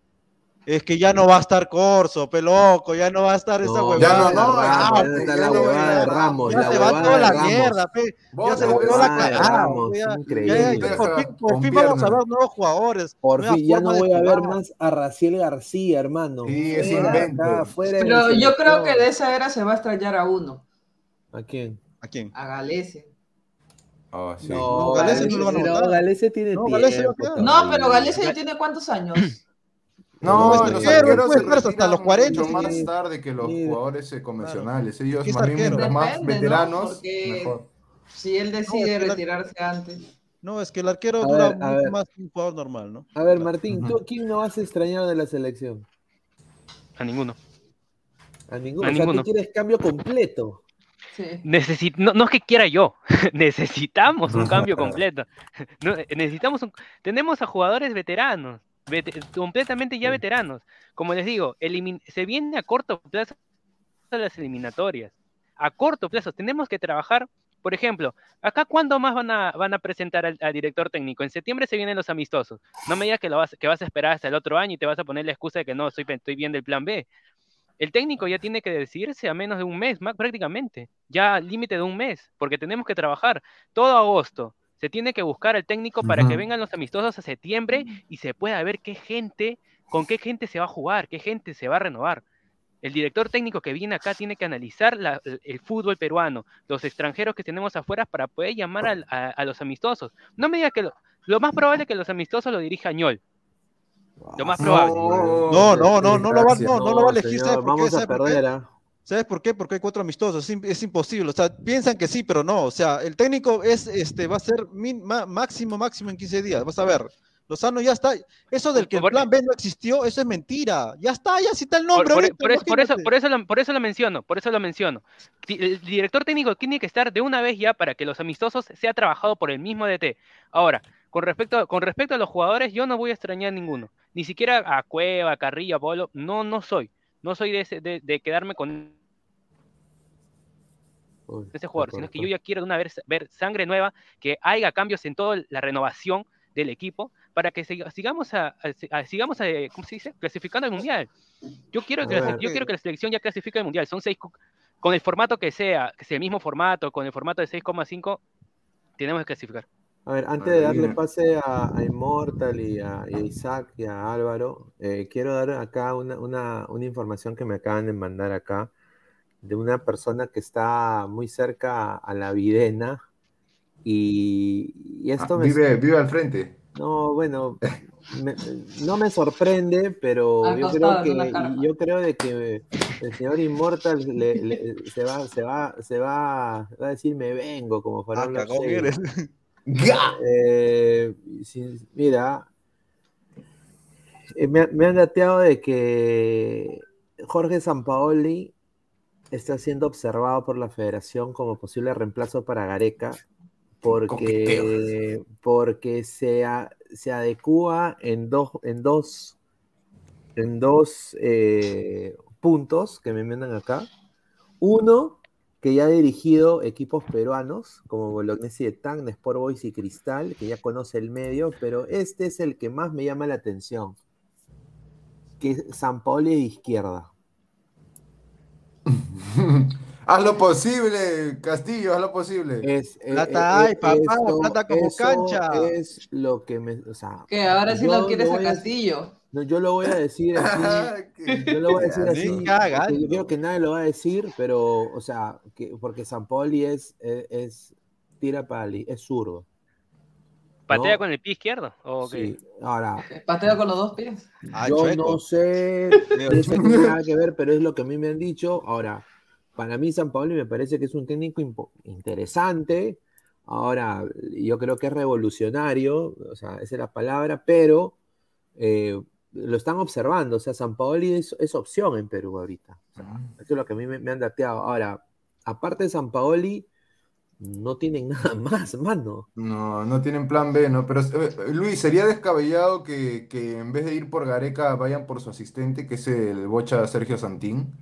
es que ya no va a estar Corso, peloco, ya no va a estar esa No, ya huevada. no, no, Ramos, ya está ya la no va a huevada de estar Ramos, Ya la se va huevada toda de la Ramos. mierda, pe. Ya se va la toda la huevada de cagada, Ramos, pe, ya- ya- increíble. ya- por fin, por Con fin vamos a ver nuevos jugadores. Por fin, ya no voy a ver más a Raciel García, hermano. Sí, es invento. Pero yo creo que de esa era se va a extrañar a uno, ¿A quién? ¿A quién? a Galese. Ah, sí. No, Galese no lo van a pero votar. Galese tiene tiempo. No, pero Galese ya tiene cuántos años. No, Pues, los arquero, arqueros puede se estar hasta los 40, mucho sí. más tarde que los Sí. jugadores convencionales. Ellos más bien más ¿no? veteranos, mejor. Si él No, decide es que la- retirarse antes. No, es que el arquero A dura ver, a mucho ver. más que un jugador normal, ¿no? A ver, Martín. ¿tú quién no vas a extrañar de la selección? A ninguno. A ninguno. A o sea, ninguno. tú quieres cambio completo. Sí. Necesi- no, no es que quiera yo, necesitamos un cambio completo. No, necesitamos un- tenemos a jugadores veteranos, vete- completamente ya veteranos. Como les digo, se viene a corto plazo las eliminatorias. A corto plazo tenemos que trabajar. Por ejemplo, acá cuándo más van a, van a presentar al, al director técnico? En septiembre se vienen los amistosos. No me digas que, lo vas, que vas a esperar hasta el otro año y te vas a poner la excusa de que no, estoy, estoy viendo el plan B. El técnico ya tiene que decidirse a menos de un mes, más prácticamente. Ya límite de un mes, porque tenemos que trabajar todo agosto. Se tiene que buscar al técnico para que vengan los amistosos a septiembre y se pueda ver qué gente, con qué gente se va a jugar, qué gente se va a renovar. El director técnico que viene acá tiene que analizar la- el, el fútbol peruano, los extranjeros que tenemos afuera para poder llamar al- a, a los amistosos. No me diga que lo, lo más probable es que los amistosos lo dirija Ñol. Lo más probable. No, no, no, no lo va, no, no lo va a elegir, vamos a perder, ¿ah? ¿Sabes por qué? Porque hay cuatro amistosos, es, im- es imposible, o sea, piensan que sí, pero no, o sea, el técnico es, este, va a ser min- ma- máximo, máximo en 15 días, vas a ver, Lozano ya está, eso del que el plan B no existió, eso es mentira, ya está, ya cita el Por, nombre, por- eso, por, eso, imagínate. por, eso lo, por eso lo menciono, por eso lo menciono. El director técnico tiene que estar de una vez ya para que los amistosos sea trabajado por el mismo DT. Ahora, con respecto, con respecto a los jugadores, yo no voy a extrañar a ninguno. Ni siquiera a Cueva, a Carrillo, Polo. No, no soy. No soy de, ese- de, de quedarme con Uy, ese jugador, sino que yo ya quiero de una vez ver sangre nueva, que haya cambios en toda la renovación del equipo para que siga- sigamos a, a- a- sigamos a, ¿cómo se dice? clasificando al mundial. Yo quiero que la, yo quiero que la selección ya clasifique al mundial. Son seis co- con el formato que sea, que sea el mismo formato, con el formato de 6,5 tenemos que clasificar. A ver, antes de darle pase a, a Immortal y a, y a Isaac y a Álvaro, eh, quiero dar acá una, una, una información que me acaban de mandar acá de una persona que está muy cerca a la Videna y, y esto Ah, me... vive, vive al frente. No, bueno, me- no me sorprende, pero Al yo creo que yo creo de que el señor Immortal le- le- se va se va se va, va a decir me vengo como Ah, Eh, mira, eh, me han dateado de que Jorge Sampaoli está siendo observado por la federación como posible reemplazo para Gareca porque, porque se, a- se adecúa en dos, en dos, en dos eh, puntos que me mandan acá. Uno, que ya ha dirigido equipos peruanos como Bolognesi de Tacna, Sport Boys y Cristal, que ya conoce el medio, pero este es el que más me llama la atención. que San Paolo es de izquierda. Haz lo posible, Castillo, haz lo posible. Es, eh, Plata eh, hay, papá, plata como eso cancha. Es lo que me. O sea, Que ahora sí lo quieres a- Castillo. No, yo lo voy a decir así. Yo lo voy a decir así. Yo creo que nadie lo va a decir, pero, o sea, que, porque San Paoli es, es, es- tira pali, es zurdo. ¿Patea No. con el pie izquierdo? ¿O qué? Sí. Ahora, Patea con los dos pies. Ah, yo chueco. no sé, no sé qué tiene nada que ver, pero es lo que a mí me han dicho. Ahora, para mí San Paoli me parece que es un técnico interesante. Ahora, yo creo que es revolucionario, o sea, esa es la palabra, pero eh, lo están observando. O sea, San Paoli es, es opción en Perú ahorita. O sea, eso es lo que a mí me, me han dateado. Ahora, aparte de San Paoli, no tienen nada más, mano. No, no tienen plan B, ¿no? Pero eh, Luis, sería descabellado que, que en vez de ir por Gareca vayan por su asistente, que es el bocha Sergio Santín.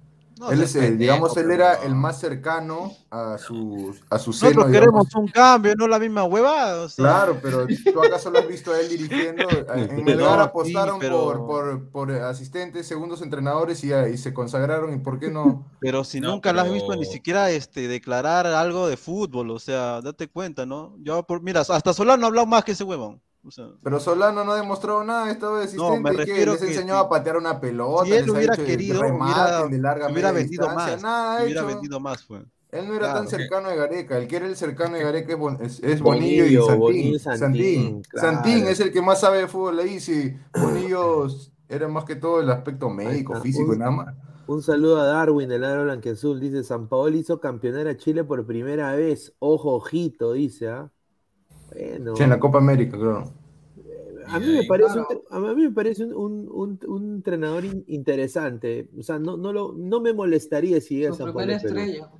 No él es pendejo, digamos, él pero era no. el más cercano a su, a su seno, Nosotros digamos. queremos un cambio, no la misma huevada. o sea. Claro, pero tú acaso lo has visto a él dirigiendo. En Melgar No, apostaron sí, pero- por, por, por asistentes, segundos entrenadores y, y se consagraron. ¿Y por qué no? Pero si No, nunca la has visto pero- ni siquiera este, declarar algo de fútbol, o sea, date cuenta, ¿no? Yo, por, mira, hasta Solano ha hablado más que ese huevón. O sea, Pero Solano no ha demostrado nada, estaba de asistente. No, me refiero les que enseñó si- a patear una pelota, si él les ha hubiera hecho de querido, remate, hubiera, de larga hubiera vendido más. nada ha Hubiera hecho. vendido más. Él no era tan cercano de Gareca, el que era el cercano de Gareca es, Bon- es, es Bonillo, y Santín. Bonillo Santín, Santín, es el que más sabe de fútbol ahí, sí. Bonillo era más que todo el aspecto médico, físico, Un- nada más. Un saludo a Darwin del Aro Blanquezul. Dice: San Paoli hizo campeonar a Chile por primera vez. Ojo, ojito, dice. ¿ah? Bueno, Sí, en la Copa América, claro. a mí me parece, un, claro. tre- a mí me parece un, un- un- un entrenador in- interesante. O sea, no, no, lo, no me molestaría si llega a San estrella.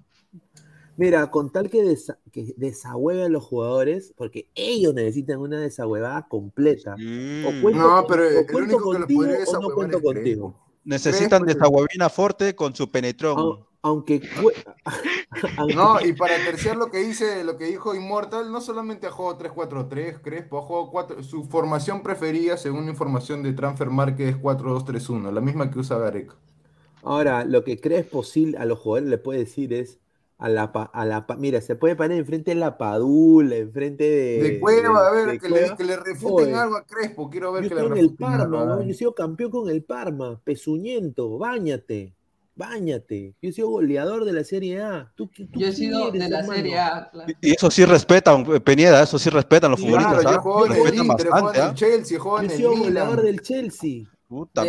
Mira, con tal que, desa- que desahueve a los jugadores, porque ellos necesitan una desahuevada completa. O cuento, No, pero o el cuento único que los contigo podría o no cuento contigo. Necesitan desaguabina fuerte con su penetrón. Aunque, No, y para terciar lo que dice, lo que dijo Immortal, no solamente ha jugado 3-4-3, Crespo, ha jugado 4, su formación preferida, según información de Transfer Market, es 4-2-3-1, la misma que usa Gareca. Ahora, lo que crees posible a los jugadores le puede decir es a la, pa- a la pa- mira, se puede parar enfrente de la Padula, enfrente de, De Cueva, a ver, de que, Cueva. Le, que le refuten Oye, algo a Crespo, quiero ver Yo que le estoy en el refuten Parma, algo. yo he sido campeón con el Parma, pezuñento, báñate, báñate. Yo he sido goleador de la Serie A. ¿Tú, qué- tú Yo he sido eres, de la hermano? Serie A, claro. Y eso sí respetan, Peñeda, eso sí respetan los Claro, futbolistas. Claro, yo ¿ah? juego en el Respetan Inter, juego en bastante, el ¿ah? Chelsea, juego Yo en he sido goleador del Chelsea. Puta.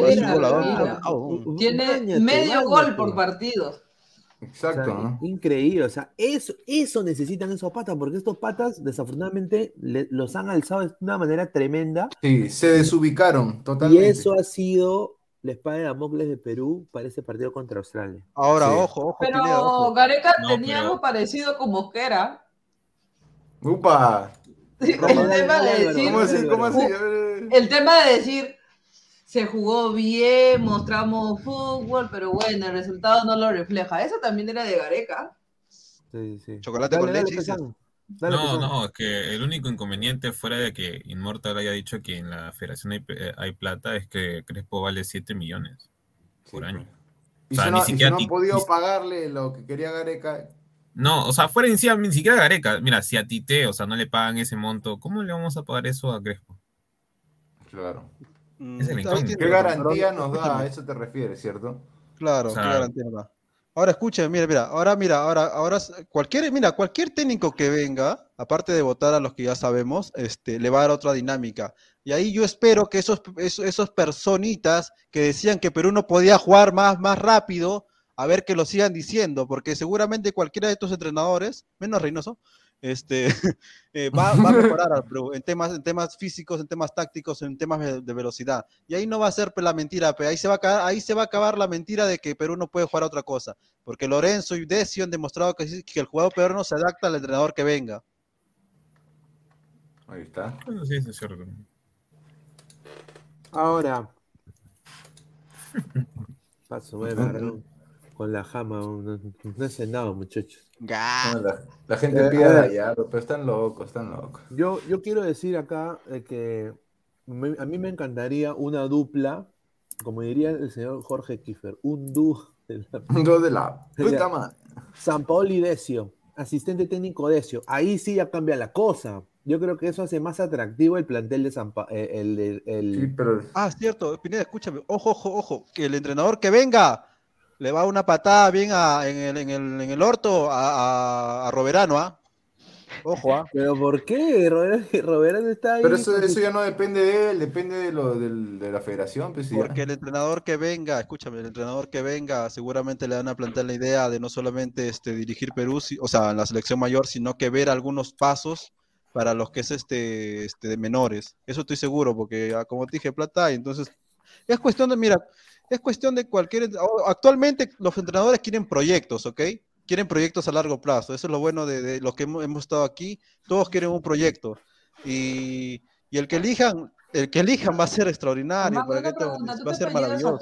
Tiene Báñate, medio gol por partido. O sea, Exacto, ¿no? Increíble, o sea, eso, eso necesitan esos patas, porque estos patas, desafortunadamente, le- los han alzado de una manera tremenda. Sí, se desubicaron Y totalmente. eso ha sido la espada de Damocles de Perú para ese partido contra Australia. Ahora, Sí. ojo, ojo, Pero Pineda, ojo. Gareca No, tenía pero- algo parecido con Mosquera. Upa, El tema de decir, ¿cómo así? ¿Cómo así? El tema de decir, se jugó bien, mostramos fútbol, pero bueno, el resultado no lo refleja. Eso también era de Gareca. Sí, sí. Chocolate Dale, con dale, leche. Dale, No, no, es que el único inconveniente fuera de que Inmortal haya dicho que en la federación hay, eh, hay plata es que Crespo vale 7 millones por Sí, año. Y O sea, si ni no, y si siquiera no han podido ni- pagarle lo que quería Gareca, No, o sea, fuera ni siquiera, ni siquiera Gareca. Mira, si a Tite, o sea, no le pagan ese monto, ¿cómo le vamos a pagar eso a Crespo? claro. Es el Mm, ¿Qué garantía nos da? A eso te refieres, ¿cierto? Claro, O sea- qué garantía nos da. Ahora escuchen, mira, mira, ahora mira, ahora, ahora cualquier, mira, cualquier técnico que venga, aparte de votar a los que ya sabemos, este, le va a dar otra dinámica. Y ahí yo espero que esos, esos, esos personitas que decían que Perú no podía jugar más, más rápido, a ver que lo sigan diciendo, porque seguramente cualquiera de estos entrenadores, menos Reynoso, este, eh, va, va a mejorar al Perú en temas, en temas físicos, en temas tácticos, en temas de, de velocidad. Y ahí no va a ser la mentira, pero ahí se va a acabar, ahí se va a acabar la mentira de que Perú no puede jugar a otra cosa, porque Lorenzo y Decio han demostrado que, el jugador peruano se adapta al entrenador que venga. Ahí está. Bueno, sí, eso es cierto. Ahora. Paso, voy a con la jama. No he cenado, muchachos. No, la, la gente Eh, pide a pero están locos, están locos. Yo, yo quiero decir acá eh, que me- a mí me encantaría una dupla como diría el señor Jorge Kiefer, un dúo de la Un dos de la puta madre. San Paoli Decio, asistente técnico Decio. Ahí sí ya cambia la cosa. Yo creo que eso hace más atractivo el plantel de San Pa- eh, el, el- el- Sí, pero Ah, cierto, Pineda, escúchame. Ojo, ojo, ojo. Que el entrenador que venga le va una patada bien a- en, el, en, el, en el orto a, a, a Roberano, ¿ah? Ojo, ¿ah? Pero ¿por qué? Roberto, Roberto está ahí. Pero eso, eso ya no depende de él, depende de, lo, del- de la federación. Pues, y ya. Porque el entrenador que venga, escúchame, el entrenador que venga seguramente le van a plantear la idea de no solamente este, dirigir Perú, si- o sea, en la selección mayor, sino que ver algunos pasos para los que es este, este de menores. Eso estoy seguro, porque ah, como te dije, plata hay. Entonces, es cuestión de, mira, es cuestión de cualquier... Actualmente los entrenadores quieren proyectos, ¿ok? Quieren proyectos a largo plazo. Eso es lo bueno de, de los que hemos, hemos estado aquí. Todos quieren un proyecto. Y, y el que elijan, el que elijan va a ser extraordinario. Armando, ¿para una qué te- pregunta, ¿tú va a ser maravilloso.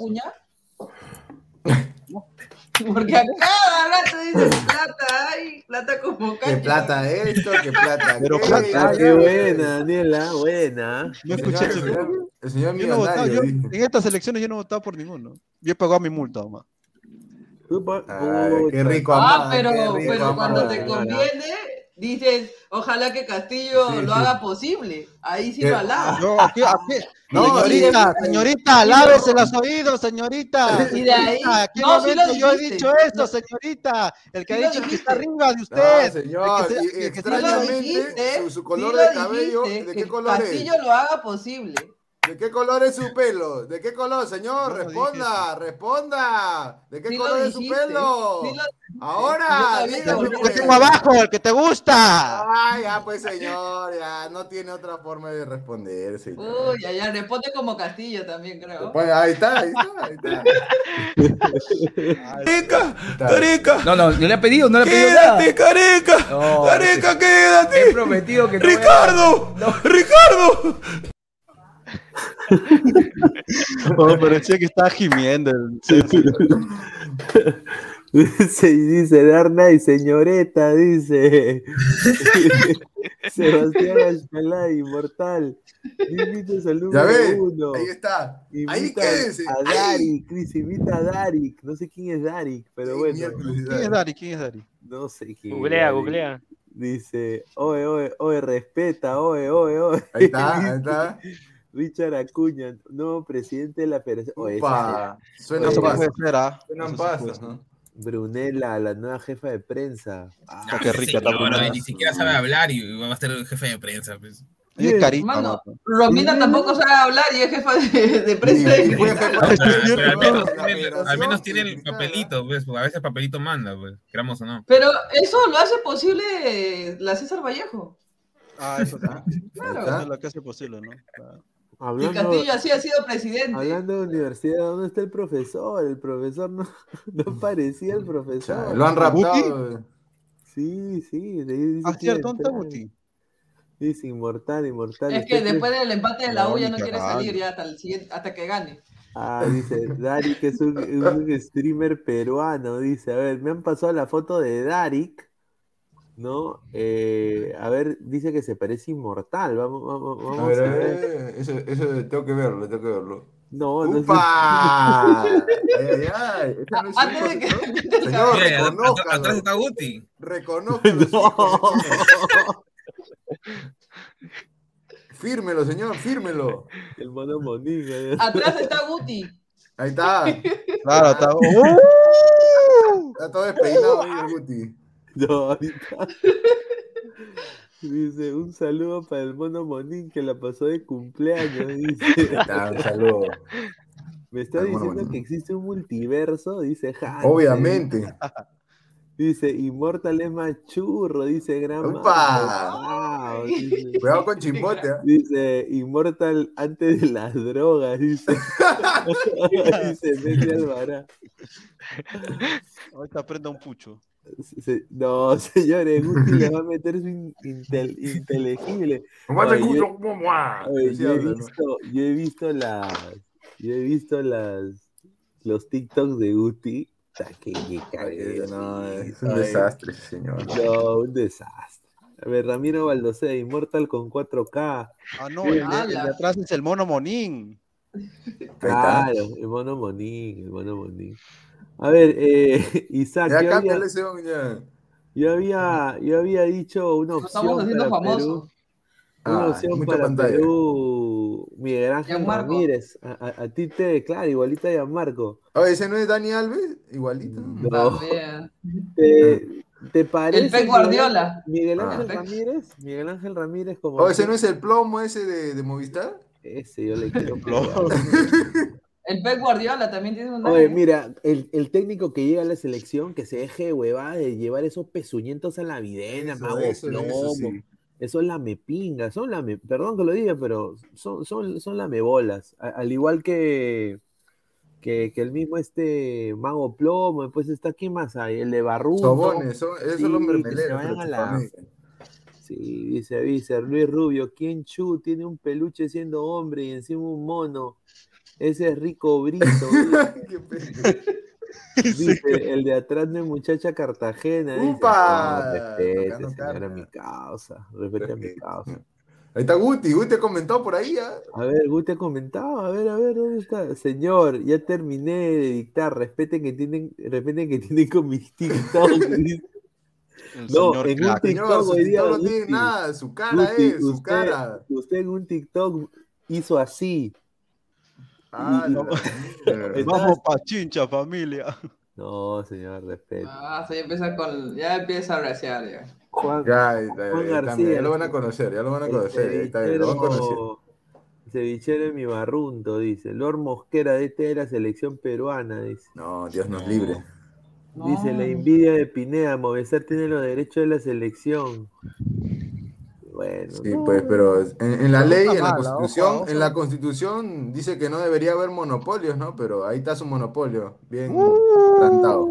Acuña? Porque a cada rato dices plata, ay, plata como Que plata esto, que plata Pero aquello. plata, Ah, qué buena, Daniela, buena. No escuché señor, eso. el señor- Yo no yo- en estas elecciones yo no he votado por ninguno. Yo he pagado mi multa, pa- Ay, qué rico Ah, amar, pero, qué rico pero cuando amar. te conviene, dices, ojalá que Castillo Sí, lo sí. haga posible. Ahí sí ¿Qué? lo alaba. Yo, ¿a qué- a qué? No, señorita, y- señorita, lávese los oídos, señorita. Y de ahí- Señorita, ¿a qué no, sí lo yo he dicho esto, señorita? El que Sí ha dicho que está arriba de No, usted. señor, el que se- y el que extrañamente, dijiste, su, su color sí de lo cabello, dijiste, ¿de que qué color es? Castillo lo haga posible. ¿De qué color es su pelo? ¿De qué color, señor? No responda, responda. ¿De qué Sí color es su pelo? sí lo- Ahora, Yo dígame, El que pues. tengo abajo, el que te gusta. Ay, ya pues señor, ya no tiene otra forma de responder, señor. Uy, allá responde como Castillo también, creo. Pues ahí está, ahí está, ahí está. Careca, Está. careca. No, no, no le ha pedido, no le ha pedido nada. Quédate, careca. No, careca, He quédate. prometido que no voy a- Ricardo, Ricardo. Oh, parecía que estaba gimiendo. Dice, dice Darna y señorita, dice. Sebastián Alcalá, inmortal. Invitas al Ya uno. ahí está. Ahí quédense. a Darik, dice, invita a Darik. No sé quién es Darik, pero Sí, bueno. ¿Quién es Dari? ¿Quién es Dari? No sé quién Googlea, Darik. googlea. Dice, oe, oe, oe, respeta, oe, oe, oe. Ahí está, ahí está. Richard Acuña, nuevo presidente de la Federación. Esa Upa, suena Oye, Eso sí puede pasas, ser. ¿no? Brunella, la nueva jefa de prensa. Ah, Ah, qué rica está no, Brunella. ni siquiera sabe hablar y va a ser el jefe de prensa. Pues. Es carita, Mano, ¿no? Romina tampoco sabe hablar y es jefa de, de prensa. Jefa Pero, al menos, tiene, federación al menos tiene el papelito, pues, porque a veces el papelito manda, pues, queramos o no. Pero eso lo hace posible la César Vallejo. Ah, eso sí. Claro. Eso es lo que hace posible, ¿no? Claro. Y hablando, Castillo así ha sido presidente. hablando de universidad, ¿dónde está el profesor? El profesor no, no parecía el O profesor. sea, Lo han raptado. Sí, sí. Ah, cierto, ¿dónde está entrar. Guti? Dice inmortal, inmortal. Es que después del empate de la U ya no quiere salir ya hasta, el siguiente, hasta que gane. Ah, dice, Darik es un, es un streamer peruano. Dice, a ver, me han pasado la foto de Darik, ¿no? Eh, a ver, dice que se parece inmortal. Vamos, vamos, A vamos ver, a a ver. ver, eso, eso tengo que verlo, tengo que verlo. No, no sé. ¡Upa! ¡Ay, ay, ay! ¿Ese no es Antes de que- señor? reconózcalo. atrás está Guti. Reconózcalo. No. Fírmelo, señor, fírmelo. El mono monín. eh. Atrás está Guti. Ahí está. Claro, está. ¡Uh! Está todo despeinado ahí Guti. No, ahorita. Dice, un saludo para el mono monín que la pasó de cumpleaños. Dice, Está, un saludo. me está diciendo monín. que existe un multiverso. Dice, Hans. Obviamente. Dice, Immortal es más churro, dice Gran ¡Upa! Mambo. Wow, dice, Cuidado con chimbote. ¿ah? dice, Immortal antes de las drogas, dice. dice Messi Alvará. Ahorita prenda un pucho. Se- no, señores, Guti le va a meter su in- intel- inteligible. Oye, yo-. Oye, yo, he visto, yo he visto las, yo he visto las, los TikToks de Guti. Que no, sí, es un oye, desastre, señor. No, un desastre. A ver, Ramiro Baldosea, Immortal con 4K. Ah, no, el de ¡Hala! atrás es el mono monín. Claro, el mono Monín, el mono Monín. A ver, eh, Isaac, Ya yo había, ya. yo había, yo había dicho una Nos estamos opción haciendo para Perú. famosos. Una Ay, opción para pantalla. Perú, Miguel Ángel. Ramírez. A, a- a ti te, claro, igualita a Gianmarco. Oye, ese no es Dani Alves, igualito. No, También. ¿te, te parece? El Pep Miguel- Guardiola. Miguel Ah. Ángel. Ramírez, Miguel Ángel Ramírez como Oye, ese no es el plomo ese de, de Movistar. ese yo le quiero Plomo. El Pep Guardiola también tiene un Oye, mira, el, el técnico que llega a la selección que se deje de huevada de llevar esos pezuñentos a la videna, Eso, mago eso, plomo. eso sí. Eso es lamepinga, son lame, perdón que lo diga, pero son, son, son lamebolas. A- al igual que, que, que el mismo este Mago Plomo, después está, ¿quién más hay? El de Barruto. Sobones, son, esos Sí, los que se a la-. Sí, dice, dice Luis Rubio, ¿quién chu tiene un peluche siendo hombre y encima un mono? Ese es Rico Brito. dice. Dice, el de atrás de muchacha Cartagena. dice. ¡Upa! No, señora, mi causa. Respete a mi causa. Ahí está Guti, Guti comentó por ahí, ¿ah? A ver, Guti ha comentado, a ver, a ver, ¿dónde está? Señor, ya terminé de dictar, respeten que tienen, respeten que tienen con mis TikTok. dice. El No, señor en un. TikTok Señor, su hoy día, TikTok no tiene nada, su cara Guti, es, su usted, cara. usted en un TikTok hizo así. Ah. Está- Vamos pa' chincha, familia. No, señor, respeto. Ah, sí, empieza con, ya empieza a raciar ya. Juan, Ya, está, está, García, ya lo van a conocer, ya lo van a el conocer, ahí está, ya lo van a conocer. cevichero, en mi barrunto, dice. Lord Mosquera, de este de la selección peruana, dice. No, Dios nos libre. Dice, la No. envidia de Pineda, Movistar tiene los derechos de la selección. Bueno, Sí, no, pues, pero en, en la ley, en la mala, constitución, ojo. en la constitución dice que no debería haber monopolios, ¿no? Pero ahí está su monopolio, bien plantado.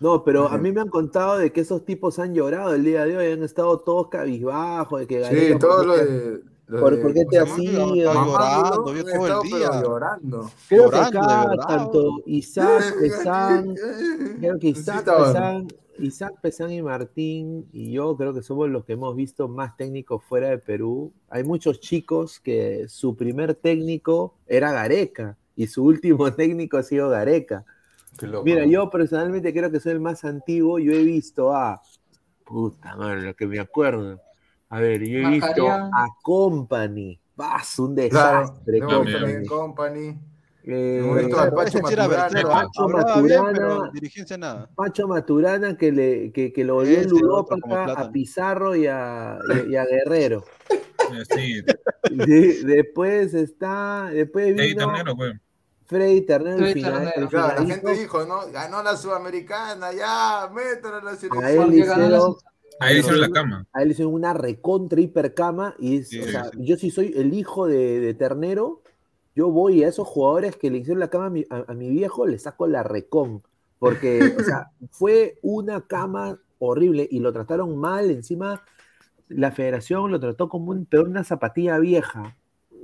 no, pero a mí me han contado de que esos tipos han llorado el día de hoy, han estado todos cabizbajos, de que Sí, Gareca, todo ¿por lo qué- de. lo ¿Por, de- por qué te has ido? llorando, Han todo el día. llorando. Creo que llorando, acá tanto Isaac, Pesán, creo que Isaac. Pesán, Isaac, Pesán y Martín y yo creo que somos los que hemos visto más técnicos fuera de Perú. Hay muchos chicos que su primer técnico era Gareca y su último técnico ha sido Gareca. Mira, ¿no? yo personalmente creo que soy el más antiguo. Yo he visto a. Puta madre, lo que me acuerdo. A ver, yo he visto a Company. Vas, un Claro, desastre. de Company. Company, Company. Eh, Pacho sí Maturana. versero, Pacho hablaba bien, pero Maturana. dirigencia nada. Pacho Maturana que, le, que, que lo volvió como ludópata a. Pizarro y a, y, y a Guerrero. Sí, Sí, después está. Después vino Ternero, pues. Freddy Ternero. el Freddy final- Ternero. el Claro, la gente dijo, ¿no? Ganó la Sudamericana, ya, métela a la A él la hicieron. Ahí le hicieron la cama. A él hicieron una recontra hipercama y es, Sí, o sea, sí. yo si soy el hijo de, de Ternero, yo voy a esos jugadores que le hicieron la cama a mi, a- a mi viejo, le saco la recon. Porque, o sea, fue una cama horrible y lo trataron mal. Encima, la federación lo trató como un, peor una zapatilla vieja.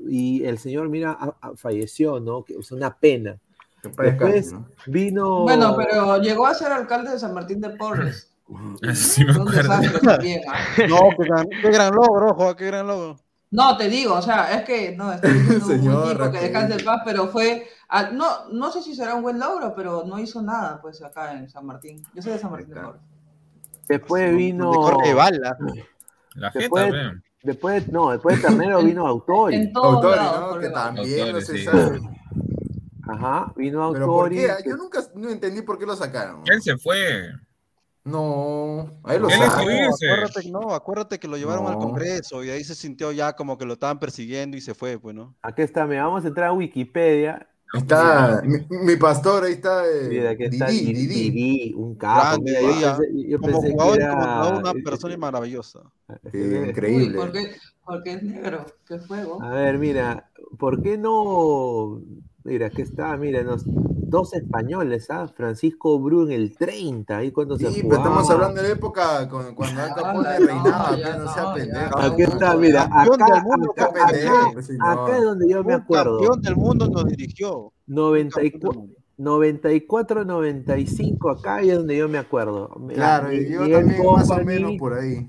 Y el señor, mira, a- a- falleció, ¿no? Que, o sea, una pena. Después ¿no? vino. Bueno, pero llegó a ser alcalde de San Martín de Porres. Sí me acuerdo. desastre ¿ah? No, qué gran, qué gran logro, ojo, qué gran logro. No, te digo, o sea, es que no, estoy diciendo un Señor, buen tipo que descanse en paz, pero fue, ah, no, no sé si será un buen logro, pero no hizo nada, pues, acá en San Martín. Yo soy de San Martín de Porres. Después vino. De corte de bala. La Después- jeta, vean. Después, no, después de Ternero vino Autori. En todos Autori, ¿no? porque Que también no Autori, se sí. sabe. Ajá, vino Pero ¿por Autori. qué? Yo nunca no entendí por qué lo sacaron. Él se fue. No, a él lo acuérdate, no, acuérdate que lo llevaron al. Congreso y ahí se sintió ya como que lo estaban persiguiendo y se fue, pues, ¿no? Aquí está, mira, vamos a entrar a Wikipedia. Ahí está mi, mi pastor, ahí está. eh, Mira, aquí está Didi, Didi, Didi. Didi, un capo. Grande, Mira, yo Didi, pensé, yo Como pensé jugador era- como jugador, una persona maravillosa. Sí, Uy, increíble. ¿por qué? Porque es negro, qué fuego. A ver, mira, ¿por qué no? Mira, aquí está, mira, nos- dos españoles, ¿ah? Francisco Bru en el 30, ahí cuando se Sí, pero estamos hablando de la época con- cuando Al Capone reinaba, no sea no, ya. pendejo. Aquí está, mira, acá, del mundo, sea acá, pendejo, acá, señor. acá es donde yo me Un acuerdo. campeón del mundo nos dirigió. 94, 94, 95, acá es donde yo me acuerdo. Claro, y yo Miguel también más o Company, menos por ahí.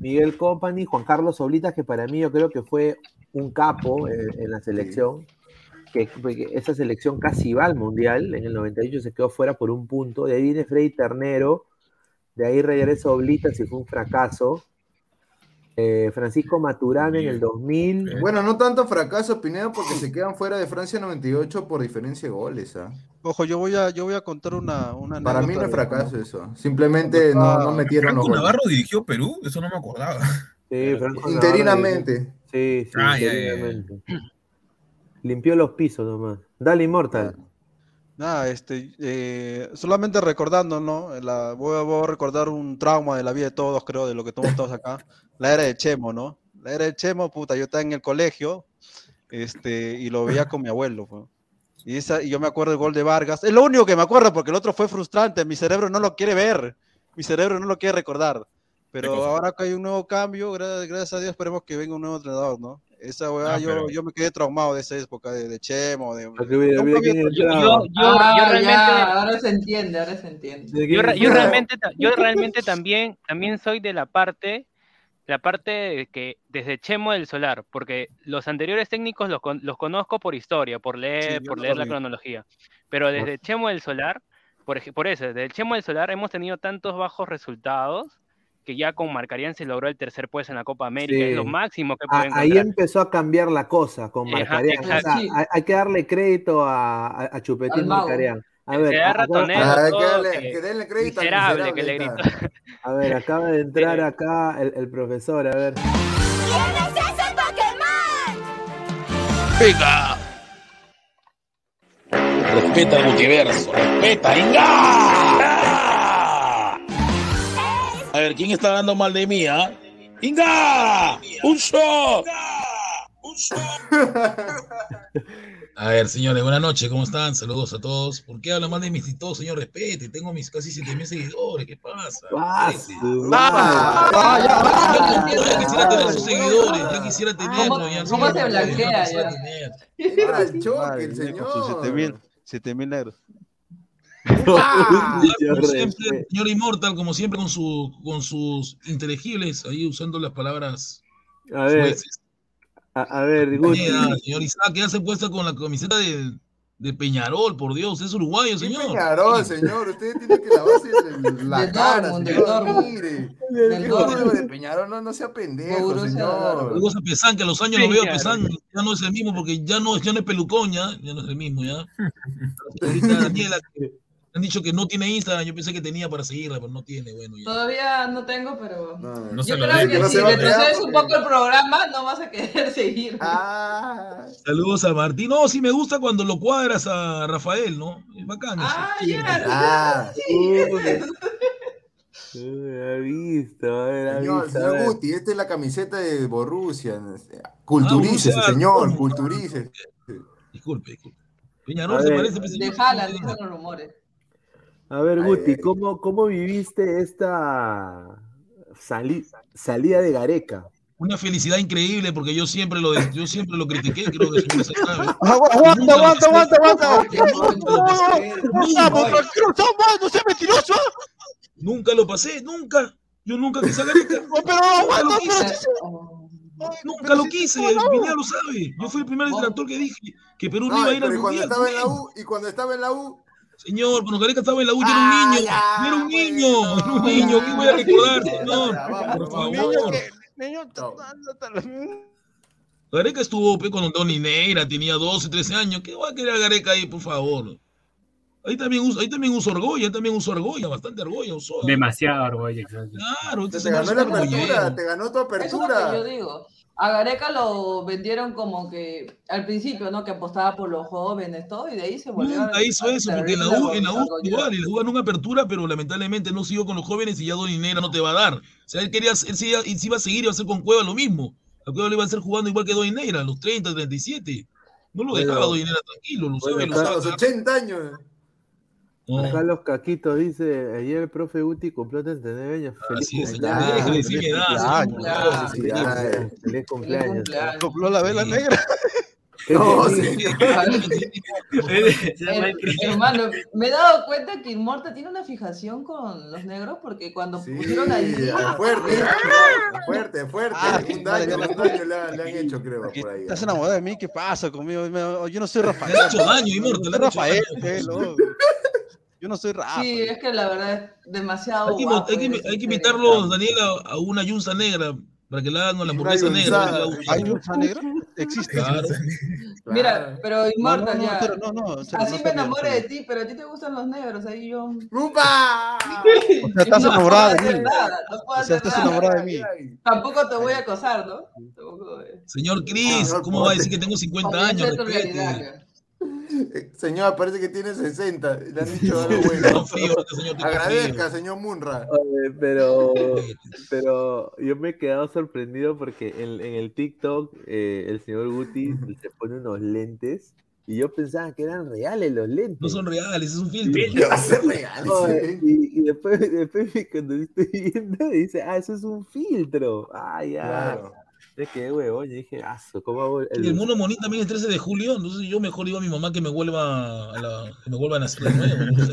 Miguel Company, Juan Carlos Oblitas, que para mí yo creo que fue un capo en, en la selección. Que, que esa selección casi va al Mundial, en el 98 se quedó fuera por un punto, de ahí viene Freddy Ternero, de ahí regresa Oblitas y fue un fracaso. Eh, Francisco Maturana en el 2000. Bueno, no tanto fracaso, Pineda, porque se quedan fuera de Francia 98 por diferencia de goles. ¿ah? Ojo, yo voy a, yo voy a contar una, una Para mí no es fracaso eso. Simplemente no, no metieron los Franco goles. Navarro dirigió Perú, eso no me acordaba. Sí, Franco Navarro Interinamente. Sí, sí, Ah, ya, ya, ya. Limpió los pisos nomás. Dale, Immortal. Nada, este, eh, solamente recordando, ¿no? La, voy, a, voy a recordar un trauma de la vida de todos, creo, de lo que tomamos todos acá. La era de Chemo, ¿no? La era de Chemo, puta, yo estaba en el colegio, este, y lo veía con mi abuelo, pues. Y, esa, y yo me acuerdo del gol de Vargas. Es lo único que me acuerdo, porque el otro fue frustrante. Mi cerebro no lo quiere ver. Mi cerebro no lo quiere recordar. Pero ahora que hay un nuevo cambio, gracias, gracias a Dios, esperemos que venga un nuevo entrenador, ¿no? Esa weá, Ah, yo, pero- yo me quedé traumado de esa época, de, de Chemo, de... Yo, yo, yo, Ah, yo realmente, ya, ahora se entiende, ahora se entiende. ¿De yo, yo realmente, yo realmente también, también soy de la parte, la parte de que desde Chemo del Solar, porque los anteriores técnicos los, los conozco por historia, por leer, yo por leer la cronología, pero desde Chemo del Solar, por, por eso, desde Chemo del Solar hemos tenido tantos bajos resultados que ya con Marcarián se logró el tercer puesto en la Copa América, Sí. es lo máximo que Ah, puede ahí empezó a cambiar la cosa con Ajá, Marcarián. O sea, hay, que darle crédito a, a, a Chupetín. Marcarián. A Se ver, ratonero. Ah, hay que todo, darle, que- que denle crédito al miserable que le miserable, está. a ver, acaba de entrar acá el, el profesor, a ver. Venga. Respeta el multiverso. Respeta. ¡Inga! A ver, ¿quién está hablando mal de mí, ah? ¡Inga! ¡Un shot! A ver, señores, buenas noches, ¿cómo están? Saludos a todos. ¿Por qué hablan mal de mis y todo, señor? Respete, tengo mis casi 7 mil seguidores, ¿qué pasa? Ah, Respete. su Ah, quisiera tener sus seguidores, ya quisiera tenerlo. ¿Cómo- ya, cómo señor, se blanquea ya? el Madre choque, el señor. 7000 7000 negros. Ah, Como siempre, señor Inmortal, como siempre, con, su, con sus inteligibles, ahí usando las palabras A ver, a, a ver, señor Isaac, ya se puesta con la camiseta de, de Peñarol, por Dios, es uruguayo, ¿Qué señor. Peñarol, señor? Usted tiene que lavarse la De cara, Dortmund, de señor. Mire. Del ¿Qué Dortmund. juego de Peñarol? No, no sea pendejo, Borussia señor. Saludos a Pesán, que a los años lo veo a. Pesán, ya no es el mismo, porque ya no, ya no es pelucón, ya, ya no es el mismo, ya. La señorita Daniela, que han dicho que no tiene Instagram, yo pensé que tenía para seguirla, pero no tiene, bueno, ya. Todavía no tengo, pero. No, No Yo creo que no si retrocedes un poco el programa, no vas a querer seguir. Ah, Saludos a Martín. No, sí me gusta cuando lo cuadras a Rafael, ¿no? Es bacán. Ah, Sí, ya. ah. Uy, ha visto, a ver, ha Señor. Guti, esta es la camiseta de Borussia. Culturícese, Borussia, señor, ¿cómo? culturícese. Disculpe, disculpe. Peñarol se parece. De. Haaland, dicen los rumores. A ver, Ay, Guti, ay. ¿cómo, cómo viviste esta sali- salida de Gareca? Una felicidad increíble porque yo siempre lo, yo siempre lo critiqué, creo que señor se sabe. Aguanta, Nunca lo aguanta, pasé. aguanta, aguanta. Estamos, no seas mentiroso. Nunca lo pasé, nunca. Yo nunca quise a Gareca. Pero aguanta, lo pero Oh. Nunca lo quise. Pineda lo sabe. Yo fui el primer detractor que dije que Perú no, No, iba a ir al mundial. estaba en la también. U, y cuando estaba en la U, Señor, cuando Gareca estaba en la U, yo era un Ah, niño. Yo era un bueno, niño. Era un niño. ¿Qué voy a recordar, señor? Vamos, Por favor. Niño. Gareca estuvo pe, cuando Don Neira tenía 12, 13 años. ¿Qué va a querer Gareca ahí, por favor? Ahí también uso, ahí también uso argolla, ahí también uso argolla, bastante argolla usó. Demasiado exacto. Claro, te, este ganó la apertura, te ganó tu Eso es lo que yo apertura. digo. A Gareca lo vendieron como que al principio, ¿no? Que apostaba por los jóvenes, todo, y de ahí se volvió. Nunca hizo eso, porque en la U, en la U igual, y le jugaron una apertura, pero lamentablemente no siguió con los jóvenes y ya Don Neira no te va a dar. O sea, él quería, él sí iba, sí iba a seguir, iba a hacer con Cueva lo mismo. A Cueva le iba a hacer jugando igual que Don Neira, a los 30, 37. No lo dejaba Don Neira tranquilo, lo bueno, sabe, lo A sabe. los 80 años. Acá los caquitos dice, ayer el profe Guti cumplió 39 años. Feliz cumpleaños. Feliz Felicidades. cumpleaños. Sopló la vela Sí. negra. No, Sí. señor. Eh, hermano, me he dado cuenta que Inmorta tiene una fijación con los negros porque cuando Sí, pusieron ahí. fuerte, fuerte, fuerte. un daño, un daño le, han- le han hecho, creo, por ahí. Estás enamorado de mí, ¿qué pasa conmigo? Yo no soy Rafael. Le han hecho daño, hecho Rafael, loco. Yo no soy Rafa. Sí, es que la verdad es demasiado. Hay que, guapo, hay que- eres hay que diferente. invitarlos, Daniel, a, a una yunza negra para que la hagan la hamburguesa negra. ¿Hay yunza negra? Existe. Claro. Mira, pero No, no, Inmortal no, ya. pero no, no, en serio, Así no me enamoré de ti, pero a ti te gustan los negros, ahí yo. ¡Upa! O sea, estás enamorada de mí. nada, no puedo O sea, hacer estás enamorada de mí. Tampoco te voy a acosar, ¿no? Eh. Señor Chris, Señor, ¿cómo va a decir que tengo 50 Comienza años? Respete. Señor, parece que tiene 60. Le han dicho algo bueno. frío, este señor Agradezca, frío. señor Munra. Oye, pero, pero yo me he quedado sorprendido porque en, en el TikTok eh, el señor Guti se pone unos lentes y yo pensaba que eran reales los lentes. No son reales, es un filtro. Y, y después, después cuando estoy viendo dice, ah, eso es un filtro. Ah, ya. Claro. Es que huevón, yo dije, ah, su- ¿cómo hago el, el mono monín también es 13 de julio, entonces yo mejor digo a mi mamá que me vuelva a, la, que me vuelva a no sé,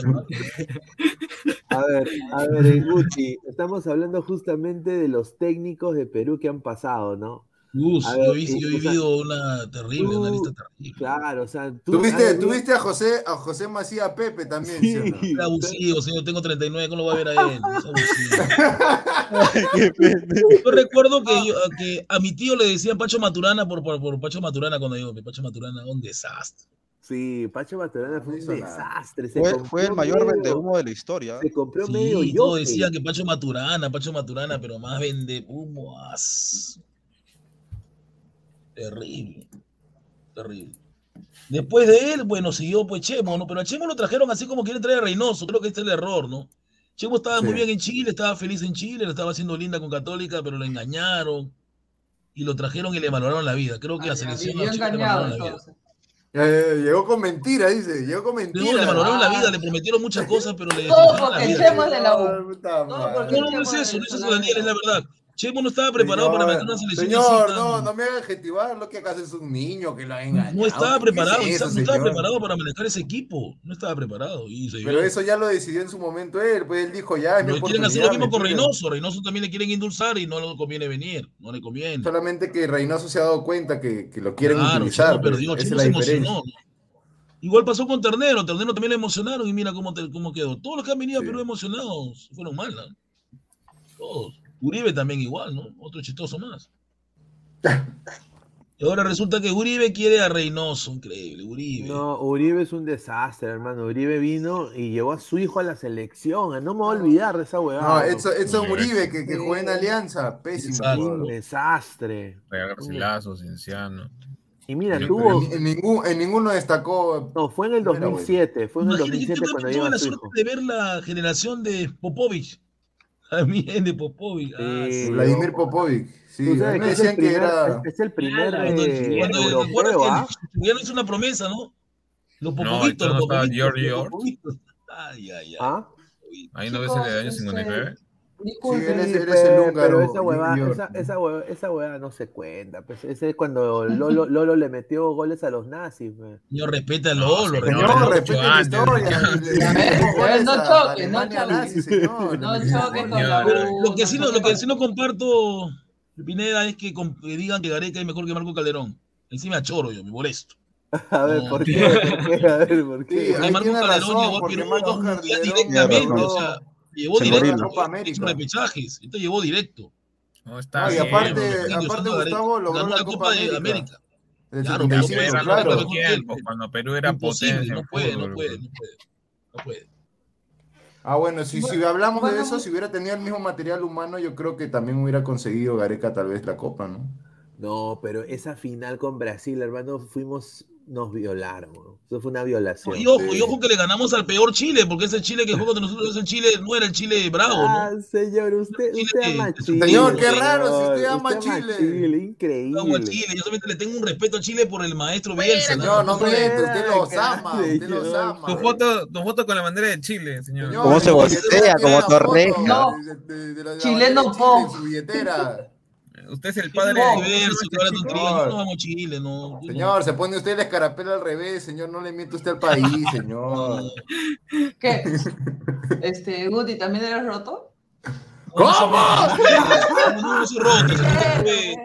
¿no? A ver, a ver, Guti, estamos hablando justamente de los técnicos de Perú que han pasado, ¿no? A yo, ver, he yo he o sea, vivido una terrible, una lista terrible. Claro, o sea, tú. ¿Tuviste, has- tuviste a José, a José Macía Pepe también, ¿sí o no? Sí. Es abusivo, señor, tengo 39, ¿cómo lo va a ver a él? Es abusivo. Yo recuerdo que, yo- que a mi tío le decían Pacho Maturana por, por, por Pacho Maturana cuando digo, Pacho Maturana, un desastre. Sí, Pacho Maturana fue un desastre. Fue, el mayor medio- vendehumo de la historia. Se compró medio Sí, todo yoke. decía que Pacho Maturana, Pacho Maturana, pero más vende humo. as- Terrible. Terrible. Después de él, bueno, siguió pues Chemo, ¿no? Pero a Chemo lo trajeron así como quieren traer a Reynoso. Creo que este es el error, ¿no? Chemo estaba muy bien en Chile, estaba feliz en Chile, lo estaba haciendo linda con Católica, pero lo engañaron. Y lo trajeron y le valoraron la vida. Creo que Ah, la ya, selección a Chemo le engañado valoraron la vida. entonces. Eh, llegó con mentira, dice. Llegó con No, mentira. le valoraron la Ah. vida, le prometieron muchas cosas, pero le Todo destruyeron la porque vida. Chemo es de la U. No, porque- No, no, no es eso, no es eso, Daniel, es la verdad. Chemo no estaba preparado Señor, para meter una selección Señor, así no, no me haga adjetivar lo que acaso es un niño que lo ha engañado. No estaba ¿Qué preparado, es eso, no estaba preparado para manejar ese equipo. No estaba preparado. Y se Pero eso ya lo decidió en su momento él, pues él dijo ya, es mi Pero quieren hacer lo mismo con. Reynoso. Reynoso también le quieren endulzar y no le conviene venir. No le conviene. Solamente que Reynoso se ha dado cuenta que, que lo quieren Claro, utilizar. Chemo pues, perdió, esa Chemo se emocionó. Igual pasó con Ternero. Ternero también le emocionaron y mira cómo, te- cómo quedó. Todos los que han venido a Sí. Perú emocionados fueron mal. ¿no? Todos. Uribe también igual, ¿no? Otro chistoso más. Y ahora resulta que Uribe quiere a Reynoso. Increíble, Uribe. No, Uribe es un desastre, hermano. Uribe vino y llevó a su hijo a la selección. No me voy a olvidar de esa No, huevada. Edson, Edson Sí. Uribe, que, que juega en Alianza, pésimo. Exacto. un desastre. Garcilaso, Cienciano. Y mira, tuvo. En, en ningún, en ninguno destacó. No, fue en el Primera 2007. Fue en el Imagínate que 2007 tuve, cuando tuve llegó la su suerte hijo. de ver la generación de Popovich. También de Popovich. Ah, Sí. sí. Vladimir Popovic. Sí, Tú sabes me que es el decían que primer, era. es el primer Claro, eh, cuando- cuando- ¿te acuerdas europeo, que ¿ah? ya no hizo una promesa, ¿no? Los No, Popovitos, los no está Popovitos, George los George. Ay, ay, ay. ¿Ah? Ahí no ves el del año Chicos, 59. Es, Sí, él es pe- el húngaro. Pero esa huevada, esa, esa, hueva- esa huevada no se cuenta. Pues. Ese es cuando Lolo, Lolo le metió goles a los nazis. pues. Señor, respeta a No, Lolo, a Señor, Lolo. respete ocho la historia. No a choque, no Alemania choque. nazi, señor. No Le metió choque con la lo que no sí no, choque lo que con- sí no comparto, Pineda, es que, digan que Gareca es mejor que Marco Calderón. Encima choro yo, me molesto. A ver, No. ¿por qué? A ver, ¿por qué? Porque Marco Calderón llegó a Perú directamente, o sea, llevó se directo, morirlo. Copa América. hizo repechajes, esto llevó directo. No, está No, y bien, aparte, aparte. Gustavo logró la la Copa Copa de América. Claro, pero pero 75, era claro. otro claro. tiempo, cuando Perú era Imposible, potencia no puede, no puede, no puede. No puede. Ah, bueno, si, si hablamos de eso, si hubiera tenido el mismo material humano, yo creo que también hubiera conseguido Gareca tal vez la Copa, ¿no? No, pero esa final con Brasil, hermano, fuimos, nos violaron. ¿no? Eso fue una violación. Y ojo, Sí. y ojo que le ganamos al peor Chile, porque ese Chile que juega contra nosotros, ese Chile no era el Chile bravo, Ah, ¿no? señor, usted, Chile, usted ama Chile. Señor, qué señor. raro si usted ama Chile. Yo Increíble. amo a Chile, yo solamente le tengo un respeto a Chile por el maestro Bielsa. Señor, no más. miente, usted los ama, usted los ama. Tu foto, tu foto con la bandera de Chile, señor. Señor, ¿Cómo se voltea? Como Torreja. No. Chileno Chile po. Usted es el ¿Qué padre tiene de... Señor. trío? No vamos a Chile, no. no. Señor, se pone usted el escarapela al revés, señor, no le miente usted al país, señor. ¿Qué? Este, Guti, ¿también eres roto? ¿Cómo? No, no, no soy roto. Eh,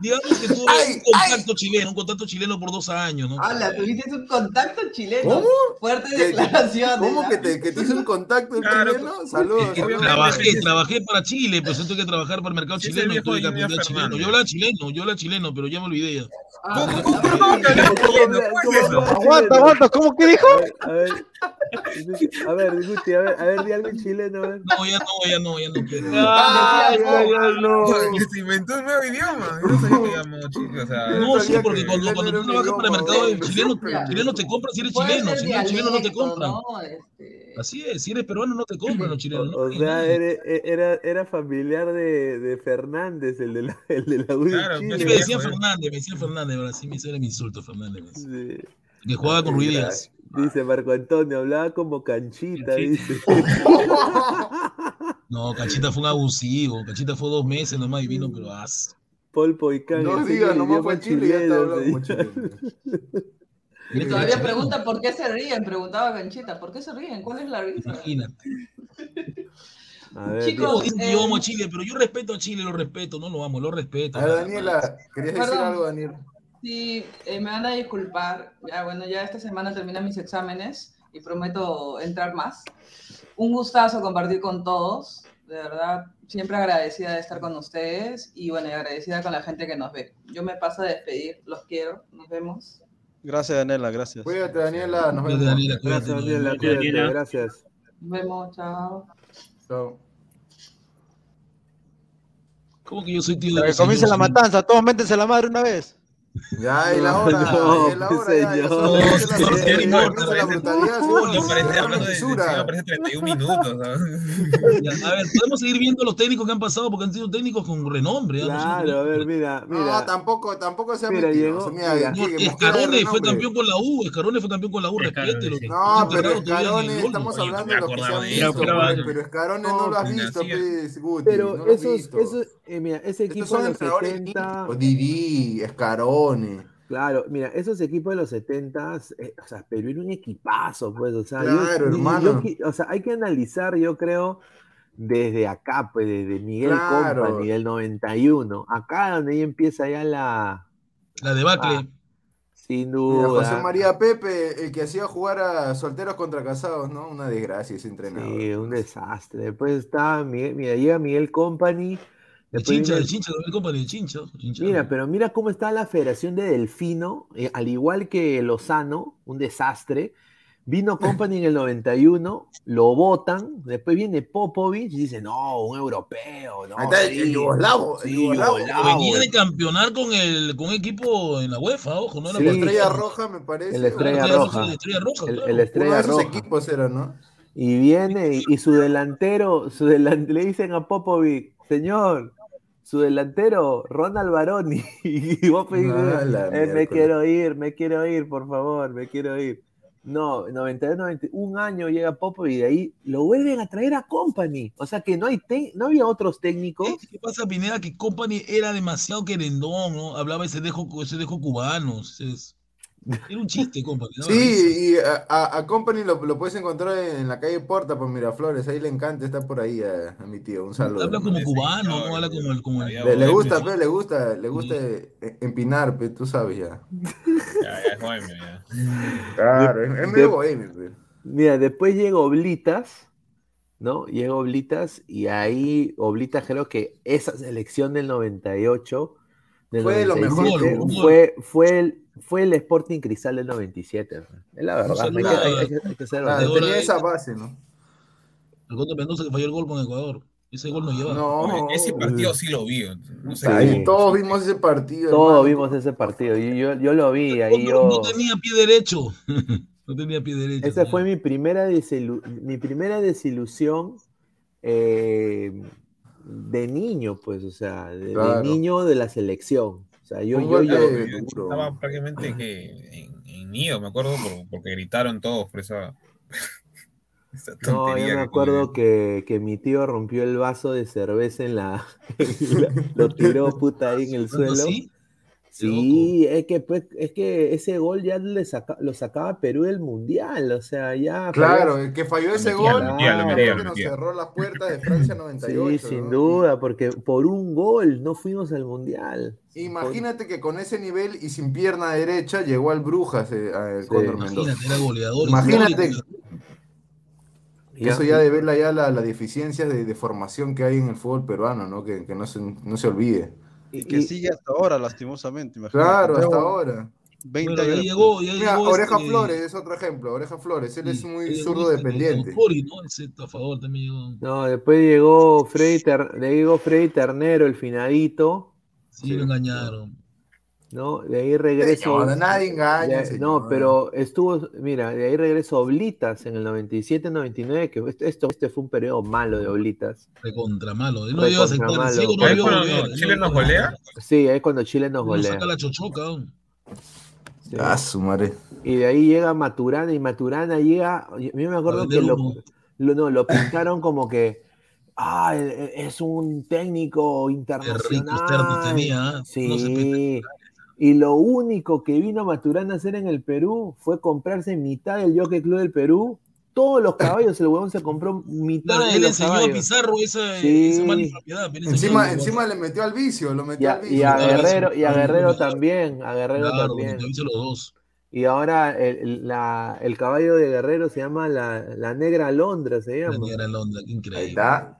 Digamos que tuve Ay, un contacto chileno, un contacto chileno por dos años, ¿no? Hala, tuviste un contacto chileno. ¿Cómo? Fuertes ¿Qué- declaraciones. ¿Cómo ¿ah? que te, que te hizo un contacto Claro, chileno? Saludos. Que saludos. trabajé, trabajé para Chile, pues yo tuve que trabajar para el mercado Sí, es chileno y tuve que aprender chileno. Yo hablaba chileno, yo hablaba chileno, pero ya me olvidé ya. Ah, ¿Cómo, cómo, es? Aguanta, aguanta, ¿cómo que dijo? A ver, a ver, Guti, a ver, a ver, di algo en chileno, a ver. No, ya no, ya no, ya no quiero. Ay, ay, ay, no. Que se inventó un nuevo idioma. Yo no sabía que llamó chile, o sea... No, sí, porque que cuando, cuando tú trabajas para el mercado ¿no? del chileno, Ya. chileno te compran si eres chileno, si no eres chileno no te compran. ¿no? Este, Así es, si eres peruano no te compran los chilenos. O, o ¿no? sea, era, era, era familiar de, de Fernández, el de la, el de la U Claro, me Joder. Fernández, me decían Fernández, ahora sí me hicieron mi insulto, Fernández. me decía. Sí. Que jugaba con Ruiz Díaz. Dice Marco Antonio, hablaba como canchita, dice. No, Cachita fue un abusivo. Cachita fue dos meses nomás y vino, pero as. Paul Poicán. No enseña digas, nomás fue Chile y ya está hablando y todavía pregunta por qué se ríen, preguntaba Ganchita, ¿por qué se ríen? ¿Cuál es la risa? Imagínate. A ver, Chicos, eh, yo amo a Chile, pero yo respeto a Chile, lo respeto, no lo amo, lo respeto. A ver, Daniela, ¿querías decir algo, Daniela? Sí, eh, me van a disculpar. Ya, bueno, ya esta semana terminan mis exámenes y prometo entrar más. Un gustazo compartir con todos. De verdad, siempre agradecida de estar con ustedes y bueno, y agradecida con la gente que nos ve. Yo me paso a despedir. Los quiero. Nos vemos. Gracias, Daniela, gracias. Cuídate, Daniela, nos vemos. Daniela, cuídate, Gracias, Daniela, Daniela. cuídate, Daniela. gracias. Nos vemos. Chao. Chao. ¿Cómo que yo soy tío de que comience la matanza, todos métense la madre una vez. Ya, es la hora, No, es la hora, ya, ya No, las señor, doce, ¿qué ya no hablando de parece 31 minutos. A ver, podemos seguir viendo los técnicos que han pasado porque han sido técnicos con renombre. no son Claro, a ver, mira, No, mira. tampoco, tampoco se ha Mira, metido. llegó- mira, mira. No, de Escarone fue campeón con la U, Escarone fue campeón con la U, respételo. sí. No, pero Escarone, estamos hablando de lo que se ha de visto, pero- Escarone no lo has No, visto, Pero no esos, esos, eh, mira, ese equipo son de los entrenadores 70, distintos, Didi, Escarone. Claro, mira, esos equipos de los 70, eh, o sea, Perú era un equipazo, pues, o sea, Claro, yo- hermano. yo o sea, hay que analizar, yo creo, desde acá, pues, desde Miguel Claro. Company, del 91, acá donde ahí empieza ya la, La debacle. Ah, sin Mira, duda. José María Pepe, el que hacía jugar a solteros contra casados, ¿no? Una desgracia ese entrenador. Sí, un desastre. Después está Miguel, mira, llega Miguel Company. El chincha, el chincha, el compañero, el chincha. Mira, pero mira cómo está la Federación de Delfino, eh, al igual que Lozano, un desastre. Vino Company en el 91, lo votan, después viene Popovich y dice, no, un europeo, no. Ahí está el sí, yugoslavo, el sí, yugoslavo. yugoslavo". Venía de campeonar con el con un equipo en la UEFA, ojo, no era Sí. La Estrella Roja, me parece. El Estrella Roja. el Estrella Roja, El, claro. el Uno Estrella de esos Roja. equipos era, ¿no? Y viene y, y su delantero, su delan- le dicen a Popovic, señor, su delantero, Ronald Baroni. Y vos pedís, Ah, la "Eh, me quiero ir, me quiero ir, por favor, me quiero ir. No, 92, 90, un año llega Popovic y de ahí lo vuelven a traer a Company. O sea que no, hay te- no había otros técnicos. ¿Eh? ¿Qué pasa, Pineda? Que Company era demasiado querendón, ¿no? Hablaba ese dejo, ese dejo cubano. ese es- Era un chiste, Company. ¿no? Sí, y a, a- a Company lo, lo puedes encontrar en la calle Porta por Miraflores. Ahí le encanta estar por ahí a, a mi tío. Un saludo. Habla como cubano, no habla como el. Como el- Le, le gusta, pe, le gusta, le gusta eh, empinar, pe, tú sabes ya. Ya, ya, es bohemio, ya. Claro, es, es medio bohemio, pe. Mira, después llega Oblitas, ¿no? Llega Oblitas y ahí Oblitas creo que esa selección del 98, del Fue lo mejor, 97, ¿no? fue, fue, el, fue el Sporting Cristal del 97. ¿no? Es la verdad, saludo hay que, a- hay que- hay que ser Claro, honesto. ahora tenía es- esa base, ¿no? El Gondo Mendoza que falló el gol con Ecuador. Ese gol no lleva. No, Ese partido sí lo vi. No sé. Ahí todos vimos ese partido. Todos hermano. vimos ese partido, y yo, yo lo vi, ahí no, yo... no tenía pie derecho. no tenía pie derecho. Esa fue mi primera, desilu- mi primera desilusión eh, de niño, pues, o sea, de, niño de la selección. O sea, yo, yo. Estaba prácticamente que en, en Nido, me acuerdo, por- porque gritaron todos por esa. No, yo me acuerdo que, que mi tío rompió el vaso de cerveza en la. lo tiró puta ahí en el ¿Tanto suelo. así? Sí, es que, pues, es que ese gol ya le saca- lo sacaba Perú del mundial, o sea, ya. Claro, el que falló ese metía, gol, lo metía, lo creo metía, que lo nos cerró las puertas de Francia Sí, 98. sin ¿no? duda, porque por un gol no fuimos al mundial. Imagínate que con ese nivel y sin pierna derecha llegó al Brujas, eh, al Sí. Mendoza. Imagínate, era goleador. Imagínate eso ya devela ya la, la deficiencia de, de formación que hay en el fútbol peruano, ¿no? Que, que no, se, no se olvide. Y que sigue hasta ahora, lastimosamente. imagínate. Claro, hasta ahora. 20 Bueno, ya años. llegó, ya Mira, llegó Oreja este- Flores es otro ejemplo. Oreja Flores, él es sí, muy ya llegó zurdo dependiente. ¿no? Ese estafador también llegó. No, después llegó Freddy, Ter- le llegó Freddy Ternero, el finadito, Sí, lo engañaron. ¿No? De ahí regreso. Señor, nadie engaña, de- señor. no, pero estuvo, mira, de ahí regreso Oblitas en el 97-99, que esto, esto- este fue un periodo malo de Oblitas. Recontra malo. Él no Recontra iba a aceptar. malo. No iba a cuando Chile no nos golea. Sí, ahí es cuando Chile nos golea. saca la chochoca. Sí. Ah, su madre. Y de ahí llega Maturana y Maturana llega, a mí me acuerdo que lo, lo- no, lo pintaron como que ah, e- e- es un técnico internacional. tenía. ¿ah? No se Sí. Y lo único que vino Maturana a hacer en el Perú fue comprarse mitad del Jockey Club del Perú. Todos los caballos, el huevón se compró mitad Claro, de él los enseñó a. Pizarro esa, Sí. esa mala propiedad. Encima, a- encima le metió al vicio, lo Y metió a, al y vicio. a Claro, Guerrero, y a Guerrero claro. también, a Guerrero Claro, también. los dos. Y ahora el, el- la- el caballo de Guerrero se llama la, la Negra Alondra, se La llama. negra Londra, Ahí increíble. está.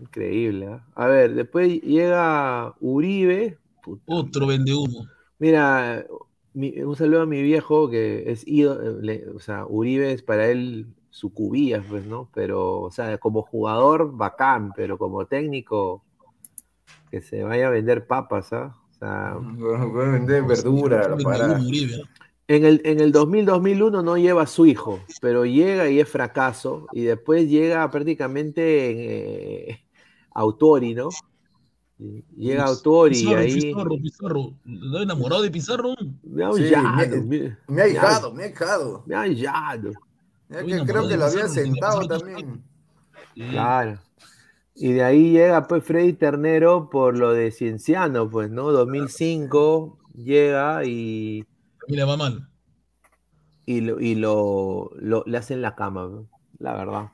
Increíble. ¿ah? A ver, después llega Uribe. Puta, Otro vende humo. Mira, mi- un saludo a mi viejo que es ídolo, le- o sea, Uribe es para él su cubilla, pues, ¿no? Pero, o sea, como jugador, bacán, pero como técnico, que se vaya a vender papas, ¿ah? O sea, Puede vender verdura, la parada. En el, en el 2000-2001 no lleva a su hijo, pero llega y es fracaso, y después llega prácticamente en, eh, Autori, ¿no? Y Llega Autori y ahí... Pizarro, Pizarro. ¿Estás enamorado de Pizarro? Me ha Sí, aullado, me- me, Me ha hijado, me ha hijado. me ha que no, creo que lo había sentado también. Claro. Y de ahí llega pues Freddy Ternero por lo de Cienciano, pues, ¿no? 2005 llega y, mí le va mal. y, lo, y lo, lo- le hacen la cama, ¿no? la verdad.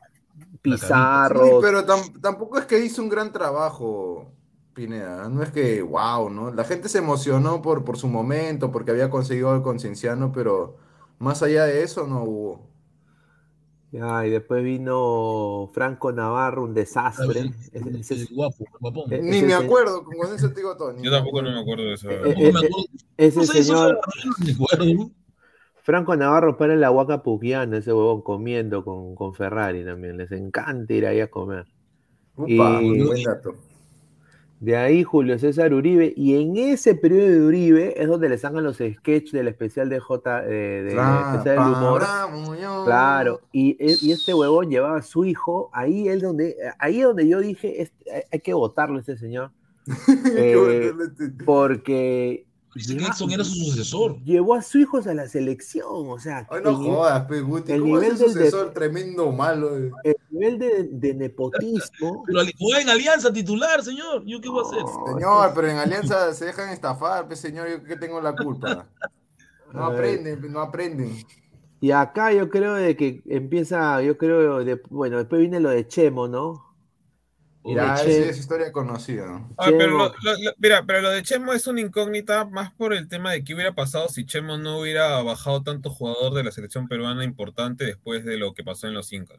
Pizarro. Sí, pero tam- tampoco es que hizo un gran trabajo, Pineda. No es que, wow, ¿no? La gente se emocionó por, por su momento, porque había conseguido algo con Cienciano, pero más allá de eso no hubo. Ya, y después vino Franco Navarro, un desastre. Ese- ese es- Ese guapo, guapón. Eh, Ni ese me acuerdo, con eso te digo todo. Yo tampoco no me acuerdo de eso. Eh, eh, acuerdo. ese señor. Franco Navarro para la Huaca Puquiana, ese huevón comiendo con, con Ferrari también. Les encanta ir ahí a comer. Upa, Y- buen dato. De ahí Julio César Uribe, y en ese periodo de Uribe es donde le sacan los sketches del especial de J, eh, de Claro, especial del humor. Claro, y, e- y este huevón llevaba a su hijo, ahí es donde, ahí es donde yo dije, este, hay- hay que votarlo este señor, eh, este- porque Que lleva- Edson era su sucesor. llevó a su hijo a la selección, o sea, Ay, no el, jodas, pe, Guti. el ¿Cómo es nivel el del de- sucesor tremendo malo? eh? el nivel de, de nepotismo. Pero juega en Alianza titular, señor. ¿Yo qué voy a hacer? No, Señor, pero en Alianza se dejan estafar, pe, señor, yo que tengo la culpa. No aprenden, no aprenden. Y acá yo creo de que empieza, yo creo, de, bueno, después viene lo de Chemo, ¿no? Ya, esa es historia conocida. ¿no? Ah, pero Chemo. lo- lo- lo- mira, pero lo de Chemo es una incógnita más por el tema de qué hubiera pasado si Chemo no hubiera bajado tanto jugador de la selección peruana importante después de lo que pasó en los Incas.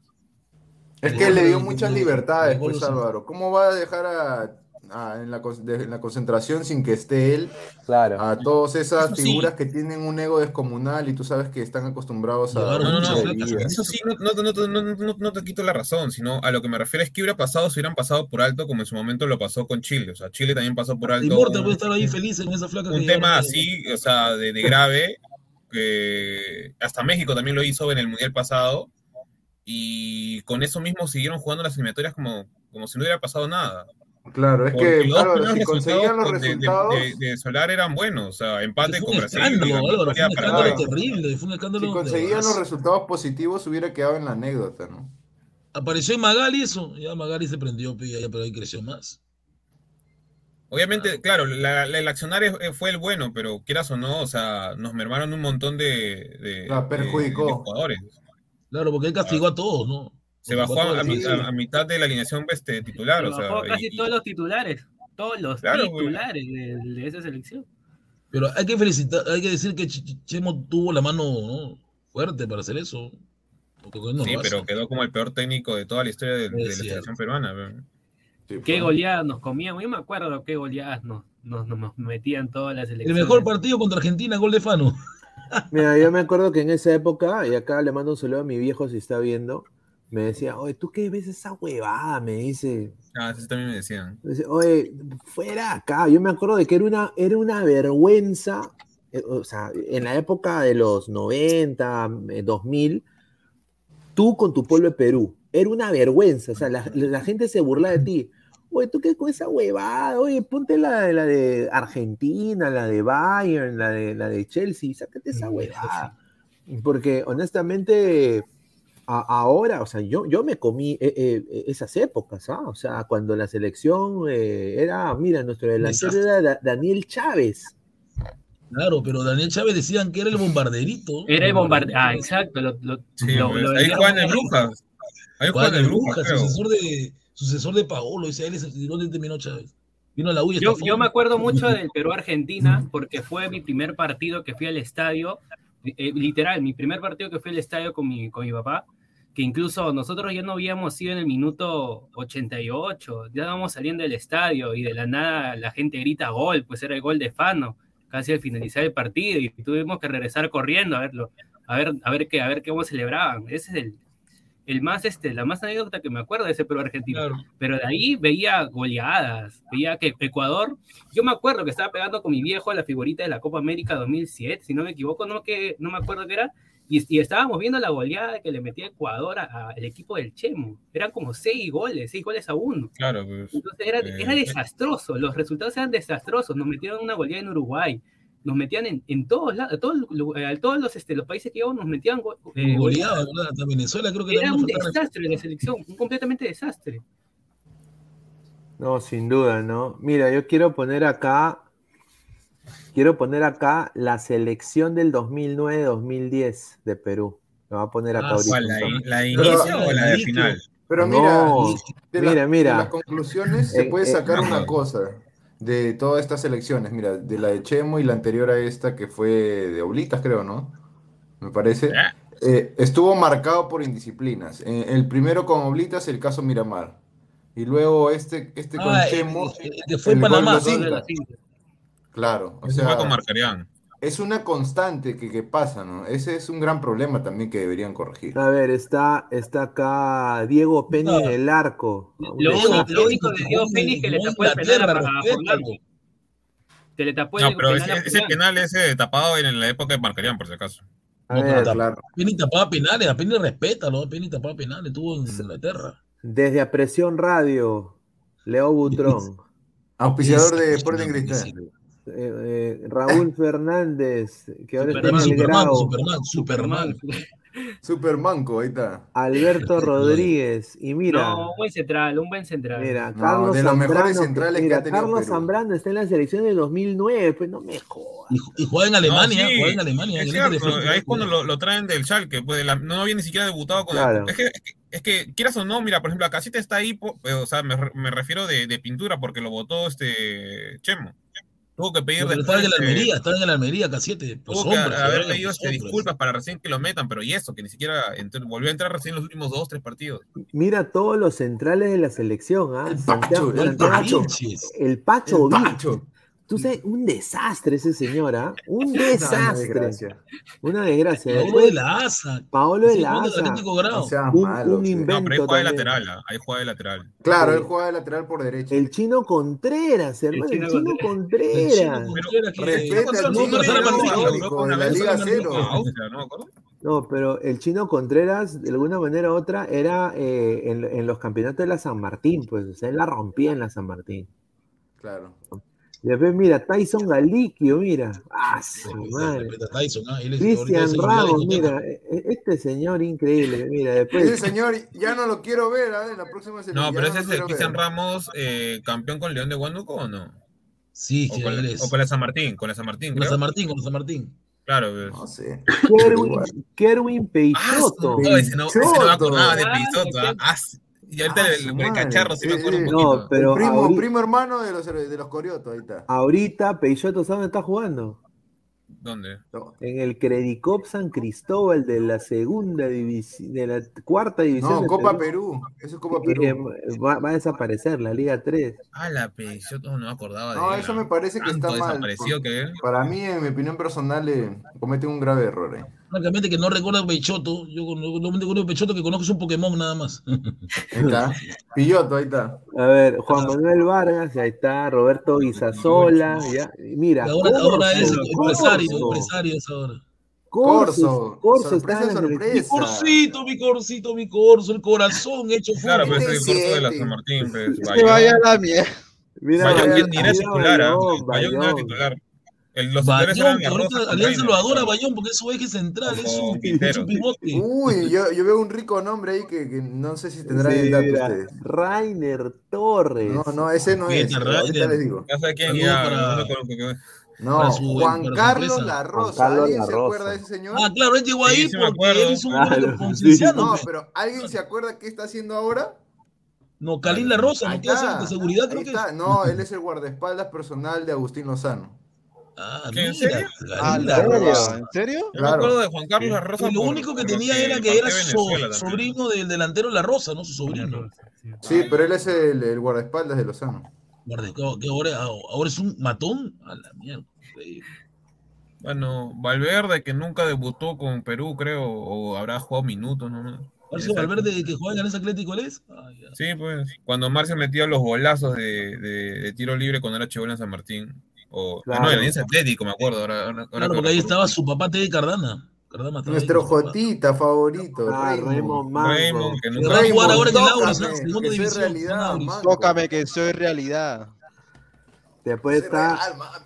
Es que le dio muchas libertades, pues Álvaro. ¿Cómo va a dejar a, a- en, la, de- en la concentración sin que esté él Claro. a todas esas Eso sí. figuras que tienen un ego descomunal y tú sabes que están acostumbrados a No, no, no. flacas, bebida? Eso sí, no, no, no, no, no, no- no te quito la razón, sino a lo que me refiero es que hubiera pasado si hubieran pasado por alto como en su momento lo pasó con Chile. O sea, Chile también pasó por alto Inmortal un, puede estar ahí feliz en esa flaca un que tema así, o sea, de, de grave, que hasta México también lo hizo en el Mundial pasado, y con eso mismo siguieron jugando las eliminatorias como, como si no hubiera pasado nada. Claro, es Porque que si conseguían los resultados de- Solar eran buenos, o sea, empate con Brasil. Álvaro, fue un escándalo terrible, fue un escándalo si conseguían los resultados positivos hubiera quedado en la anécdota, ¿no? apareció en Magali eso, ya Magali se prendió, ya, pero ahí creció más. Obviamente, claro, la, la- el accionario eh, fue el bueno, pero quieras o no, o sea, nos mermaron un montón de, de- La de- perjudicó. de jugadores. Claro, porque él castigó a todos, ¿no? Se bajó a, mitad, a mitad de la alineación este, titular, Se o sea, bajó y- casi y- todos los titulares. Todos los Claro, titulares de, de esa selección. Pero hay que felicitar, hay que decir que Ch- Ch- Chemo tuvo la mano ¿no? fuerte para hacer eso. No sí, pero quedó como el peor técnico de toda la historia de, de la selección peruana. Qué goleadas nos comían. Yo me acuerdo qué goleadas nos, nos, nos metían todas las El selecciones. mejor partido contra Argentina, gol de Fano. Mira, yo me acuerdo que en esa época, y acá le mando un saludo a mi viejo si está viendo, me decía, oye, ¿tú qué ves esa huevada? Me dice, Ah, eso también me decían. me dice, oye, fuera acá. Yo me acuerdo de que era una, era una vergüenza, eh, o sea, en la época de los 90, eh, 2000, tú con tu pueblo de Perú, era una vergüenza, o sea, la, la gente se burla de ti. Oye, ¿tú qué con esa huevada? Oye, ponte la, de- la de Argentina, la de Bayern, la de, la de Chelsea, sácate esa huevada. Porque honestamente, a- ahora, o sea, yo, yo me comí eh, eh, esas épocas, ¿ah? O sea, cuando la selección eh, era, mira, nuestro delantero era Da- Daniel Chávez. Claro, pero Daniel Chávez decían que era el bombarderito. Era el bombardeo. Ah, exacto. Lo, lo, Sí, lo- pues, lo ahí en como- Brujas. Ahí Juan de Brujas, sucesor de, sucesor de Paolo. Dice, él es el ¿dónde terminó Chávez? Vino a la U y Yo, yo me acuerdo mucho del Perú-Argentina porque fue mi primer partido que fui al estadio, eh, literal, mi primer partido que fui al estadio con mi, con mi papá, que incluso nosotros ya no habíamos ido en el minuto 88, ya estábamos saliendo del estadio y de la nada la gente grita gol, pues era el gol de Fano, casi al finalizar el partido y tuvimos que regresar corriendo a verlo, a ver, a ver qué, a ver cómo celebraban. Ese es el, el más, este, la más anécdota que me acuerdo de ese Perú argentino. Pero de ahí veía goleadas, veía que Ecuador, yo me acuerdo que estaba pegando con mi viejo a la figurita de la Copa América 2007, si no me equivoco, no, que, no me acuerdo qué era, y, y estábamos viendo la goleada que le metía Ecuador al equipo del Chemo. Eran como seis goles, seis goles a uno. Claro, pues. Entonces era, eh, era desastroso, los resultados eran desastrosos. Nos metieron una goleada en Uruguay, nos metían en, en todos lados, a todos, a todos los, este, los países que íbamos nos metían go- eh, Goleada, goleadas. Venezuela creo que Era un desastre la selección, un completamente desastre. No, sin duda, ¿no? Mira, yo quiero poner acá, quiero poner acá la selección del 2009-2010 de Perú. Lo voy a poner acá Ah, ahorita. ¿cuál, la de- la de Pero- inicio o la de final? Pero No, mira, de, la- mira, de mira. las conclusiones se Eh, puede eh, sacar una cosa de todas estas elecciones. Mira, de la de Chemo y la anterior a esta que fue de Oblitas, creo, ¿no? Me parece. Eh, estuvo marcado por indisciplinas. El primero con Oblitas, el caso Miramar. Y luego este, este con Ah, Chemo. fue el Panamá. de. Claro, o sea, fue con Marcarián. es una constante que, que pasa, ¿no? Ese es un gran problema también que deberían corregir. A ver, está, está acá Diego Peña en el arco. Lo único, de Diego Félix que le tapó el penal a. Que le tapó No, el pero penal ese, penal ese tapado en la época de Marcarián, por si acaso. A ver, Penny tapaba penales, a Penny respétalo, Penny tapaba penales, estuvo en Inglaterra. Desde a Presión Radio, Leo Butrón. Auspiciador de Sporting Cristal. Eh, eh, Raúl Fernández, que ahora está en Superman, el Superman, grado. Superman, Superman. Supermanco, ahí está. Alberto Rodríguez. Y mira, No, un buen central, un buen central. mira, No, Carlos de los mejores Zambrano, centrales que ha tenido Carlos Perú. Zambrano está en la selección del 2009, pues no me jodas. Y, y juega en Alemania, No, sí, juega en Alemania. Es cierto, defensa. ahí es cuando lo, lo traen del Schalke, pues de la- no había ni siquiera debutado con Claro. es, que, es, que, es que, quieras o no, mira, por ejemplo, acá sí te está ahí, eh, o sea, me refiero de, de pintura porque lo votó este Chemo. Tuvo que pedir pero después, estaba en el este, Almería, estaba en el Almería, K7. Pues tuvo que hombres, haber ¿verdad? pedido disculpas para recién que lo metan, pero y eso, que ni siquiera entró- volvió a entrar recién en los últimos dos, tres partidos. Mira todos los centrales de la selección, ¿ah? Santiago- el Santiago- Pacho. el Pacho El. Pacho. Tú sabes, un desastre ese señor, ¿ah? Un Una desastre. desgracia. Una desgracia. Paolo de la Asa. Paolo de la Asa. Atlético Grau. O sea, Un, malo, un sí. invento No, pero ahí juega de lateral, ah, ahí juega de lateral. Claro, él juega de lateral por derecha. El chino Contreras, hermano. El Chino Contreras. Respeta al No, chino pero el chino Contreras, de alguna manera u otra, era eh, en, en los campeonatos de la San Martín, pues, o sea, él la rompía en la San Martín. Claro. Después, mira, Tyson Galiquio, mira. Ah, su madre. Tyson, ah, Cristian Ramos, mira, e- e- este señor increíble, mira, Ese después. señor ya no lo quiero ver, ¿ah? En la próxima selección. No, pero ese es el Cristian ver. Ramos, eh, campeón con León de Huánuco o no? Sí, o con, la, o con la San Martín, con la San Martín, Con la. San Martín, con la San Martín. Claro, pues. No sé. Kerwin, Kerwin Peixoto. No, ese no, ese no me acordaba de Ah, Peixoto. ah. Y ahorita Ah, el, el cacharro sí me acuerdo un poquito. No, pero primo, ahorita, primo hermano de los, de los Coriotos, ahí está. ahorita Peixoto, ¿sabe dónde está jugando? ¿Dónde? En el Credicop San Cristóbal de la segunda división, de la cuarta división. No, de Copa Perú. Eso es Copa Perú. eh, va, va a desaparecer la Liga 3. Ah, la Peixoto no me acordaba de No, él. eso me parece que Tanto está mal. desapareció que. Para mí, en mi opinión personal, eh, comete un grave error. eh. Francamente que no recuerdo a Peixoto. Yo lo único que Peixoto que conozco es un Pokémon nada más. Ahí está. Pilloto, ahí está. A ver, Juan Manuel Vargas, ahí está, Roberto ya, y mira, Y ahora, ahora es Corso, empresario, Corso, empresario es ahora. Corso, Corso, Corso sorpresa, está sorpresa. Mi corcito, mi corcito, mi corso, el corazón hecho Claro, fútbol. pero es el corto de la San Martín. Pues, Que Bayón. vaya a la mierda. Mira, Bayón Bayón. Bayón, Bayón no era Bayón. titular. El- los titulares Bayón, eran que la ahorita Alianza lo adora Bayón porque es su eje central, es su, Quintero. es su pivote. Uy, yo, yo veo un rico nombre ahí que, que no sé si tendrán Sí, el dato mira, ustedes. Rainer Torres. No, no, ese no es. Ahorita Rainer. les digo. Ya sé quién ya. para- no conozco su- Juan Carlos. La Rosa. Carlos ¿Alguien La se acuerda de ese señor? Ah, claro, él llegó ahí Sí, porque él hizo un gol Claro, sí. No, pero ¿alguien se acuerda qué está haciendo ahora? No, Kalin La Rosa, Ahí ¿no está. de seguridad? Creo que. No, él es el guardaespaldas personal de Agustín Lozano. Ah, ¿Qué, en serio? Ah. ¿En serio? Yo me Claro. acuerdo de Juan Carlos La Rosa. Lo único que tenía era que era so- sobrino del delantero La Rosa, ¿no? Su sobrino. Sí, pero él es el, el guardaespaldas de Lozano. Guarda, que ahora, ahora es un matón. A la mierda. Bueno, Valverde, que nunca debutó con Perú, creo, o habrá jugado minutos, ¿no? Marcio Valverde que juega en Alianza Atlético, ¿cuál es? Ah. Sí, pues. Cuando Marcio metía los golazos de, de, de tiro libre cuando era Chebola en San Martín. O, Claro. No, en Alianza Atlético, me acuerdo. Ahora, Claro, que porque ahí estaba su papá Teddy Cardana. Cardama estaba ahí Nuestro. Jotita favorito, Ah, Raymond. Que a jugar ahora en el tócame, ¿no? que Segunda soy división. realidad. Tócame que soy realidad. Después está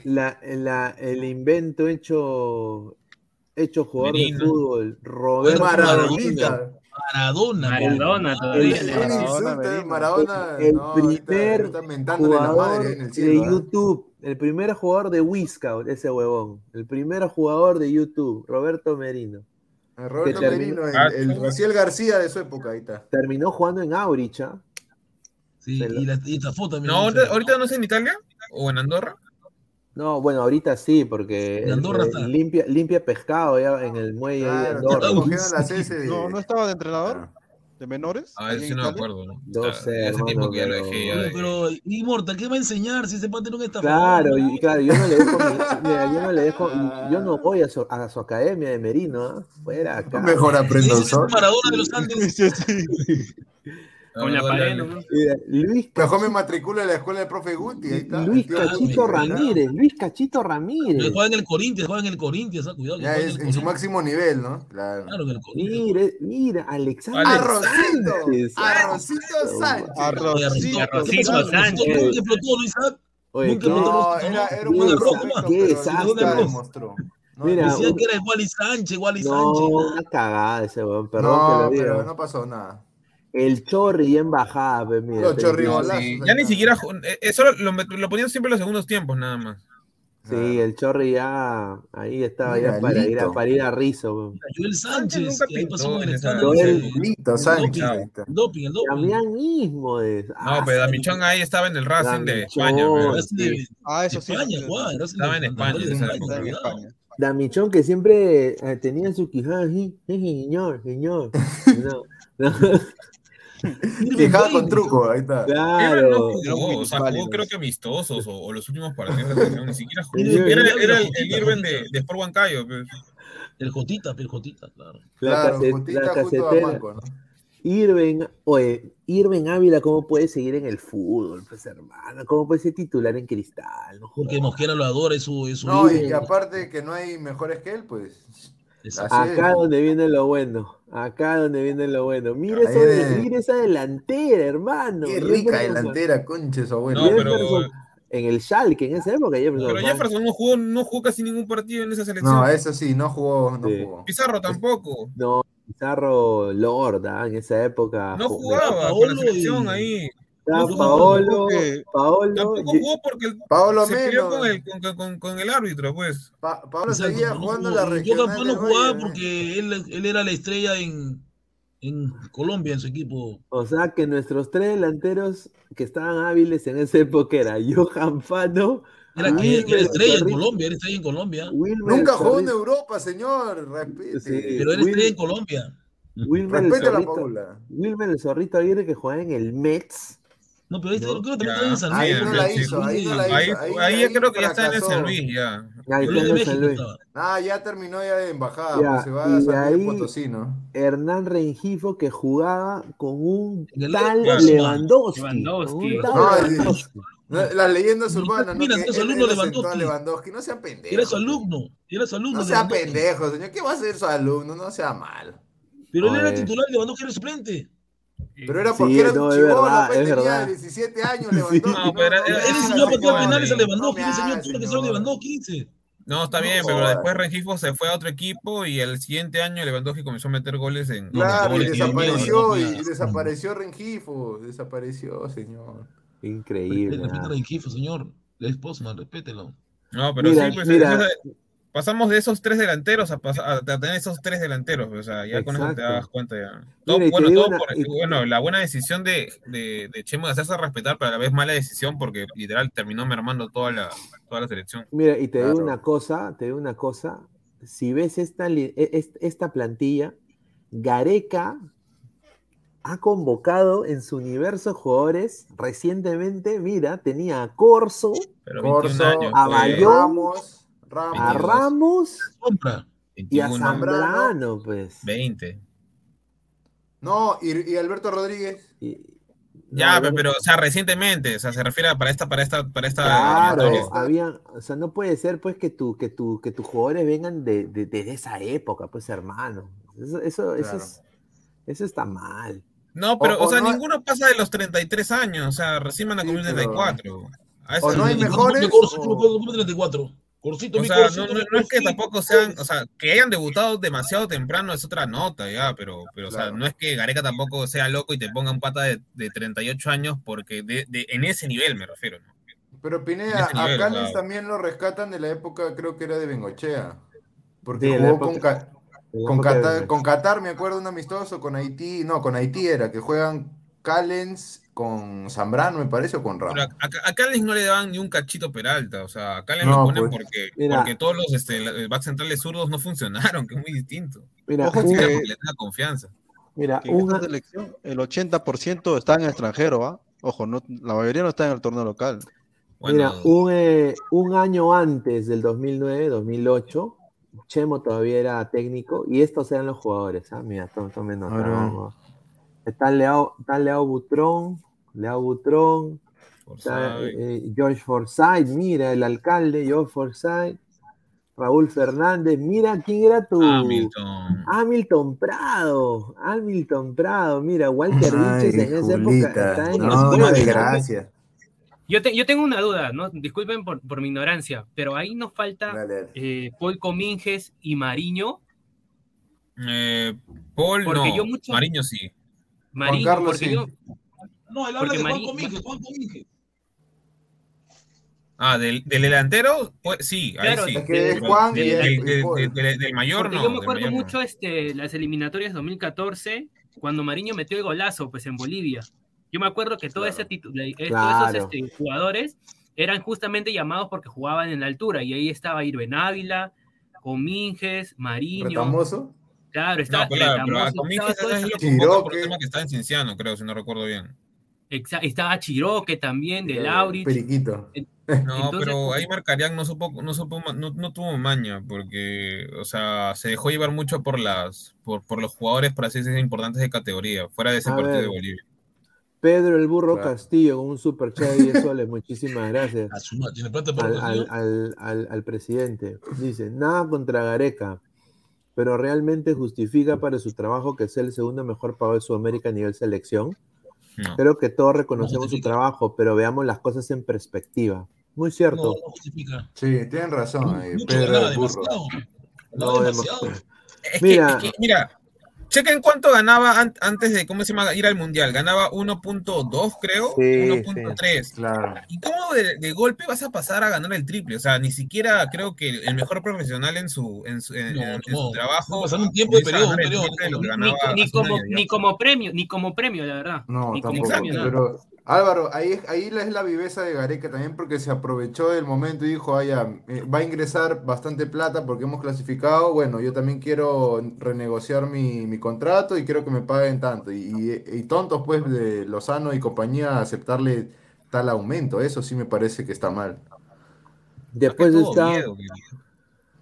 la, la- el invento hecho, hecho jugador de fútbol, Roberto Maradonita. Maradona. Maradona El- todavía. el- Maradona, Medina. Maradona. el no, ahorita primer jugador el de. ¿ah? YouTube, el primer jugador de Wiscout, ese huevón, el primer jugador de YouTube, Roberto Merino. Eh, Roberto terminó- Merino, el, Ah, el sí. Raciel García de su época, ahí está. Terminó jugando en Auricha. Sí, Se lo- y, la, y esta foto también. No, ahorita, ahorita no sé en Italia o en Andorra. No, bueno, ahorita sí, porque En Andorra eh, está. limpia, limpia pescado ya en el muelle ahí de Claro, Andorra. No, no estaba de entrenador Claro. De menores. Ah, eso no me acuerdo, ¿no? No Hace tiempo que ya lo pero- dejé ya Pero, de... pero Inmortal, ¿qué va a enseñar si ese pate un estafador? Claro, y claro, yo no le dejo, mi- mira, yo no le dejo, yo no voy a su, a su academia de Merino, ¿ah? fuera acá. Mejor aprendo Ese es sol. un Maradona de los Andes. La pared, ¿no? Luis, Mejor me matricula en la escuela del profe Guti, ahí está. Luis Cachito. Ramírez, Luis Cachito Ramírez. juega en el Corinthians, juega en el Corinthians, ah, cuidado. Ya es en su máximo nivel, ¿no? Claro. Claro, en el Corinthians. Mira, mira, Alexander Arrocito, Sánchez. Arrocito Sánchez. Arrocito. Arrocito Sánchez. Sánchez. Nunca explotó, Luis No, era, un buen desa- prospecto, qué pero desastre. nunca demostró. No, Mira, no, Decían un- que era Wally Sánchez, Wally No, Sánchez. una cagada ese weón, perdón no, que lo pero no pasó nada. El chorri en bajada, pues, mira. Los. Sí, ahí ya ni siquiera... ju- eh, eh, solo lo, lo ponían siempre en los segundos tiempos, nada más. Sí, el chorri ya ahí estaba Mira, ya para ir, a, para ir a Rizo. Joel Sánchez, que ahí pasó con el. Joel Lito el Sánchez, el doping, el doping. Damián Ismodes. No, Ah, pero. Damichón ahí estaba en el Racing de. España. Ah, eso sí. España, Racing Estaba en España, en. Damichón que siempre eh, tenía su quijada así, "Jeje, señor, señor. No, no, Quejada con truco, ahí está. Irving no claro. jugó, o sea, jugó válidos. creo que amistosos o, o los últimos partidos de la selección, ni siquiera jugó. Era, el, Irving de, de Sport Huancayo. pues. El Jotita, el Jotita, claro. La, Claro, la junto a casetera. Manco, ¿no? Irving, oye, Irving Ávila, ¿cómo puede seguir en el fútbol, pues hermano? ¿Cómo puede ser titular en cristal? No Porque. Mosquera lo adora, es su, es su No, y aparte que no hay mejores que él, pues. Así es. Acá donde viene lo bueno, acá donde viene lo bueno. Mira, esa, de- mira esa delantera, hermano. Qué rica delantera, conche su abuelo. No, pero en el Schalke en esa época. Jefferson Pero. Jefferson no jugó, no jugó casi ningún partido en esa selección. No, eso sí, no jugó, no Sí. jugó. Pizarro tampoco. No, Pizarro Lord, ah, en esa época. No ju- jugaba con la selección y- ahí. No Paolo, Paolo, Tampoco jugó porque el- Paolo se peleó con el, con, con- con el árbitro, pues. Pa- Exacto, seguía no jugando jugó. la de no jugaba porque él, él era la estrella en, en Colombia, en su equipo. O sea que nuestros tres delanteros que estaban hábiles en esa época era Johan Fano, Era, que, era estrella en Colombia, era estrella en Colombia. Wilmer Nunca jugó en Europa, señor. Sí. Pero era Will- estrella en Colombia. Wilmer el la Zorrito, Paula. Wilmer el Zorrito Aguirre que jugaba en el Mets. No, pero ahí No. creo que también Ya. está en San Ahí Luis. no la Sí, hizo, ahí no la hizo. Ahí, Ahí, ahí ya ahí creo que ya está en el. San Luis, ya. Ahí está en el San Luis. Ah, ya terminó ya de embajada, Ya, pues se va a San Luis Potosí, ¿no? Hernán Rengifo que jugaba con un tal. Lewandowski. Lewandowski. con un tal No, el- Lewandowski. No, Las leyendas urbanas, ¿no? mira, Que entonces él, alumno Lewandowski. Lewandowski. No sean pendejos. Era su alumno. Era su alumno. No sea pendejo, señor. ¿Qué va a ser su alumno? No sea mal. Pero él era Oye. titular, Lewandowski era suplente. Pero era Sí, porque era no, un chivolo, verdad, pues, es tenía verdad. 17 años Lewandowski. No, pero era- Él enseñó a patear penales a. Lewandowski. No enseñó todo lo que señor. sabe Lewandowski, dice. No, está bien, No, pero joder. después Rengifo se fue a otro equipo y el siguiente año Lewandowski comenzó a meter goles en. Claro, y goles desapareció, y desapareció Rengifo. Desapareció, señor. Increíble. Respeta Rengifo, señor. Es Postman, respételo. No, pero Mira, sí, pues mira. eso- pasamos de esos tres delanteros a, pas- a tener esos tres delanteros, o sea, ya con eso te Exacto. das cuenta ya. Todo- Mira, bueno, digo todo una- por, y- bueno, la buena decisión de, de, de Chemo de hacerse respetar, pero a la vez mala decisión porque literal terminó mermando toda la, toda la selección. Mira, y te digo Claro. una cosa, te digo una cosa. Si ves esta, e- es- esta plantilla, Gareca ha convocado en su universo jugadores recientemente, mira, tenía a Corso, Pero 21 Corso, años. a Bayón, Ramos, a Ramos Compra. y a 21, Zambrano, pues. 20. No, y, y Alberto Rodríguez. Y- Ya, no, pero, pero, o sea, recientemente, o sea, se refiere a para esta, para esta, para esta Claro, había, o sea, no puede ser pues que tu, que tu, que tus jugadores vengan de, de, de esa época, pues hermano. Eso, eso, eso, es- eso está mal. No, pero, O- o, o sea, no- ninguno pasa de los 33 años, o sea, recién van a Sí, cumplir pero- 34. A eso O no hay mejores, Corsito, o- Corsito, 34. Corsito, O mi sea, Corsito, no, no- mi no es que tampoco sean, o sea, que hayan debutado demasiado temprano es otra nota, ya, pero, pero o sea, no es que Gareca tampoco sea loco y te ponga un pata de, de 38 años, porque de, de- en ese nivel me refiero, ¿no? Pero Pineda, a claro. también lo rescatan de la época, creo que era de Bengochea. Porque Sí, jugó con, Ca- Qatar, con Qatar, me acuerdo, un amistoso, con Haití, no, con Haití era, que juegan Callens con Zambrano, me parece, o con Ramos. a, a, a Callens no le daban ni un cachito Peralta, o sea, a Callens No, lo ponen pues. porque, Mira. porque todos los este, back centrales zurdos no funcionaron, que es muy distinto. Mira, Ojo un, porque le da confianza. mira, que en un, esta selección el 80% está en el extranjero, ¿ah? Ojo, no, la mayoría no está en el torneo local. Bueno, mira, un, eh, un año antes del 2009, 2008, Chemo todavía era técnico y estos eran los jugadores. ¿ah? Mira, tomen, tomen nota. Está Leao, está Leao Butrón, Leao Butrón, está eh, George Forsyth, mira, el alcalde, George Forsyth, Raúl Fernández, mira quién era tu Hamilton. Hamilton Prado, Hamilton Prado, mira, Walter Vilches en esa época está en el no, no, desgracia. Yo, te- yo tengo una duda, ¿no? Disculpen por, por mi ignorancia, pero ahí nos falta Dale, dale. eh, Paul Cominges y Mariño. Eh, Paul Porque no, yo mucho- Mariño sí. Mariño, Carlos, porque sí. yo, No, él habla de Juan Comínguez, Juan Comínguez. Ah, del, del delantero, pues, sí, ahí Claro, sí. es que es Pero Juan del, y es- del- y del- Paul. del- del mayor porque no. yo me del acuerdo mayor no. mucho este, las eliminatorias 2014, cuando Mariño metió el golazo pues, en Bolivia. Yo me acuerdo que todo Claro. ese titu- eh, todos Claro. esos este, jugadores eran justamente llamados porque jugaban en la altura, y ahí estaba Irben Ávila, Cominges, Mariño. ¿Retamoso? Claro, estaba No, claro, pero a Retamoso, Comínguez estaba toda es esa- lo convoca por Chiroque. el tema que está en Cienciano, creo, si no recuerdo bien. exa- estaba Chiroque también, de Laurich. Periquito. No, Entonces, pero ahí Marcarian no supo, no supo, no, no tuvo maña, porque, o sea, se dejó llevar mucho por las, por, por los jugadores, por así decirlo, importantes de categoría, fuera de ese partido ver. de Bolivia. Pedro el Burro Claro. Castillo con un super chat de 10 soles, muchísimas gracias. A su madre, tiene plata para al, el al, al, al- al presidente. Dice, nada contra Gareca, pero realmente justifica para su trabajo que sea el segundo mejor pagado de Sudamérica a nivel selección. No. Creo que todos reconocemos su trabajo, pero veamos las cosas en perspectiva. Muy cierto. No, no justifica. Sí, tienen razón ahí. Mucho Pedro burro. demasiado. Es que- Mira. es que, mira, chequen cuánto ganaba an- antes de, ¿cómo se llama? Ir al Mundial. Ganaba 1.2, creo, Sí, 1.3. Claro. ¿Y cómo de, de golpe vas a pasar a ganar el triple? O sea, ni siquiera creo que el mejor profesional en su, en su, en- No, en no. su trabajo. Pasar un tiempo de periodo, periodo. triple de lo que Ni, ganaba ni como, año ni como premio, ni como premio, la verdad. No, ni como tampoco. premio, nada. Pero Álvaro, ahí, es- ahí es la viveza de Gareca también porque se aprovechó del momento y dijo, ah, ya, eh, va a ingresar bastante plata porque hemos clasificado, bueno, yo también quiero renegociar mi, mi contrato y quiero que me paguen tanto. Y, y- y tontos pues de Lozano y compañía aceptarle tal aumento, eso sí me parece que está mal. Después está. miedo, que-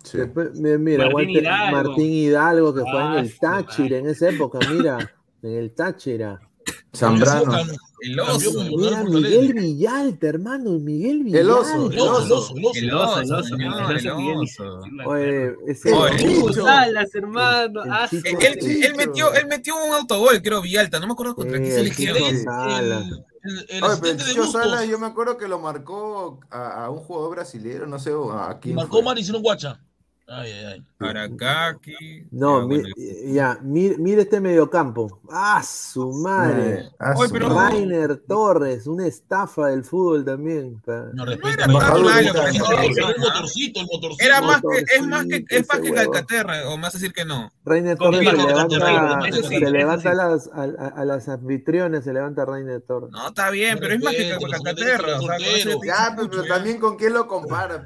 Sí. después- mi- mira, Martín Walter- Hidalgo. Martín Hidalgo, que fue en Ah, el Táchira en esa época, mira. En el Táchira. Zambrano. El oso. Miguel. Villalta, hermano, Miguel Villalta. El oso, El oso, el oso, el oso. El El oso. Oye. Oye, el. Salas, hermano. Él, metió, él metió un autogol, creo, Villalta. No me acuerdo contra quién el selección. Chicho El, el, el Oye, pero Chicho. Salas yo me acuerdo que lo marcó a, a un jugador brasileño, no sé a quién marcó fue. Mari hicieron guacha. Ay, ay, ay. Arakaki. No, Ya, mi- bueno. ya, mire, mire este mediocampo. ¡Ah, su madre! Eh, ah, Oye, pero- madre. Rainer Torres, una estafa del fútbol también. No No respeta. era no. Era más que, es más que, es más que. Calcaterra, o a decir que no. Rainer Torres se levanta, sí, se levanta sí. a, las, a, a- a las anfitriones, se levanta Rainer Torres. No, está bien, No pero es más que Calcaterra. Ya, pero, también con quién lo compara,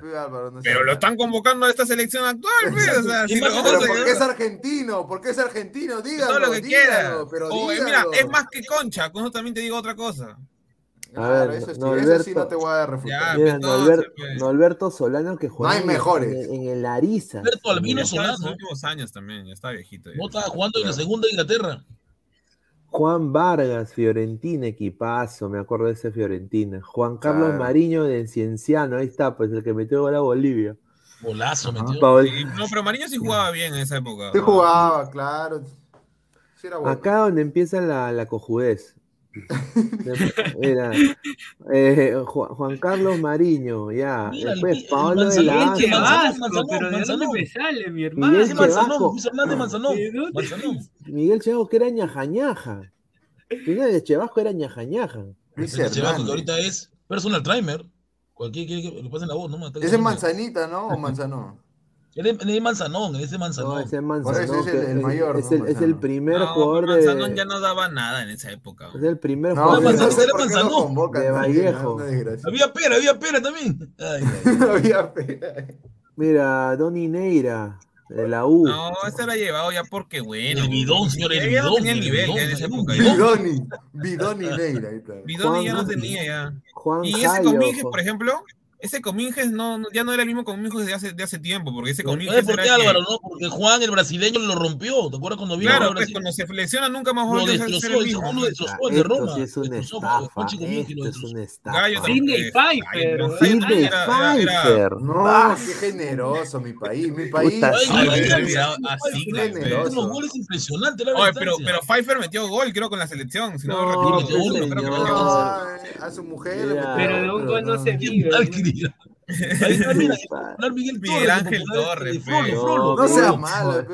Pero lo están convocando a esta selección actual, pues, o sea, si Pero a porque llevar- es argentino, porque es argentino, dígalo, todo lo que quiera. dígalo, pero O, dígalo. mira, es más que concha, con eso también te digo otra cosa. Claro, ver, eso, sí, no, eso sí Alberto. no te voy a refutar. Ya, Mira, entonces, Norberto, pues. Norberto Solano que juega hay en, mejores. en, en el Ariza. Alberto Albino está en Solano. últimos años también, ya está viejito. ya. No estaba jugando en la segunda Inglaterra. Juan Vargas, Fiorentina, equipazo, me acuerdo de ese Fiorentina. Juan Carlos Claro. Mariño de Cienciano, ahí está, pues el que metió gol a Bolivia. Golazo Sí, No, pero Mariño sí jugaba bien en esa época. Sí jugaba, claro. Sí era bueno. Acá donde empieza la, la cojudez. Mira, eh, Ju- Juan Carlos Mariño, ya. Mira, el- Después el Pablo de la Miguel que Asa. Manzanón, Chevasco, pero ¿de dónde me sale, mi Miguel hermano? Manzanón. Luis Hernández Manzanón. ¿De? Manzanón. Miguel Chevasco que era ñajañaja. De Chevasco era ñajañaja. Chevaco, que ahorita es personal timer. Cualquier quiere que le pasen la voz, ¿no? Ese es Manzanita, ¿no? ¿O Manzanón? Él es, él es Manzanón, ese No, Manzanón. ese es Por eso Manzanón. es el- mayor, Es, ¿no? el, es el Manzanón. primer No, jugador Manzanón de. ya no daba nada en esa época. Es el primer No, jugador Manzanón, de, sé era Manzanón. de Vallejo. Había pera, había pera también. Ay, ay. Había pena. Mira, Donny Neira, de la U. No, ese era llevado ya porque bueno. El bidón, señor, el Ya no bidón, tenía el nivel bidón, ya en esa época. bidón. Bidoni, Bidoni Neira. Bidoni ya no tenía ya. Juan Y ese jo- por ejemplo, ese Cominges no, no- ya no era el mismo Cominges de hace, de hace tiempo, porque ese Cominges ¿Sabes por que- Álvaro? No, porque Juan, el brasileño, lo rompió. ¿Te acuerdas cuando vino Claro, a pues cuando se lesiona nunca más vuelve a ser el mismo. Ah, de Roma. es una estafa. Esto es una estafa. Sidney Pfeiffer. Gallo, Sidney Pfeiffer. No, Ah, qué generoso mi país, mi país. Puta, Ay, Ay, ay, me había ay, olvidado ay, a Sidney, Tiene generoso. unos goles impresionantes, la Oye, verdad. pero, pero Pfeiffer metió gol, creo, con la selección. Si no, No. No, a su mujer. Pero de un gol no se vive. Miguel Ángel el popular, Torres. No sea Uy, malo.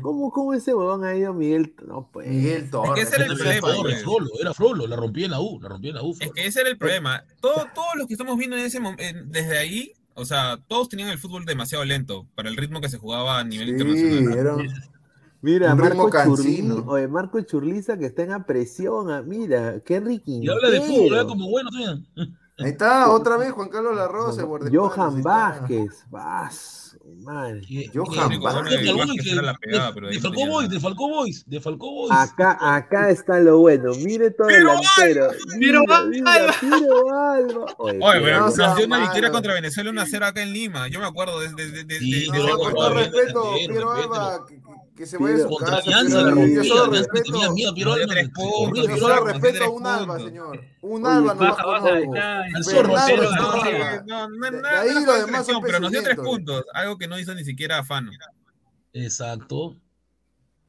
¿Cómo, ¿Cómo ese huevón ha ido Miguel? No, pues. Miguel Torres. que ese era el problema, Torres, era Frollo, la rompí en la U, la rompí en la U. Es que ese era el problema. Todo, todos los que estamos viendo en ese momento, desde ahí, o sea, todos tenían el fútbol demasiado lento para el ritmo que se jugaba a nivel Sí, internacional. era un- Mira, Un Marco Churliza, oye, Marco Churliza que está en a presión. ah, Mira, qué riquín. Y habla de fútbol, habla como bueno también. Ahí está, otra vez Juan Carlos Larrosa. Johan. Vázquez. Vas, madre. Pegada, pero de tenía- Boys, de Falcó Boys, de Falcó Boys. Acá, acá está lo bueno. Mire todo el Pero delantero. Pero Alba. Oye, pero dio una victoria contra Venezuela 1-0 acá en Lima. Yo me acuerdo de, de, de, de- Sí, de- No, pero ese con gol. todo Bien, respeto, Piero. Alba, que, se vaya a su Contra casa. Alianza Yo solo respeto, tenía miedo, Piero Alba. yo solo a un Alba, señor. Un Alba no. Al zorro, pero- Alba. No, De- ahí lo demás son pero nos dio tres puntos, algo que no hizo ni siquiera Fano. Exacto.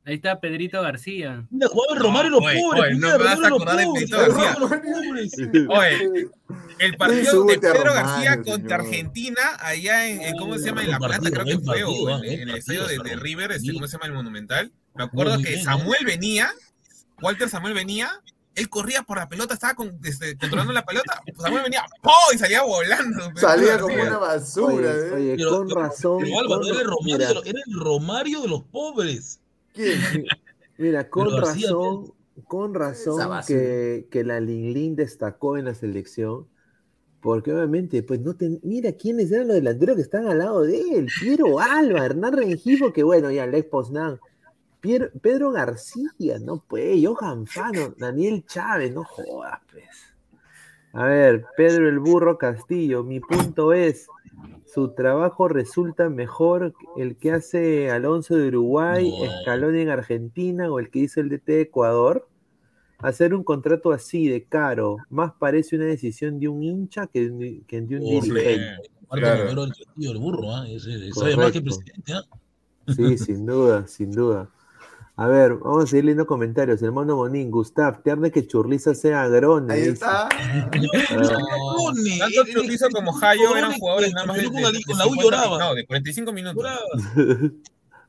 Ahí está Pedrito García. Mira, jugaba el Romario y los Oye, pobres. oye, no me vas a acordar de Pedrito García. Oye, el partido de Pedro Romario, García contra. Argentina, allá en, en- ¿cómo se llama? En La Plata, creo que fue, o partido, en, el estadio de, de. River, este. ¿cómo se llama? El Monumental. Me acuerdo que bien, Samuel venía, Walter Samuel venía, él corría por la pelota, estaba con- este, controlando la pelota, Samuel venía, ¡po! y salía volando. Pedro Salía como una basura. Oye, ¿eh? oye, Pero- con razón. Pero Álvaro, con- era el Romario, de los- era el Romario de los pobres. Mira, con razón, con razón que, que la Linlin destacó en la selección, porque obviamente, pues no te, mira quiénes eran los delanteros que están al lado de él, Piero Alba, Hernán Rengifo, que bueno, ya Lex Poznan, Pier- Pedro García, no pues, Johan Fano, Daniel Chávez, no jodas, pues. A ver, Pedro el Burro Castillo, mi punto es, su trabajo resulta mejor el que hace Alonso de Uruguay, No. Scaloni en Argentina o el que hizo el DT de Ecuador. Hacer un contrato así de caro más parece una decisión de un hincha que, de un- que de un Por dirigente. Claro. El burro, ¿ah? Ese- sabe más que el presidente, ¿ah? Sí, sin duda, sin duda. A ver, vamos a seguir leyendo comentarios. El mono Monín, Gustav, te arde que Churliza sea grone. Ahí está. Ah, Tanto el- Chorizo el- como Jayo eran Grone jugadores nada más de, de, de U 50 lloraba. no, de 45 minutos. Lloraba.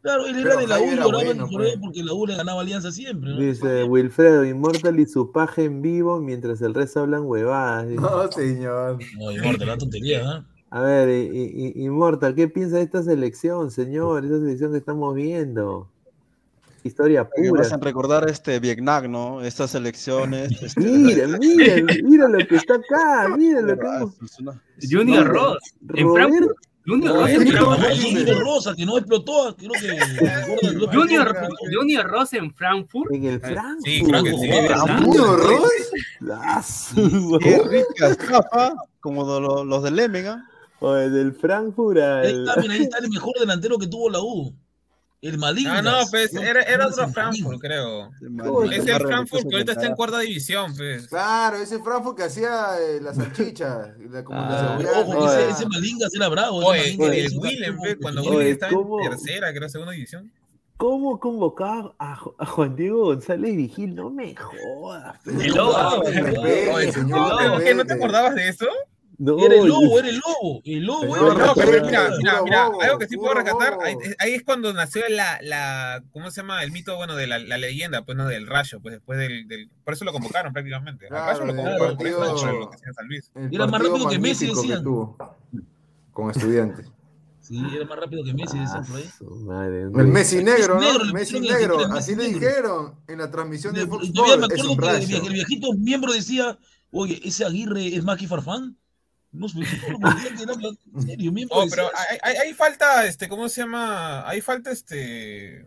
Claro, él era Pero de la U lloraba, bueno, pues. porque la U le ganaba Alianza siempre. ¿no? Dice Wilfredo, Inmortal y su paje en vivo mientras el resto hablan huevadas. dice. No, señor. No, importa, la tontería, ¿ah? A ver, Inmortal, ¿qué piensa de esta selección, señor? Esta selección que estamos viendo. Historia Que me pura. hacen recordar este Vietnam, ¿no? Estas elecciones. este, Mira, mira, mira lo que está acá, mira lo que hemos... es una- Junior Ross. Frankfurt. Junior No, Ross que Frankfurt. Ramón Junior Rosa, que no explotó, creo que. Junior, Junior Ross en Frankfurt. en el Frankfurt. Sí, que sí. ¿Junior Ross? Ah, Qué rica estafa, como los del Lemen, ¿ah? Del Frankfurt al... Ahí está, mira, ahí está el mejor delantero que tuvo la U. El Malignas. Ah, no, pues era, era otro. Frankfurt, creo. ¿Cómo Es el Frankfurt que ahorita está en cuarta división, pues. Claro, ese Frankfurt que hacía eh, la salchicha. La, como Ah, Ojo, ese, ese Malingas era bravo. Oye, el, el Willem, pues, cuando. Willem estaba ¿cómo? en tercera, creo, segunda división. ¿Cómo convocaba a, Ju- a Juan Diego González Vigil? No me jodas. El lobo. Respete, Oye, señor, ¿no, ¿qué, ¿No te acordabas de eso? No, Era el yo- lobo, era el lobo. El lobo el No, lobo. pero mira, mira, mira, algo que sí puedo rescatar, ahí, ahí es cuando nació la, la, ¿cómo se llama? El mito, bueno, de la, la leyenda, pues, ¿no? Del Rayo, pues, después del, del, por eso lo convocaron prácticamente. Claro, Rayo lo convocaron por eso, lo que hacía San Luis. El Era más rápido que Messi, decían. tuvo con estudiantes. Sí, era más rápido que Messi, decían por ahí. Madre, El Messi negro, ¿no? le Messi el negro, Messi así le dijeron en la transmisión de Y Fox todavía me acuerdo que el, el viejito miembro decía, oye, ese Aguirre es Maki Farfán. No sé, ¿cómo decían que era blan- en serio, miembro Oh, decía pero hay, hay, hay falta, este, ¿cómo se llama? Hay falta, este,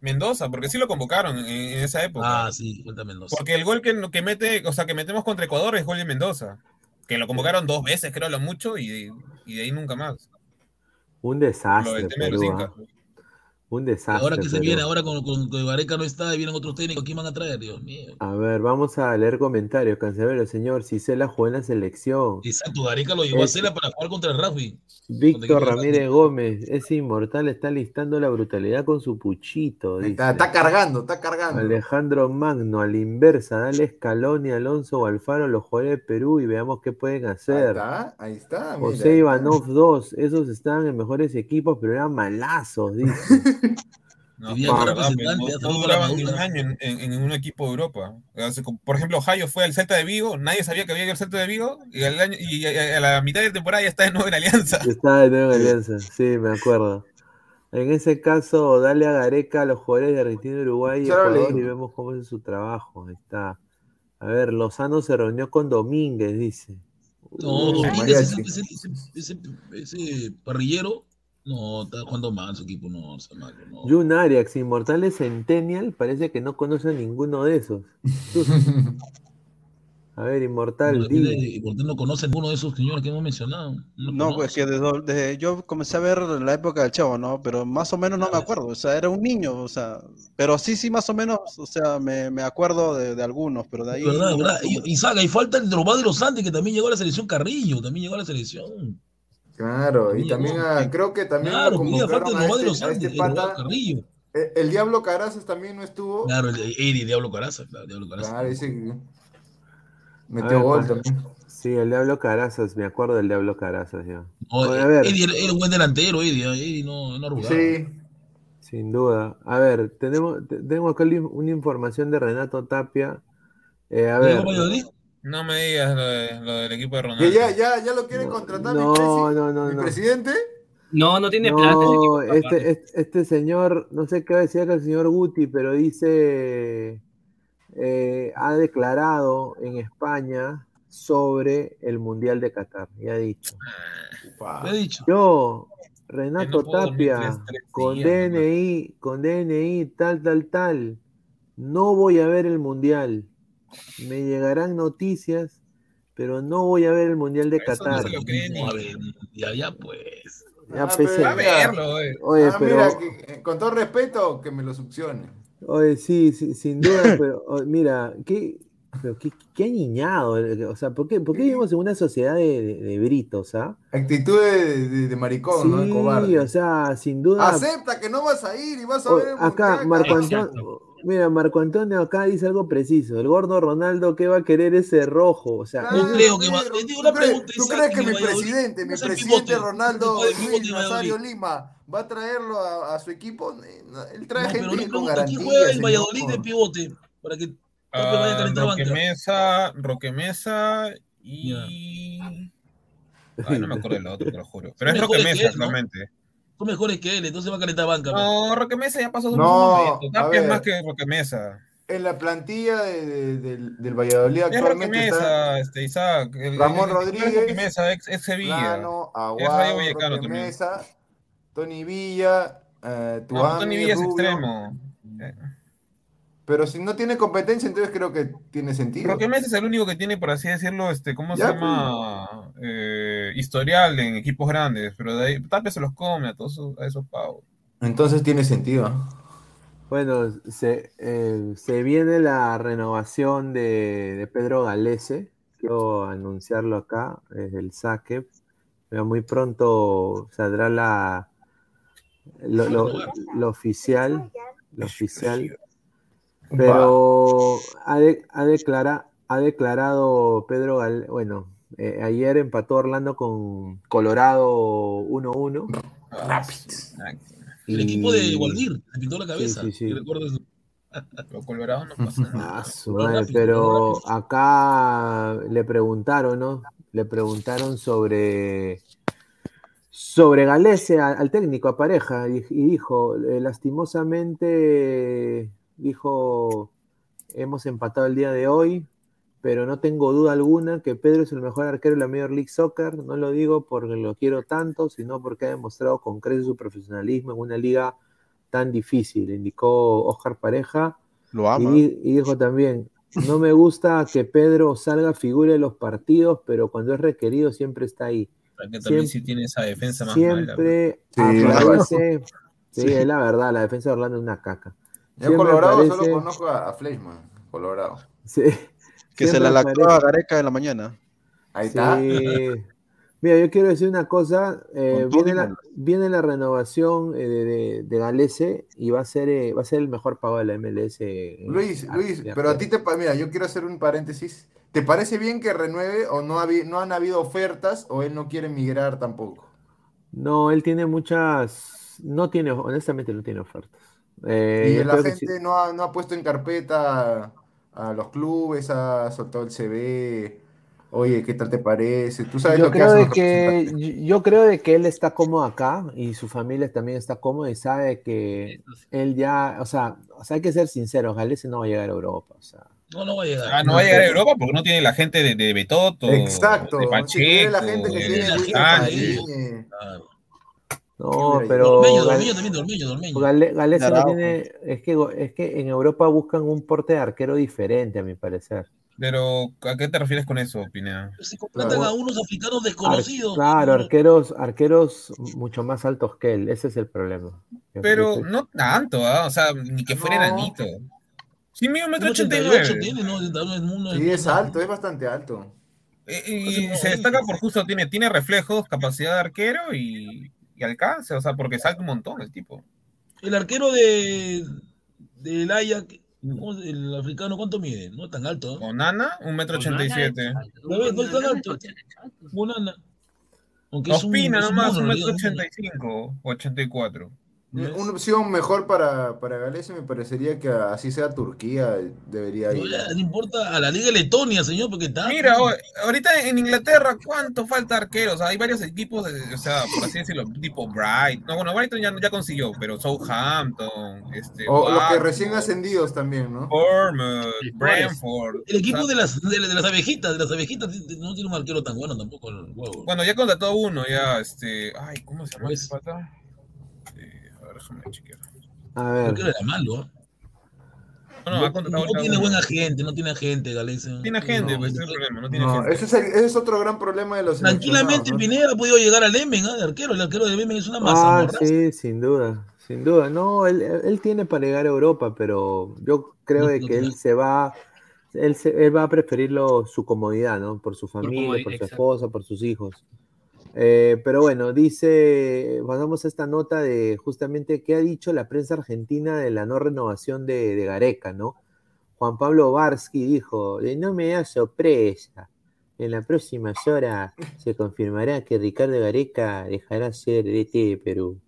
Mendoza, porque sí lo convocaron en, en esa época. Ah, sí, cuéntame Mendoza. Porque el gol que, que mete, o sea, que metemos contra Ecuador es gol de Mendoza. Que lo convocaron dos veces, creo, lo mucho, y, y de ahí nunca más. Un Lo desastre, del tema de los Perú, incas. ah. Un desastre. ahora que se viene, ahora con, con, con Gareca no está y vienen otros técnicos, ¿quién van a traer? Dios mío. A ver, vamos a leer comentarios. Cancelero, señor, Cisela jugó en la selección. Exacto, Gareca lo llevó a Es- Cela para jugar contra el Rafi. Víctor Ramírez Gómez, ese inmortal está listando la brutalidad con su puchito. dice. Está, está cargando, está cargando. Alejandro Magno, a la inversa, dale Scaloni, Alonso o Alfaro, los jugadores de Perú y veamos qué pueden Ahí hacer. está, ahí está. José mira. Ivanov 2, esos estaban en mejores equipos, pero eran malazos, dice. No, Tenía ya no, la un año en, en- en un equipo de Europa. Por ejemplo, Jayo fue al Celta de Vigo, nadie sabía que había ido al Celta de Vigo, y, al año, y a, a la mitad de temporada ya está de nuevo en Alianza. Estaba de nuevo en Alianza, sí, me acuerdo. En ese caso, dale a Gareca a los jugadores de Argentina, Uruguay y Ecuador y vemos cómo es su trabajo. Ahí está. A ver, Lozano se reunió con Domínguez, dice. No, Uh, Domínguez, ese, ese, ese parrillero, no, está jugando mal su equipo, no, está mal. No. Jun Arias, Inmortales Centennial, parece que no conoce a ninguno de esos. A ver, Inmortal, No, por qué no conoce a ninguno de esos señores que hemos mencionado. No, No, pues que desde, desde- yo comencé a ver en la época del Chavo, ¿no? Pero más o menos no me acuerdo, o sea, era un niño, o sea, pero sí, sí, más o menos, o sea, me, me acuerdo de, de algunos, pero de ahí... ¿Verdad, no- verdad? Y, y Saga, y falta el Drobado de los Santos, que también llegó a la selección Carrillo, también llegó a la selección. Claro, y también no, a- que- creo que también Claro, lo convocaron el a este, los a este el pata, Carrillo. Eh, El Diablo Carazas también no estuvo. Claro, el Eddie, Diablo Caraza, claro, Diablo Caraza. Claro, ese metió ver, gol pues, también. Sí, el Diablo Carazas, me acuerdo del Diablo Carazas ya. No, Oye, a ver, Eddie era, un buen delantero, Eddie, ¿eh? Eddie no, no arrugaba. Sí. sin duda. A ver, tenemos, te- tengo acá una información de Renato Tapia. Eh, a ver. No me digas lo, de- lo del equipo de Ronaldo. Ya, ya, ya lo quieren contratar mi, no, presi- no, no, mi no. presidente. No, no tiene plata este, este, este señor, no sé qué decía que el señor Guti, pero dice, eh, ha declarado en España sobre el Mundial de Qatar, ya ha dicho. ¿Qué ha dicho? Yo, Renato Tapia, tres- tres con días, DNI, con DNI, tal, tal, tal, no voy a ver el Mundial. Me llegarán noticias, pero no voy a ver el Mundial de Eso no Qatar. se lo cree ni- No, ya, pues. Ya Ah, pensé. pero A mira, verlo, eh. Oye, ah, pero, mira, que- con todo respeto, que me lo succione. oye, sí, sí, sin duda, pero oh, mira, qué, pero qué, qué aniñado, eh, o sea, ¿por qué, por qué vivimos en una sociedad de, de- de britos, ah? Actitud de, de- de maricón, ¿no? De cobarde. o sea, sin duda. Acepta que no vas a ir y vas a Oh, ver el acá, Marco. Antonio, mira, Marco Antonio acá dice algo preciso. El gordo Ronaldo, ¿qué va a querer ese rojo? O sea, Claro, No creo que va- digo ¿tú una crees- pregunta, ¿Tú crees que mi el presidente, mi el presidente Ronaldo el Luis Nazario. Lima va a traerlo a, a su equipo? Eh, Él trae No, pero gente con pregunta, ¿quién garantía. juega en señor. Valladolid de pivote? Para que Ah, Roque. Mesa, Roque Mesa y. Ay, no me acuerdo del otro, te lo juro. Pero es Roque Mesa, él, ¿no? realmente. Son mejores que él, entonces va a calentar banca. pues. No, Roque Mesa ya pasó su No, Tapia es más que Roque Mesa. En la plantilla de- de- del, del Valladolid Es Roque actualmente está Mesa, este, Isaac. El, Ramón el- el- es Roque Rodríguez, Mesa, ex, ex Sevilla. Plano, Es Aguado, Vallecano Roque también. Mesa, Tony Villa, eh, No, Tony Villa es Rubio. extremo. Pero si no tiene competencia, entonces creo que tiene sentido. Roque Mesa es el único que tiene, por así decirlo, este, ¿cómo Ya, se llama? Eh, historial en equipos grandes, pero de ahí Tapia se los come a todos esos, a esos pavos. Entonces tiene sentido. bueno, se, eh, se viene la renovación de, de Pedro Galese. Quiero anunciarlo acá, desde el saque. Pero muy pronto saldrá la lo, lo- lo oficial. Lo oficial. Pero ha, de- ha, declara- ha declarado Pedro Gal, bueno, eh, ayer empató Orlando con Colorado 1-1. El Y- equipo de Waldir, le pintó la Sí, cabeza. sí, sí. Yo recuerdo eso. Los Colorado no pasa nada. Ah, su madre, rápido, pero acá le preguntaron, ¿no? Le preguntaron sobre sobre Galese a- al, técnico, a pareja, y, y dijo, eh, lastimosamente, dijo, hemos empatado el día de hoy, pero no tengo duda alguna que Pedro es el mejor arquero de la Major League Soccer. No lo digo porque lo quiero tanto, sino porque ha demostrado con creces su profesionalismo en una liga tan difícil, indicó Oscar Pareja. Lo Y, ama. y dijo también, no me gusta que Pedro salga figura de los partidos, pero cuando es requerido siempre está ahí. Que también Siem- sí tiene esa defensa más. Siempre aparece. Sí, Sí. es la verdad, la defensa de Orlando es una caca. Yo Siempre Colorado aparece- solo conozco a, a Fleischmann, Colorado. Sí, Que se la lactó a Gareca en la mañana. Ahí está. Sí. Mira, yo quiero decir una cosa. eh, viene, la, menos. viene la renovación eh, de, de, de Galese y va a ser eh, va a ser el mejor pago de la MLS. eh, Luis, a- Luis, pero a ti te... Mira, yo quiero hacer un paréntesis. ¿Te parece bien que renueve o no, habi- no han habido ofertas o él no quiere migrar tampoco? No, él tiene muchas. No tiene, honestamente, no tiene ofertas. Eh, Y yo la que gente no, ha, no ha puesto en carpeta a, a los clubes, ha soltado el CV. Oye, ¿qué tal te parece? Tú sabes Yo lo que creo hacen de los que yo creo de que él está cómodo acá y su familia también está cómoda y sabe que él ya, o sea, o sea, hay que ser sinceros, Galese no va a llegar a Europa, o sea, No, no va a llegar. Ah, no va a llegar a Europa porque no tiene la gente de, de Betoto, Exacto, de si tiene la gente que tiene la William Sánchez. Fariñe. Claro. No, pero Dormeño, Dormeño también, Dormeño, Dormeño. Gale- Galese no tiene, es que es que en Europa buscan un porte de arquero diferente, a mi parecer. Pero, ¿a qué te refieres con eso, Pineda? Se contratan Claro. a unos africanos Ar- desconocidos. claro, arqueros, arqueros mucho más altos que él, ese es el problema. Pero no tanto, ¿ah? O sea, ni que fuera No. enanito. Sí, mío, metro ochenta y 88 nueve. tiene, ¿no? No es- no Sí, es alto, es bastante alto. Eh, Y, se destaca por justo, tiene, tiene reflejos, capacidad de arquero y, y alcance, o sea, porque salta un montón el tipo. El arquero de del Ajax, el africano, ¿cuánto mide? No tan alto. ¿no? Onana, un metro ochenta y siete. No, es tan alto. Onana. Aunque es un- Ospina es un nomás, mono, un metro ochenta y cinco o ochenta y cuatro. Eh, Una opción mejor para, para Galicia me parecería que así sea Turquía, debería ir. no importa a la Liga de Letonia, señor, porque está. Mira, o- ahorita en Inglaterra, ¿cuánto falta arqueros? Hay varios equipos, de- o sea, por así decirlo, tipo Bright. No, bueno, Brighton ya, ya consiguió, pero Southampton, este, O los que recién ascendidos también, ¿no? Bournemouth, Brentford. El equipo o sea, de las, de, de las abejitas, de las abejitas, no tiene un arquero tan bueno tampoco. El huevo. Bueno, ya contrató uno, ya, este, ay, ¿cómo se llama pata? Eh, ver, déjame chequear. A El era malo. ¿eh? No, no, ha No, contratado no ahorita tiene buena gente, no tiene gente, Galese. Tiene gente, No, pues, ese es el problema, no tiene No, gente. ese es, el- ese es otro gran problema de los Tranquilamente. Pineda ha podido llegar al Emen, ¿ah? de arquero. El arquero de Emen es una masa. Ah, sí, sin duda, sin duda. No, él, él tiene para llegar a Europa, pero yo creo No, de no que él se va, él, se- él va a preferirlo su comodidad, ¿no? Por su familia, comodidad, por su exacto. esposa, por sus hijos. Eh, pero bueno, dice, pasamos a esta nota de justamente qué ha dicho la prensa argentina de la no renovación de, de Gareca, ¿no? Juan Pablo Barsky dijo, "Eh, no me da sorpresa. En las próximas horas se confirmará que Ricardo Gareca dejará ser DT de Perú.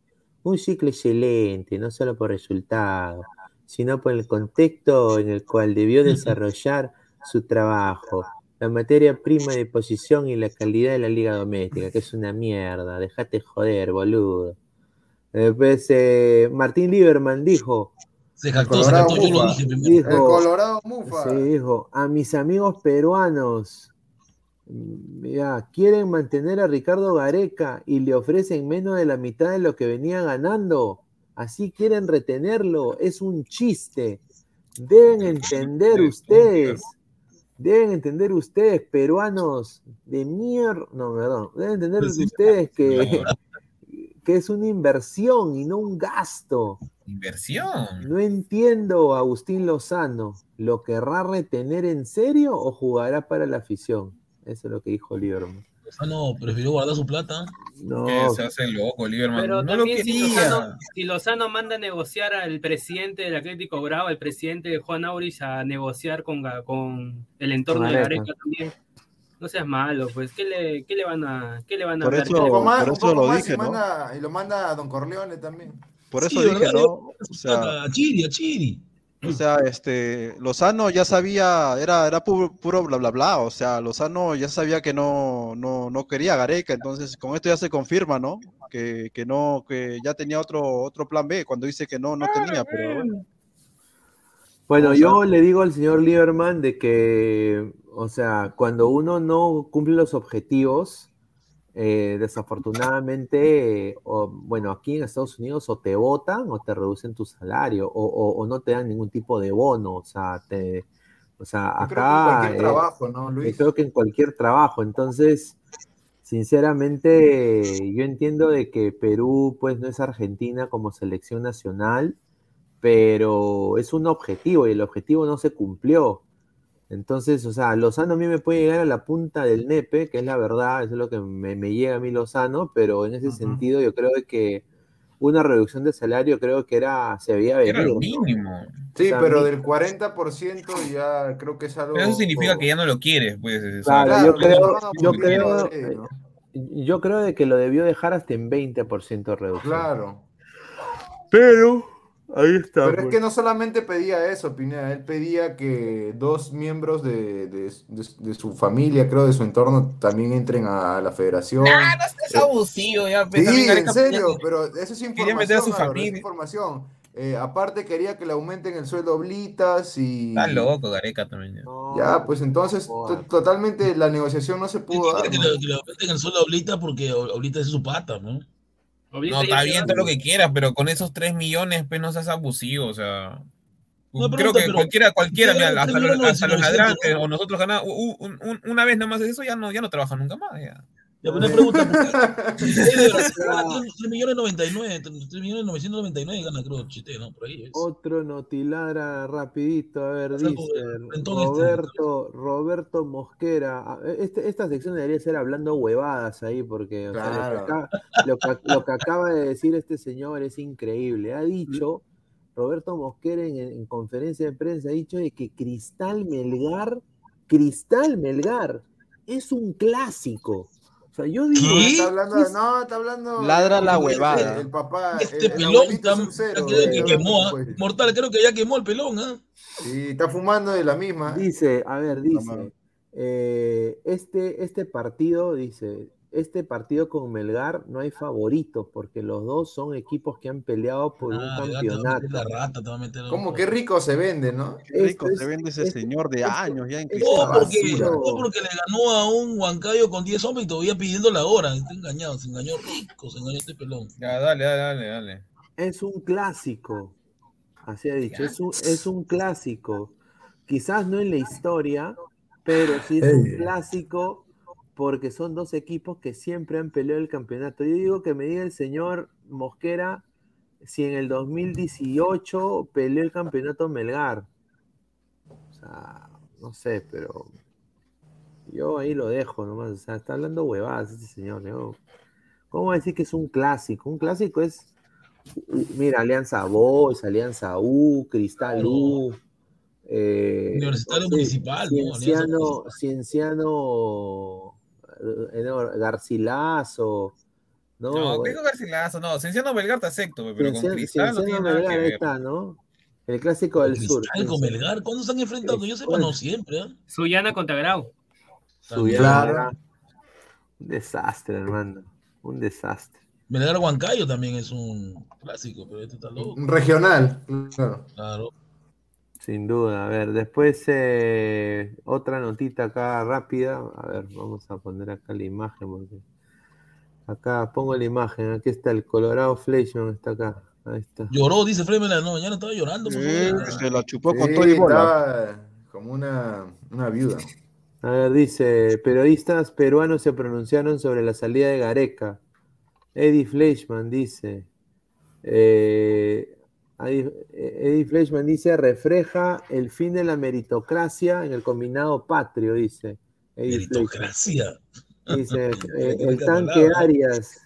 Un ciclo excelente, no solo por resultados, sino por el contexto en el cual debió desarrollar su trabajo. La materia prima de posición y la calidad de la liga doméstica, que es una mierda. Dejate joder, boludo. Después, eh, Martín Lieberman dijo, Se jactó, se jactó, yo lo dije primero. Dijo, El Colorado Mufa. Sí, dijo, a mis amigos peruanos, mira, quieren mantener a Ricardo Gareca y le ofrecen menos de la mitad de lo que venía ganando. Así quieren retenerlo. Es un chiste. Deben entender ustedes. Deben entender ustedes, peruanos de mierda. No, perdón. Deben entender sí. ustedes que, que es una inversión y no un gasto. Inversión. No entiendo, Agustín Lozano. ¿Lo querrá retener en serio o jugará para la afición? Eso es lo que dijo Lieberman. Ah, no, prefirió guardar su plata. No, Que se hace loco, Lieberman. Pero no lo también si. Lozano, si Lozano manda a negociar al presidente del Atlético Bravo, al presidente de Juan Auris, a negociar con, con el entorno Con de Gareca. También. No seas malo, pues. ¿Qué le, qué le van a, qué le van a Por hablar? eso- Un poco más, por un eso poco lo más dije, y, ¿no? manda, y lo manda a Don Corleone también. Por Sí, eso dije, ¿verdad? ¿no? O sea, a Chiri, a Chiri. O sea, este, Lozano ya sabía, era, era puro, puro bla bla bla, o sea, Lozano ya sabía que no, no, no quería a Gareca, entonces con esto ya se confirma, ¿no? Que, que no, que ya tenía otro, otro plan B cuando dice que no, no tenía, pero bueno. Bueno, yo le digo al señor Lieberman de que, o sea, cuando uno no cumple los objetivos, eh, desafortunadamente, eh, o, bueno, aquí en Estados Unidos o te votan o te reducen tu salario o, o- o no te dan ningún tipo de bono, o sea, te, o sea, Yo creo que en acá cualquier eh, trabajo, ¿no, Luis? creo que en cualquier trabajo, entonces, sinceramente, yo entiendo de que Perú, pues, no es Argentina como selección nacional, pero es un objetivo y el objetivo no se cumplió. Entonces, o sea, Lozano a mí me puede llegar a la punta del nepe, que es la verdad, eso es lo que me, me llega a mí Lozano, pero en ese sentido yo creo de que una reducción de salario creo que era, se veía venir. Era lo ¿no? mínimo. Sí, O sea, pero del 40% ya creo que es algo... Pero eso significa que ya no lo quieres, pues. o sea, Claro, yo Claro, creo, no, yo creo, ¿no? yo creo de que lo debió dejar hasta en 20% de reducción. Claro. Pero, ahí está. Pero es que no solamente pedía eso, Pineda, él pedía que dos miembros de, de- de- de su familia, creo, de su entorno, también entren a la federación. Ah, no seas abusivo, ya. pues, Sí, en serio, pero eso es quería meter a su información, es familia. información. Eh, aparte quería que le aumenten el sueldo a Oblitas y... Está loco, Gareca también. ya. Ya, pues entonces to- totalmente la negociación no se pudo dar. Que le, que le aumenten el sueldo a Oblita porque Oblita es su pata, ¿no? No, está bien todo lo que quieras, pero con esos 3 millones, pues no seas abusivo, o sea. Creo pregunta, que pero- cualquiera, cualquiera, mira, hasta, los, hasta los 900, ladrantes o nosotros ganamos un- un- una vez nada más eso, ya no, ya no trabajan nunca más. Ya. Ya, una pregunta, ¿por qué? Chite de Brasil gana 3 millones 99, 3 millones 999 gana, creo, Chite, ¿no? Por ahí es. Otro notiladra rapidito, a ver, dice este. Roberto, Roberto Mosquera. Ah, este- esta sección debería ser hablando huevadas ahí, porque o sea, lo, que lo que- lo que acaba de decir este señor es increíble. Ha dicho, Roberto Mosquera en, en conferencia de prensa, ha dicho de que Cristal Melgar, Cristal Melgar, es un clásico. O sea, yo digo, No, ¿Qué? está hablando, no, está hablando. Ladra la el- huevada. El, papá. Este el- el pelón está, ya que- que eh, quemó, ¿ah? pues. Mortal, creo que ya quemó el pelón, ¿ah? Sí, está fumando de la misma. Dice, a ver, dice, eh, este, este partido, dice, este partido con Melgar no hay favoritos porque los dos son equipos que han peleado por un Ah, ya te va a meter campeonato. la rata, te va a meter el- Como qué rico se vende, ¿no? Qué rico se vende ese señor de años ya en Cristal. porque, porque le ganó a un Huancayo con 10 hombres y todavía pidiendo la hora. Está engañado, se engañó rico, se engañó este pelón. Ya, dale, dale, dale, dale. Es un clásico, así ha dicho, es un, es un clásico. Quizás no en la historia, pero sí es un clásico porque son dos equipos que siempre han peleado el campeonato. Yo digo que me diga el señor Mosquera si en el 2018 peleó el campeonato Melgar. O sea, no sé, pero yo ahí lo dejo nomás. O sea, está hablando huevadas este señor. ¿no? ¿Cómo decir que es un clásico? Un clásico es Mira, Alianza Boys, Alianza U, Cristal U, eh, Universitario no sé, Municipal, Cienciano, Cienciano no, Garcilaso, no, No, eh, digo Garcilaso, no, Cienciano Belgar te acepto, pe, pero con Cienciano- Cristal no tiene nada que ver. está, ¿no? El clásico del sur. Cristal con Melgar, ¿cuándo se han enfrentado? Que yo sepa, no siempre, ¿ah? Suyana contra Grau. Suyana. Un desastre, hermano. Un desastre. Melgar Huancayo también es un clásico, pero este está loco. Un Regional, claro. Claro. Sin duda, a ver, después eh, otra notita acá rápida. A ver, vamos a poner acá la imagen porque acá pongo la imagen. Aquí está el Colorado Fleshman, está acá. Ahí está. Lloró, dice Fremela, no, mañana estaba llorando. Sí, se la chupó con Sí, todo y bola. estaba como una, una viuda. A ver, dice, periodistas peruanos se pronunciaron sobre la salida de Gareca. Eddie Fleischman dice, eh, Eddie Fleischman dice, refleja el fin de la meritocracia en el combinado patrio, dice. Eddie Fleischman. Meritocracia. Dice, eh, el tanque. Arias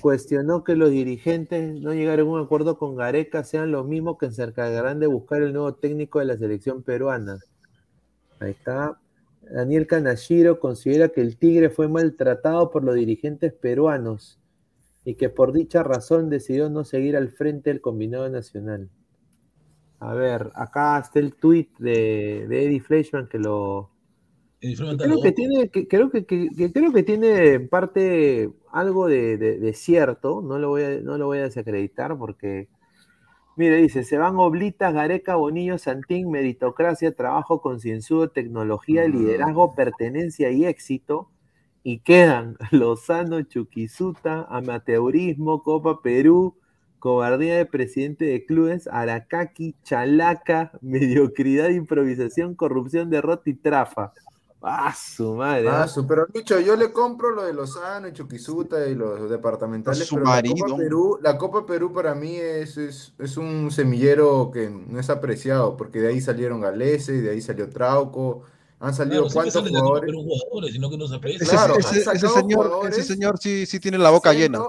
cuestionó que los dirigentes no llegaron a un acuerdo con Gareca sean los mismos que se encargarán de buscar el nuevo técnico de la selección peruana. Ahí está. Daniel Canashiro considera que el Tigre fue maltratado por los dirigentes peruanos y que por dicha razón decidió no seguir al frente del combinado nacional. A ver, acá está el tweet de, de Eddie Fleischman que lo, creo que tiene, que, creo que, que- que creo que tiene en parte algo de, de- de cierto, no lo voy a, no lo voy a desacreditar porque, mire, dice, se van Oblitas, Gareca, Bonillo, Santín, meritocracia, trabajo concienzudo, tecnología, liderazgo, pertenencia y éxito, y quedan Lozano, Chuquisuta, amateurismo, Copa Perú, cobardía de presidente de clubes, Aracaki, Chalaca, mediocridad, improvisación, corrupción, derrota y trafa. ¡Ah, su madre! Ah, ¿ah? su, pero Licho, yo le compro lo de Lozano y Chuquisuta y los departamentales, Su pero la marido. Copa Perú, la Copa Perú para mí es, es, es un semillero que no es apreciado, porque de ahí salieron Galese, de ahí salió Trauco, han salido Claro, que cuántos jugadores. sino que no se aprecia. Ese, Claro, ese- ese sacado señor, jugadores ese señor sí, sí tiene la boca llena.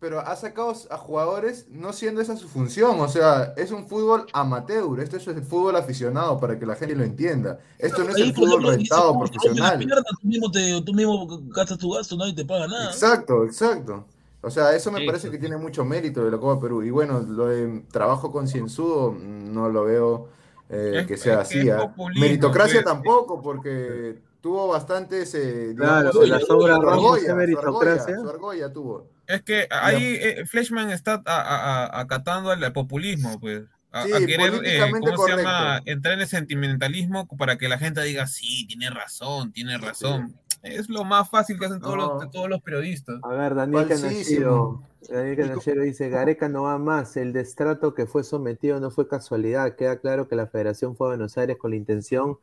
pero ha sacado a jugadores no siendo esa su función, o sea, es un fútbol amateur, esto es el fútbol aficionado para que la gente lo entienda. Esto no es el fútbol rentado "¿Cómo te rompen las profesional. Tú mismo, te, tú mismo gastas tu gasto, nadie te paga nada. Exacto, exacto. O sea, eso me Sí, parece sí. que tiene mucho mérito de la Copa Perú. Y bueno, lo de trabajo concienzudo no lo veo eh, Es- que sea es que así. ¿ah? Meritocracia pues. tampoco, porque tuvo bastantes, eh, Claro, digamos, la su sombra argolla, es su argolla, meritocracia. su argolla tuvo. Es que ahí eh, Fleshman está a- a- a- acatando al populismo, pues. A, Sí, a querer, eh, ¿cómo se llama? correcto. Entrar en el sentimentalismo para que la gente diga, sí, tiene razón, tiene razón. Es lo más fácil que hacen todos, No. los, todos los periodistas. A ver, Daniel Canachero, Daniel Canachero dice, Gareca no va más, el destrato que fue sometido no fue casualidad, queda claro que la federación fue a Buenos Aires con la intención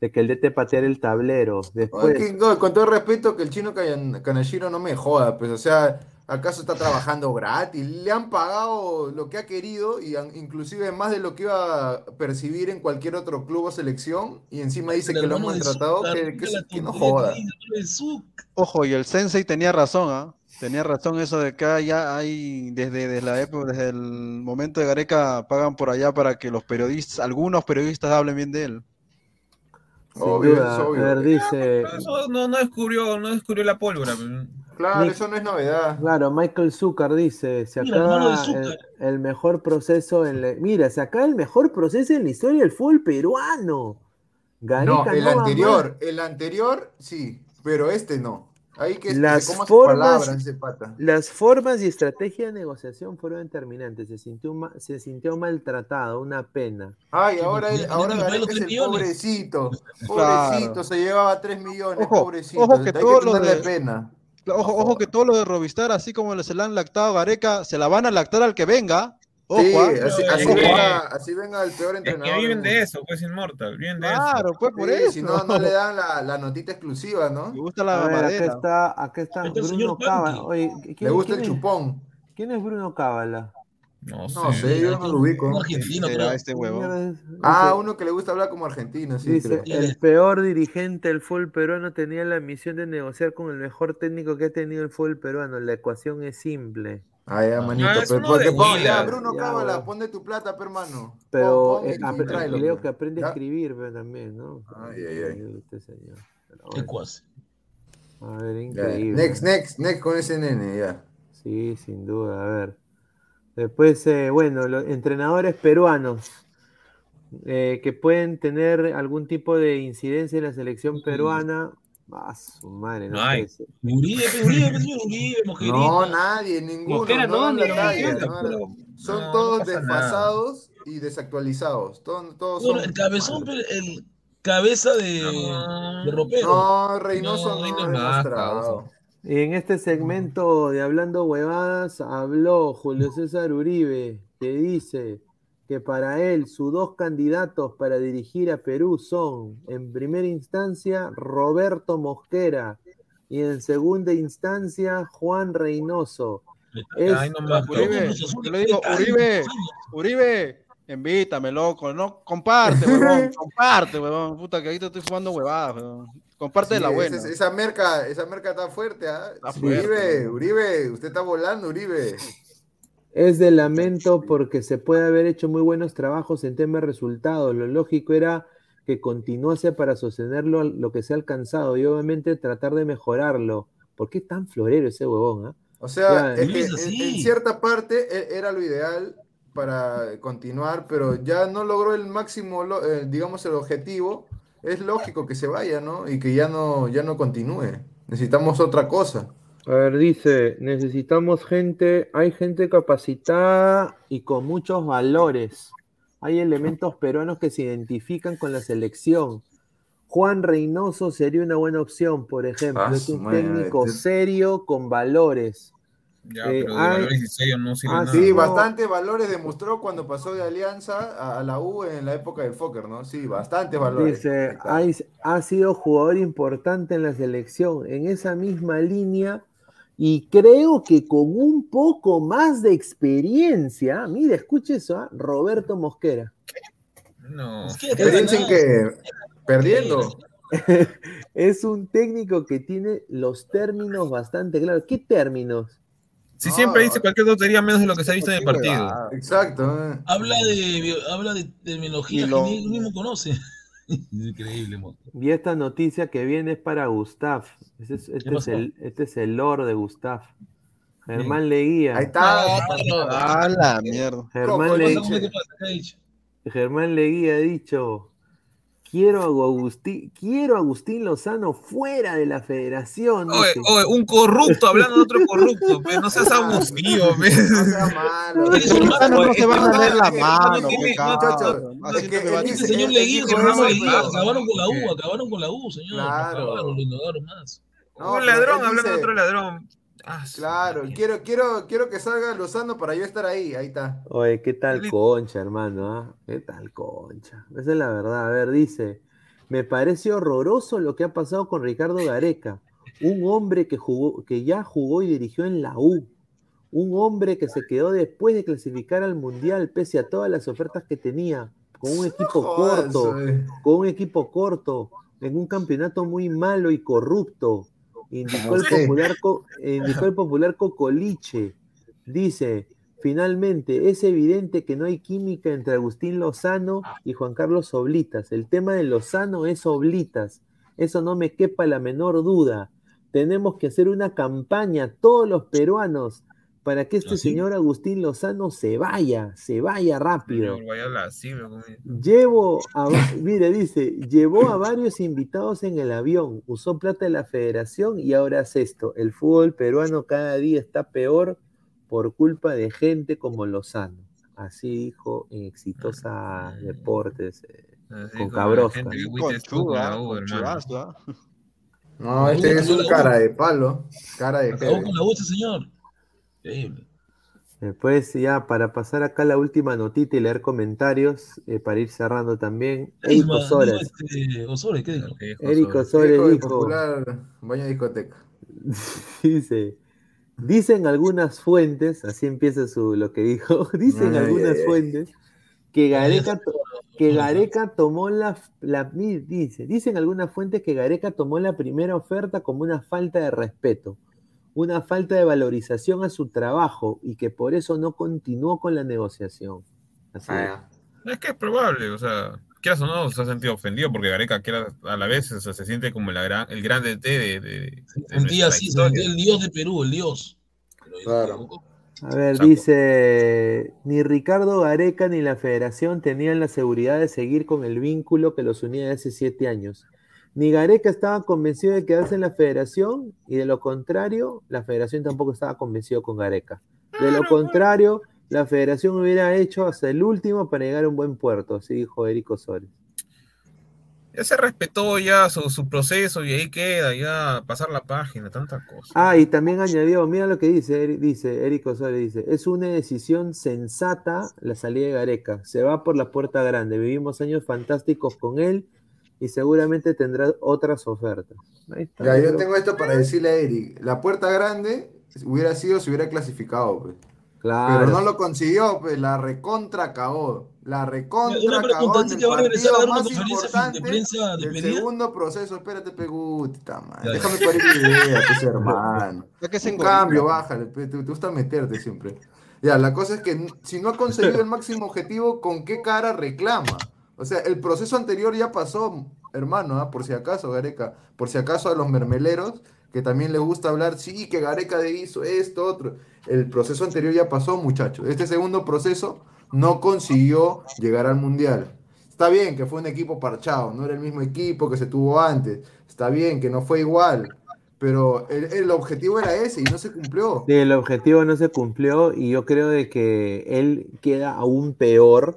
de que el DT pateara el tablero. Después, no, con todo respeto, que el chino Kanashiro no me joda, pues, o sea, ¿acaso está trabajando gratis? Le han pagado lo que ha querido y han- inclusive más de lo que iba a percibir en cualquier otro club o selección y encima dice que lo han maltratado, que, no joda. Ojo, y el Sensei tenía razón, ¿ah? Tenía razón eso de que ya hay, desde, desde la época, desde el momento de Gareca, pagan por allá para que los periodistas, algunos periodistas hablen bien de él. sin Obvio, duda, es obvio. a ver, dice, Eso no, no descubrió, no descubrió la pólvora. Claro, Nick- eso no es novedad. claro, Michael Zucker dice, se Mira, acaba el, el mejor proceso en la, mira, se acaba el mejor proceso en la historia del fútbol peruano. No, Gareca el no va anterior, el anterior sí, pero este no. Ahí que, que Las se coma sus formas- ese pata. Las formas y estrategia de negociación fueron determinantes. Se sintió, ma- se sintió maltratado, una pena. Ay, ahora él, ahora Gareca los es el millones. pobrecito. Claro. Pobrecito, se llevaba 3 millones, Ojo, pobrecito. ojo que hay todo que lo de- pena. Ojo, ojo que todo lo de Robistar, así como se le han lactado a Gareca, se la van a lactar al que venga. Ojo, Sí, así, así venga, así venga el peor Es que entrenador. viven de eso, pues Inmortal, viven de eso. Claro, pues por Sí, eso. si no, no le dan la, la notita exclusiva, ¿no? Me gusta la ver, madera. está, acá está Bruno Cábala. Oye, Le ¿quién, gusta quién el es, chupón. quién es Bruno Cábala? No sé. No sé, yo no lo ubico. Un argentino, creo. este es- Ah, uno que le gusta hablar como argentino, sí, Dice, creo. el peor dirigente del fútbol peruano tenía la misión de negociar con el mejor técnico que ha tenido el fútbol peruano. La ecuación es simple. Ah, ya, manito. Ah, pero porque Bruno Cábala, weón. pon de tu plata, pe, hermano. Pero Pon, pon eh, tráelo, que aprende a escribir pero también, ¿no? Ay, ay, ay. Este señor. Qué cuasi. a ver, Ya, increíble. Next, next, next con ese nene, ya. Sí, sin duda. A ver. Después, eh, bueno, los entrenadores peruanos eh, que pueden tener algún tipo de incidencia en la selección peruana. Ah, su madre, no, ser. Uribe, Uribe, señor Uribe, Mojerita. No, nadie, ninguno. Mosquera, no no, Mosquera, pero- Son no, todos desfasados y desactualizados. Todos, todos Bueno, son el cabezón, pe, el cabeza de, No. de ropero. No, Reynoso No, más. Y en este segmento de Hablando Huevadas habló Julio César Uribe, que dice que para él sus dos candidatos para dirigir a Perú son, en primera instancia, Roberto Mosquera y en segunda instancia, Juan Reynoso. Es- Ay, no más, Uribe, le digo, Uribe. Uribe, invítame, loco, no, comparte, huevón, comparte, huevón, puta, que ahorita estoy fumando huevadas, huevón. Comparte de Sí, la buena. Esa, merca, esa merca está fuerte, ¿ah? Uribe. Uribe, usted está volando, Uribe. Es de lamento porque se puede haber hecho muy buenos trabajos en temas de resultados. Lo lógico era que continuase para sostenerlo lo que se ha alcanzado y obviamente tratar de mejorarlo. ¿Por qué tan florero ese huevón? ah? O sea, Ya, es que es en, cierta parte e- era lo ideal para continuar, pero ya no logró el máximo, eh, digamos, el objetivo. Es lógico que se vaya, ¿no? Y que ya no, ya no continúe. Necesitamos otra cosa. A ver, dice, necesitamos gente, hay gente capacitada y con muchos valores. Hay elementos peruanos que se identifican con la selección. Juan Reynoso sería una buena opción, por ejemplo. Ah, es un madre, técnico este- serio con valores. Ya, Eh, pero de hay- valores no sirve Ah, nada. Sí, no. bastantes valores demostró cuando pasó de Alianza a, la U en la época del Fokker, ¿no? Sí, bastantes valores. Dice, ha sido jugador importante en la selección, en esa misma línea, y creo que con un poco más de experiencia, mira, escuche eso, ¿ah? Roberto Mosquera. No. Experiencia en que perdiendo. es un técnico que tiene los términos bastante claros. ¿Qué términos? Si siempre dice cualquier tontería menos de lo que se ha visto en el partido. Exacto. eh. Habla de, habla de terminología que ni él mismo conoce. Increíble, mo. Y esta noticia que viene es para Gustav. Este es, este el, este es el lord de Gustav. Germán Leguía. Ahí está. Ah, la mierda. Germán. Germán Leguía ha dicho, quiero a Agustín, quiero a Agustín Lozano fuera de la federación. Oye, oye, un corrupto hablando de otro corrupto, pero no seas abusivo, pe. No sea malo. Ah, no, se van a leer la mano, va Este señor Leguía, claro. acabaron con la U, acabaron con la U, señor. Claro. Acabaron, lo ignoraron más. No, un ladrón hablando de otro ladrón. Ah, Claro, quiero, quiero, quiero que salga Lozano para yo estar ahí. Ahí está. Oye, ¿qué tal concha, hermano? ah? ¿Qué tal concha? Esa es la verdad. A ver, dice, Me parece horroroso lo que ha pasado con Ricardo Gareca, un hombre que jugó, que ya jugó y dirigió en la U, un hombre que se quedó después de clasificar al Mundial, pese a todas las ofertas que tenía, con un equipo corto, con un equipo corto, en un campeonato muy malo y corrupto. Indicó el Sí. popular, indicó el popular Cocoliche. Dice, finalmente, es evidente que no hay química entre Agustín Lozano y Juan Carlos Oblitas. El tema de Lozano es Oblitas. Eso no me quepa la menor duda. Tenemos que hacer una campaña, todos los peruanos, para que este ¿Así? señor Agustín Lozano se vaya, se vaya rápido. Llevo a, mire, dice, llevó a varios invitados en el avión, usó plata de la federación y ahora hace esto. El fútbol peruano cada día está peor por culpa de gente como Lozano. Así dijo en Exitosa Deportes eh, Así con Cabrosca. hermano. No, este es un cara de palo. Cara de Acabó jeve. con la voz, señor. Increíble. Después ya para pasar acá la última notita y leer comentarios, eh, para ir cerrando también. Eric Isma, Osores. este, Osores, ¿qué dijo? Eric Osores dijo, popular baño discoteca. dice, dicen algunas fuentes, así empieza su lo que dijo, dicen Ay, algunas ay, fuentes que Gareca, to- que Gareca tomó la, la dice, dicen algunas fuentes que Gareca tomó la primera oferta como una falta de respeto, una falta de valorización a su trabajo y que por eso no continuó con la negociación. Así Ah, es. Es que es probable, o sea, quieras o no, se ha sentido ofendido porque Gareca quiera, a la vez o sea, se siente como la gran, el grande T de, de, de Un día se sentía el dios de Perú, el dios. Claro. A ver, dice, ni Ricardo Gareca ni la federación tenían la seguridad de seguir con el vínculo que los unía de hace siete años. Ni Gareca estaba convencido de quedarse en la federación y de lo contrario, la federación tampoco estaba convencido con Gareca. De lo contrario, la federación hubiera hecho hasta el último para llegar a un buen puerto, así dijo Eric Osores. Ya se respetó ya su, su proceso y ahí queda, ya pasar la página, tanta cosa. Ah, y también añadió, mira lo que dice, dice Eric Osores, dice, es una decisión sensata la salida de Gareca, se va por la puerta grande, vivimos años fantásticos con él y seguramente tendrá otras ofertas. Ahí está, Ya, yo tengo esto para decirle a Eric. La puerta grande hubiera sido si hubiera clasificado, pues. Claro. Pero no lo consiguió, pues. La recontra cagó. La recontra Una cagó en ¿dice el partido más de importante prensa del segundo proceso. Espérate, peguta, man. Déjame parir la idea, pues, hermano. Ya que se Un cambio, bájale. pe, Te, te gusta meterte siempre. Ya, la cosa es que si no ha conseguido el máximo objetivo, ¿con qué cara reclama? O sea, el proceso anterior ya pasó, hermano, ¿ah? por si acaso, Gareca. Por si acaso a los mermeleros, que también les gusta hablar, sí, que Gareca hizo esto, otro. El proceso anterior ya pasó, muchachos. Este segundo proceso no consiguió llegar al Mundial. Está bien que fue un equipo parchado, no era el mismo equipo que se tuvo antes. Está bien que no fue igual. Pero el, el objetivo era ese y no se cumplió. Sí, el objetivo no se cumplió y yo creo de que él queda aún peor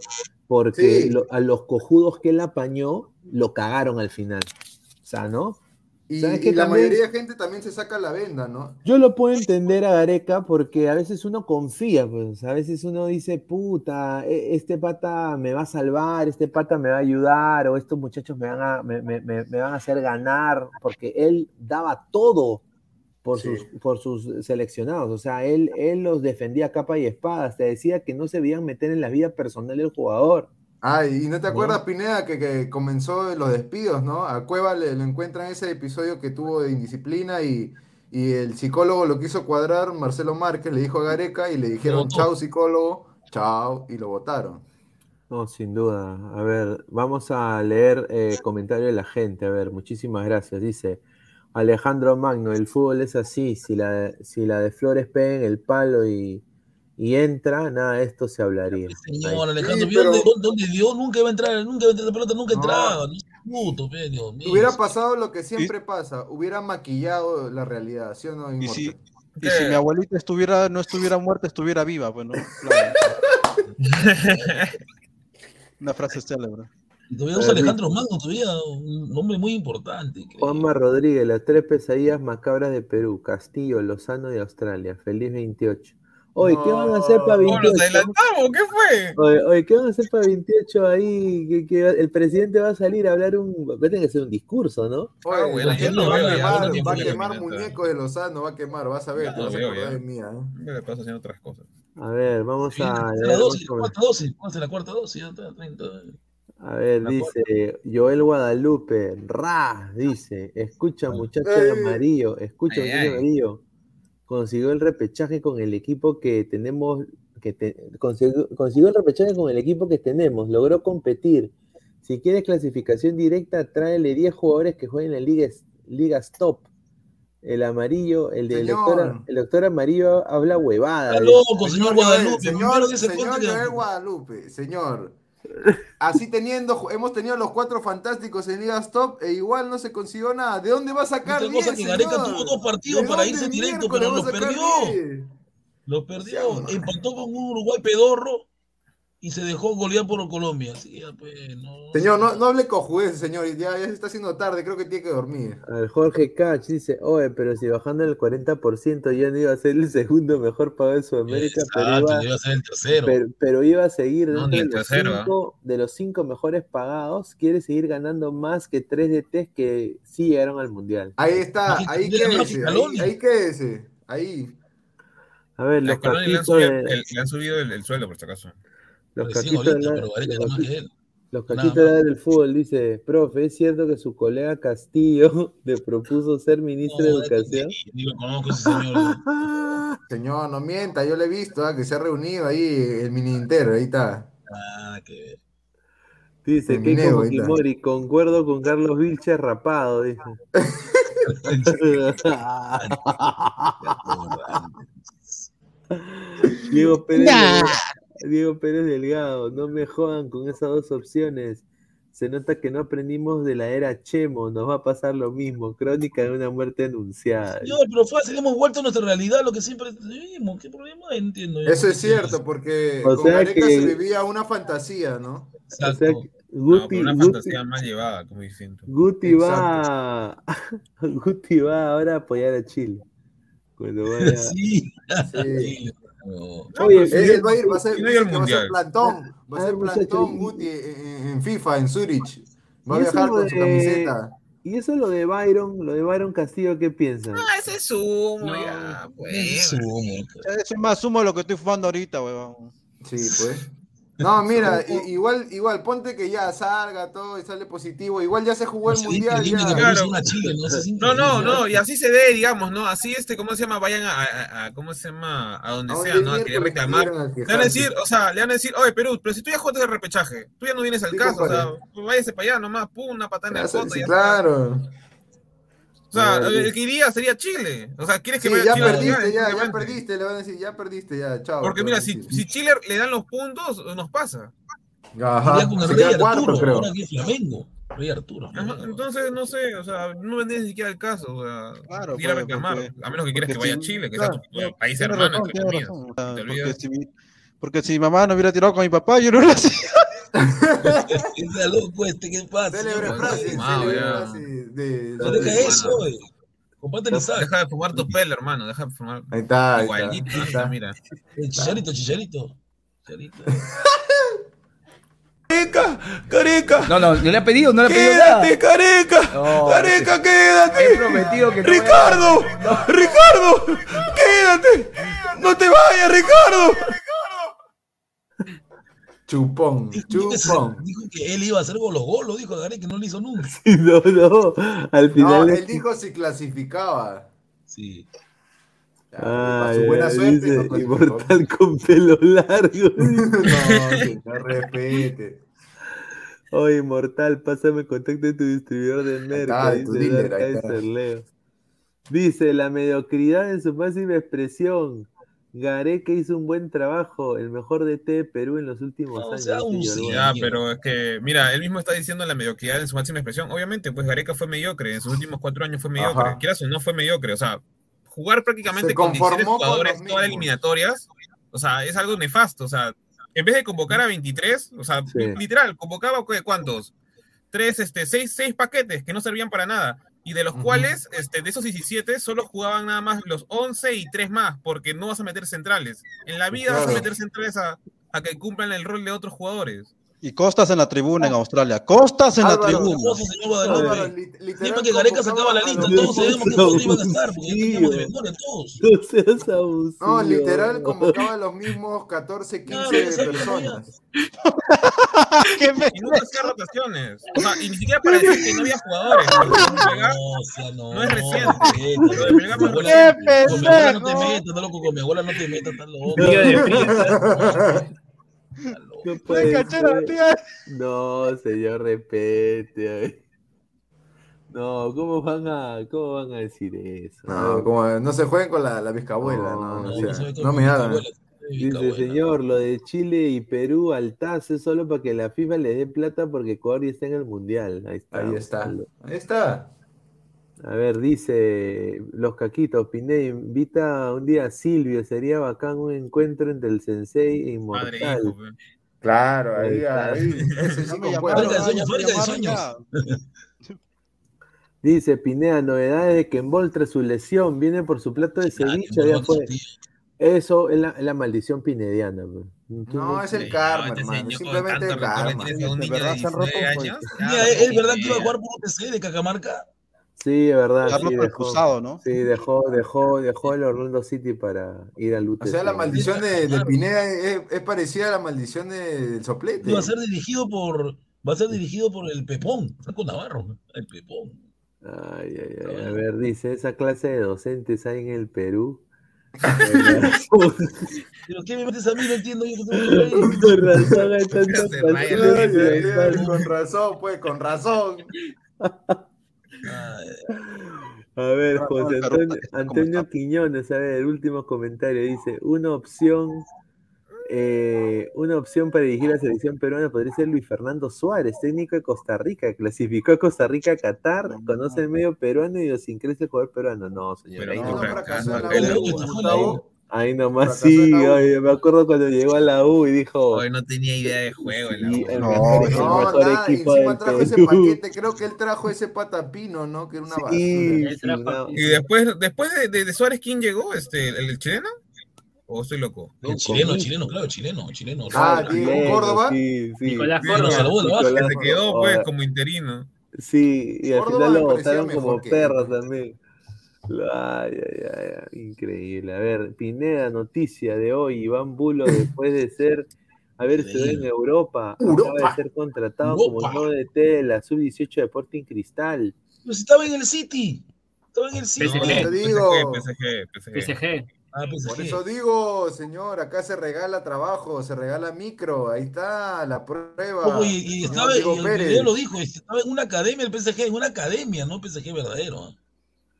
porque Sí. lo- a los cojudos que él apañó lo cagaron al final. O sea, ¿no? Y, ¿Sabes y qué la mayoría de gente también se saca la venda, ¿no? Yo lo puedo entender a Gareca porque a veces uno confía, pues a veces uno dice, puta, e- este pata me va a salvar, este pata me va a ayudar, o estos muchachos me van a, me- me- me van a hacer ganar, porque él daba todo por, Sí. sus, por sus seleccionados, o sea, él, él los defendía a capa y espada, hasta decía que no se debían meter en la vida personal del jugador. Ah, y no te ¿No? acuerdas, Pineda, que, que comenzó los despidos, ¿no? A Cueva le, le encuentran ese episodio que tuvo de indisciplina y, y el psicólogo lo quiso cuadrar, Marcelo Márquez, le dijo a Gareca y le dijeron, chao psicólogo, chao, y lo votaron. No, sin duda. A ver, vamos a leer eh, comentarios de la gente. A ver, muchísimas gracias. Dice Alejandro Magno, el fútbol es así. Si la, si la de Flores pega en el palo y, y entra, nada de esto se hablaría. Señor Ahí. Alejandro, Sí, ¿vio pero- dónde, dónde- dio? Nunca iba a entrar, nunca iba a entrar esa pelota, nunca No. entraba. No puto, pe, Dios mío. Hubiera pasado lo que siempre pasa, hubiera maquillado la realidad, ¿sí o no, Y si, y si mi abuelita estuviera, no estuviera muerta, estuviera viva, pues no. Claro. Una frase célebre. Y todavía usa Alejandro Magno, todavía un hombre muy importante. Juanma Rodríguez, las tres pesadillas macabras de Perú, Castillo, Lozano y Australia. Feliz 28. Oye, ¿qué van a hacer para ¿Cómo 28? nos adelantamos? ¿Qué fue? Oye, oye, ¿qué van a hacer para 28 ahí? Que, que el presidente va a salir a hablar un. Va a tener que hacer un discurso, ¿no? Oye, Ah, bueno, la yo gente lo va a veo, quemar, no va a que quemar muñecos de Lozano, va a quemar, vas a ver, Ya te vas a acordar. Me paso haciendo otras cosas. A ver, vamos a. La dosis, la cuarta dosis, ¿cuál es la cuarta dosis? Ya está, 30. A ver, dice Joel Guadalupe, Ra, dice, escucha muchacho de amarillo, escucha Ay, muchacho de ay. amarillo, consiguió el repechaje con el equipo que tenemos, que te- consiguió, consiguió el repechaje con el equipo que tenemos, logró competir. Si quieres clasificación directa, tráele 10 jugadores que jueguen en ligas, ligas top. El amarillo, el del Señor. doctor, el doctor amarillo habla huevada. Está loco, señor Guadalupe. señor, señor Joel Guadalupe, señor. Así teniendo, hemos tenido los cuatro fantásticos en Ligas Top e igual no se consiguió nada. ¿De dónde va a sacar Otra cosa 10, que Gareca tuvo dos partidos ¿De para irse directo, pero los perdió. 10? Lo perdió, empató con un Uruguay pedorro y se dejó golear por Colombia. Pues, no. Señor, no, no hable cojudeces, señor. Ya, ya se está haciendo tarde, creo que tiene que dormir. Al Jorge Cach dice, oye, pero si bajando el 40% ya no iba a ser el segundo mejor pagado de Sudamérica, pero iba, iba a ser el tercero. pero, pero iba a seguir No, dentro de, el los tercero, cinco, de los cinco mejores pagados, quiere seguir ganando más que tres DTs que sí llegaron al Mundial. Ahí está, ahí quédese, ahí, ahí quédese, ahí. A ver, A los le han subido, de, el, le han subido el, el sueldo, por si acaso. Los caquitos de la- los que los más. del fútbol dice, profe, ¿es cierto que su colega Castillo le propuso ser ministro de Educación? ni, ni lo conozco ese señor. Señor, no mienta, yo le he visto ah, que se ha reunido ahí el mini Inter, ahí está. Que ver. Dice El. Kimori, concuerdo con Carlos Vilche rapado, dice. Diego Pérez, Delgado, Diego Pérez Delgado, no me jodan con esas dos opciones. Se nota que no aprendimos de la era Chemo, nos va a pasar lo mismo. Crónica de una muerte anunciada. Señor, pero fácil, hemos vuelto a nuestra realidad, lo que siempre vivimos. ¿Qué problema hay? Entiendo. yo. Eso es cierto, porque O con sea Gareca que- se vivía una fantasía, ¿no? O sea, Exacto. que Guti, pero una Guti- fantasía mal llevada, como diciendo. Guti va, Guti va ahora a apoyar a Chile. Cuando vaya- Sí. Sí. No. Oye, Él, él va a ir, va a ser, va a ser plantón, va a ser plantón Guti en, FIFA, en Zurich. Va a viajar lo con su de- camiseta. Y eso lo de Byron, lo de Byron Castillo, ¿qué piensan? Ah, ese es humo, No, ya, es pues. humo. Eso es más humo de lo que estoy fumando ahorita, weón. Sí, pues. No, mira, igual, igual, ponte que ya salga todo y sale positivo. Igual ya se jugó el Es mundial. que Ya. Claro. Chile, ¿no? Es No, no, no, y así se ve, digamos, ¿no? Así, este, ¿cómo se llama? Vayan a, a- a- ¿cómo se llama? A donde sea, ¿no? A querer miércoles reclamar. Le van a decir, o sea, le van a decir, oye, Perú, pero si tú ya jugaste el repechaje, tú ya no vienes al Sí, caso, o sea, compadre. váyase para allá nomás, pum, una patada en el Sí, foto. sí, está. O sea, Claro. el que iría sería Chile. O sea, ¿quieres que Sí, vaya ya Chile perdiste, Mundial? ya, ya perdiste, le van a decir, ya perdiste, ya, chao. Porque mira, si, si Chile le dan los puntos, nos pasa. Ajá, con el Rey cuarto, Arturo, creo. ahora aquí Flamengo. Rey Arturo. Ajá. Entonces, no sé, o sea, no vendría ni siquiera el caso. O sea, Claro, ir a pues, reclamar. porque- a menos que quieras que vaya a Chile, que claro, sea tu, país hermano, razón, sea, Te porque, si mi, porque si mi mamá no hubiera tirado con mi papá, yo no hubiera sido. Está loco este, ¿qué pasa? Célebre señor? frase, fumado, célebre ya. frase de... No deja de- eso, güey. Comparte el. Deja de fumar tu pelo, hermano. Deja de fumar. Ahí está, ahí. Igualito, ahí está. mira. Chicharito, chicharito. Chicharito. Careca, careca. No, no, no le ha pedido, no le ha pedido nada. Quédate, careca. No, Careca, He quédate. prometido que no voy a- Ricardo, Ricardo, quédate. No te vayas, Ricardo. Chupón, Dijo que, se- chupón. dijo que él iba a hacer golos golos, dijo Gary que no lo hizo nunca. No, no, al No, final. él dijo si clasificaba. Sí. Ya, su buena suerte. dice, no inmortal con pelo largo. No, señor, respete. Oye, Inmortal, pásame el contacto de tu distribuidor de merca. dice dealer. Dice, la mediocridad en su máxima expresión. Gareca hizo un buen trabajo, el mejor DT de Perú en los últimos No, años. sea un Giorgio. Ya, Sí, pero es que, mira, él mismo está diciendo la mediocridad en su máxima expresión. Obviamente, pues Gareca fue mediocre, en sus últimos cuatro años fue mediocre. Ajá. Quieras o no fue mediocre, o sea, jugar prácticamente Se con 16 conformó con jugadores los todas eliminatorias, o sea, es algo nefasto. O sea, en vez de convocar a 23, o sea, Sí. literal, convocaba. ¿cuántos? Tres, este, seis, seis paquetes que no servían para nada. Y de los cuales, este, de esos 17, solo jugaban nada más los 11 y 3 más, porque no vas a meter centrales. En la vida vas a meter centrales a, a que cumplan el rol de otros jugadores. Y Costas en la tribuna en Australia. Costas en la tribuna. Álvaro, Siempre que Gareca sacaba la lista, todos sabíamos que todos iban a estar, porque ya teníamos de memoria todos. No seas abusivo. No, literal convocaba a los mismos 14, 15 Claro, ya sabía, personas. Y nunca hacía rotaciones. O sea, y ni siquiera para decir que no había jugadores. No, o sea, no. no es reciente. Con no mi es abuela- reciente. Con mi abuela no te metas, no loco, con mi abuela no te metas, tan loco. Día de fiesta. No puede ser. tía. No, señor, repete. No, ¿cómo van a, cómo van a decir eso? No, como no se jueguen con la, la bisabuela, no, No, o No, sea, me hagan. Dice, señor, lo de Chile y Perú al TAS es solo para que la FIFA le dé plata porque Ecuador ya está en el Mundial. Ahí está. Ahí está, ahí está. A ver, dice los caquitos, Pineda, invita un día a Silvio, sería bacán un encuentro entre el Sensei e Madre Inmortal. hijo, pe. Claro, ahí, Ahí ese sí de sueños, fábrica de sueños. Dice Pineda, novedades de que envoltre su lesión, viene por su plato de ceviche, ya fue. Eso es la, es la maldición pinediana. No, es el karma, este hermano. señor Simplemente el karma. tienes a un De niño de verdad se han roto 19 un años. Mira, Ya, ¿es verdad que iba a jugar por UTC de Cajamarca? Sí, es verdad. Carlos Sí, fue dejó, ¿no? sí, dejó, dejó, dejó el Orlando City para ir al O UTC. sea, la maldición de, de Pineda es, es parecida a la maldición de- del soplete. Va a ser dirigido por, va a ser dirigido por el Pepón, Franco Navarro, el Pepón. Ay, ay, ay, a ver, dice, esa clase de docentes hay en el Perú. Pero ¿qué me metes a mí? No entiendo yo. Con razón hay tanta Se raya Ay, la paciencia, ay, ay, hermano. con razón, pues, con razón. A ver, José Antonio. Quiñones, a ver, el último comentario dice, una opción, eh, una opción para dirigir la selección peruana podría ser Luis Fernando Suárez, técnico de Costa Rica, clasificó a Costa Rica a Qatar, conoce el medio peruano y idiosincrasia del jugador peruano. No, señor, Pero ahí no, ahí nomás sí, oye, me acuerdo cuando llegó a la U y dijo, Hoy no tenía idea de juego en la Sí, U. el No, mejor, el No, mejor nada, equipo encima del trajo ese Perú. paquete, creo que él trajo ese patapino, ¿no? Que era una basura. Sí, Él sí, no. Y después, después de, de- de Suárez, ¿quién llegó? Este, ¿El, el chileno? ¿O estoy loco? El chileno, chileno, claro, chileno, chileno. Ah. Diego Chileno, Córdoba. Sí, sí. Nicolás Córdoba. salvó de la baja. Que Nicolás se quedó, pues, como interino. Sí, y al Córdoba final lo votaron como perros también. Ay, ay, ay, increíble. A ver, Pineda, noticia de hoy. Iván Bulo, después de ser, haber estado en Europa, acaba Europa. de ser contratado Europa. como nuevo DT de la Sub-18 de Sporting Cristal. Si estaba en el City. Estaba en el City. No, Por eso digo. PSG, PSG, PSG. PSG. Ah, pues Por sí. eso digo, señor, acá se regala trabajo, se regala micro, ahí está la prueba. Y, estaba, y Diego el video lo dijo, estaba en una academia el PSG, en una academia, no PSG verdadero.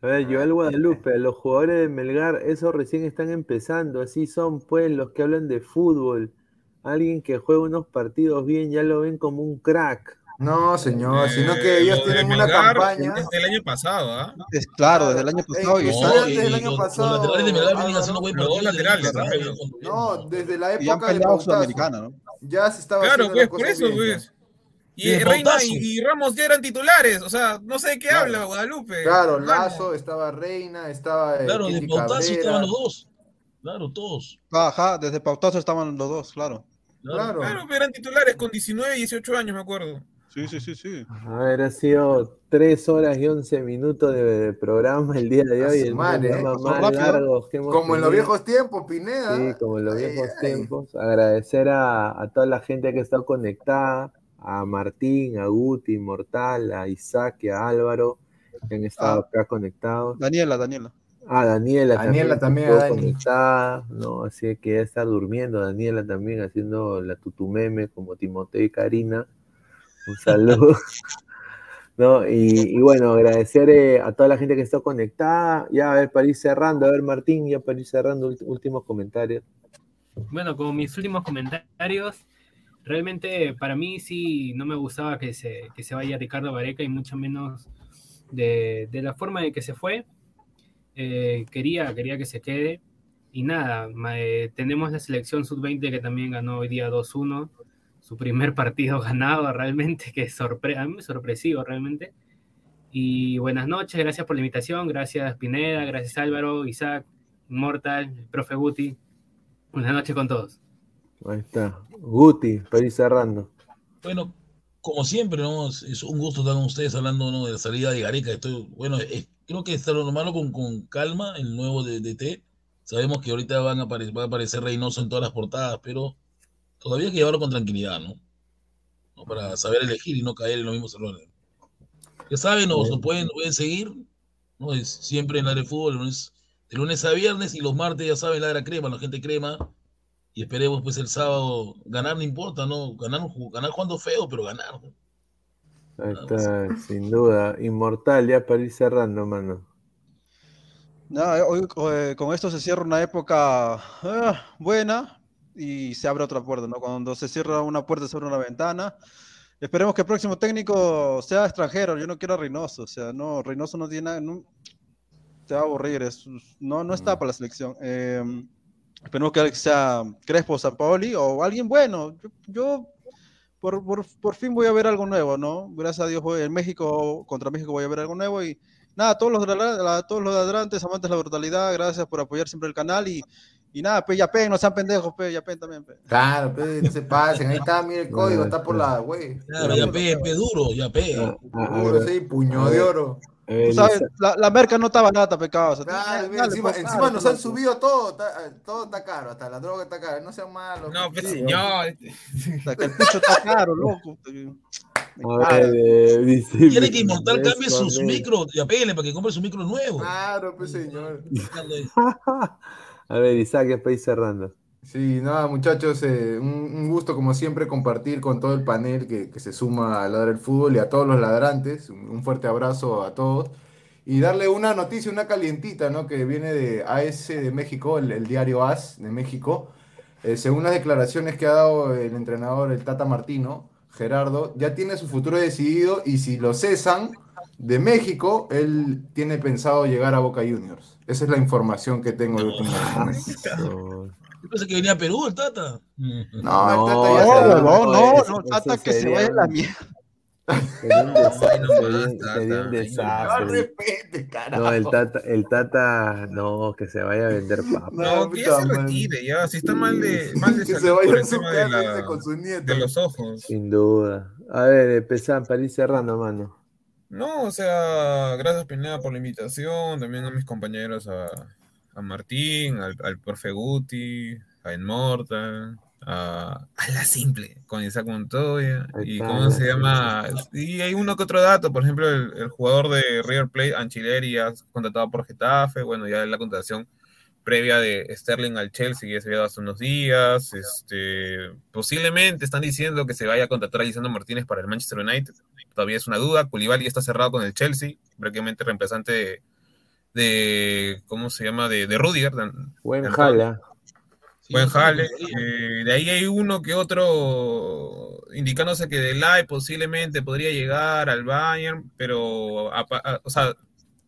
¿Eh? A ver, Joel Guadalupe, los jugadores de Melgar, esos recién están empezando, así son pues los que hablan de fútbol. Alguien que juega unos partidos bien ya lo ven como un crack. No, señor, sino Eh, que ellos tienen una campaña. Desde el año pasado, ¿ah? Es claro, desde el año pasado. Sí, No, y del año los- pasado, Los laterales de Melgar vienen haciendo buen partido. desde el laterales No, desde la y han época de Sudamericana, ¿no? ya se estaba Claro, haciendo pues, por eso, bien, ya. pues. Y, Reina y, y Ramos ya eran titulares, o sea, no sé de qué Claro. habla Guadalupe. Claro. Lazo, estaba Reina, estaba eh, Claro, de Titi Pautazo Cabrera. estaban los dos. Claro, todos. Ajá, desde Pautazo estaban los dos, claro. Claro. Claro, pero eran titulares con 19 y 18 años, me acuerdo. Sí, sí, sí, sí. A ver, ha sido 3 horas y 11 minutos de, de programa el día de hoy, el ¿eh? más largo que hemos Como en los viejos tiempos, Pineda. Sí, como en los Ay, viejos ay. tiempos. Agradecer a, a toda la gente que ha estado conectada, a Martín, a Guti, Mortal, a Isaac a Álvaro, que han estado Ah. acá conectados. Daniela, Daniela. A Daniela, Daniela también, Dani. conectada, ¿no? Así que ya está durmiendo Daniela también, haciendo la tutumeme como Timoteo y Karina. Un saludo. ¿No? Y, y bueno, agradecer eh, a toda la gente que está conectada. Ya, a ver, para ir cerrando, a ver, Martín, ya para ir cerrando, últimos comentarios. Bueno, como mis últimos comentarios, realmente para mí sí no me gustaba que se, que se vaya Ricardo Vareca y mucho menos de, de la forma en que se fue. Eh, quería, quería que se quede. Y nada, eh, tenemos la selección sub-20 que también ganó hoy día 2-1, su primer partido ganado realmente, que es sorpre a mí me sorpresivo realmente. Y buenas noches, gracias por la invitación, gracias Pineda, gracias Álvaro, Isaac, Mortal, profe Guti. Buenas noches con todos. Ahí está. Guti, para ir cerrando. Bueno, como siempre, ¿no? Es- es un gusto estar con ustedes hablando ¿no? de la salida de Gareca. Estoy, bueno, es- creo que está lo malo con, con calma, el nuevo DT. Sabemos que ahorita van a apare- va a aparecer Reynoso en todas las portadas, pero todavía hay que llevarlo con tranquilidad, ¿no? ¿No? Para saber elegir y no caer en los mismos errores. Ya saben, nos, nos pueden, nos pueden seguir, ¿no? Es siempre en la de fútbol, lunes- de lunes a viernes y los martes, ya saben, la de la crema, la gente crema. Y esperemos pues el sábado ganar, no importa, ¿no? Ganar, ganar jugando feo, pero ganar. ¿no? Ahí está, sin duda. Inmortal, ya para ir cerrando, mano. Nada, hoy eh, con esto se cierra una época ah, buena y se abre otra puerta, ¿no? Cuando se cierra una puerta, se abre una ventana. Esperemos que el próximo técnico sea extranjero. Yo no quiero a Reynoso, o sea, no, Reynoso no tiene nada, no- te va a aburrir, es- no, no está para la selección. Eh, esperemos que sea Crespo, San Paoli o alguien bueno. Yo, yo por, por, por fin voy a ver algo nuevo, ¿no? Gracias a Dios voy en México, contra México voy a ver algo nuevo y nada, todos los, la- todos los de adelante, amantes de la brutalidad, gracias por apoyar siempre el canal y, y nada, pe, ya pen, no sean pendejos, pe, ya pen también, pe. Claro, pe, no se pasen. Ahí está, mira el código, está por la güey. Claro, ya pe, pe duro, ya pe. Duro, sí, puño de oro. Tú sabes, la, la merca no estaba nada, pecado. O sea, dale, mira, encima, pues, encima dale, nos pues, han subido todo, está- todo está caro, hasta la droga está cara, no sean malos. No, pues Sí, señor. Hasta que el pecho está caro, loco. Ver, eh, dice- Quiere que Inmortal cambie sus micros, ya pele para que compre su micro nuevo. Claro, pues señor. A ver, Isaac, ir cerrando. Sí, nada, muchachos, eh, un, un gusto como siempre compartir con todo el panel que, que se suma a Ladrar el Fútbol y a todos los ladrantes. Un, un fuerte abrazo a todos. Y darle una noticia, una calientita, ¿no? Que viene de AS de México, el, el diario AS de México. Eh, según las declaraciones que ha dado el entrenador, el Tata Martino, Gerardo, ya tiene su futuro decidido y si lo cesan de México, él tiene pensado llegar a Boca Juniors. Esa es la información que tengo de Yo pensé que venía a Perú el Tata. No, el Tata ya se- no, no, no, eso- no, Tata que se vaya a la mierda. Sería un desastre, no. No. No, el Tata, el Tata, no, que se vaya a vender papas. No, que ya se retire, ya. Si está mal de, mal de Que se vaya a su de, la- con sus nietos. de los ojos. Sin duda. A ver, empezamos para ir cerrando, mano. No, o sea, gracias Pineda por la invitación, también a mis compañeros, a, a Martín, al, al profe Guti, a Inmortal, a, a La Simple, con Isaac Montoya, y cómo se llama, y hay uno que otro dato, por ejemplo, el, el jugador de River Plate, Anchileri, ya contratado por Getafe, bueno, ya la contratación previa de Sterling al Chelsea, que ya se había dado hace unos días, este, posiblemente están diciendo que se vaya a contratar a Lisandro Martínez para el Manchester United, todavía es una duda, Koulibaly está cerrado con el Chelsea, prácticamente reemplazante de, de ¿cómo se llama?, de, de Rudiger. Buen jala. Buen jale. eh, de ahí hay uno que otro indicándose que Delay posiblemente podría llegar al Bayern, pero, a- a- o sea,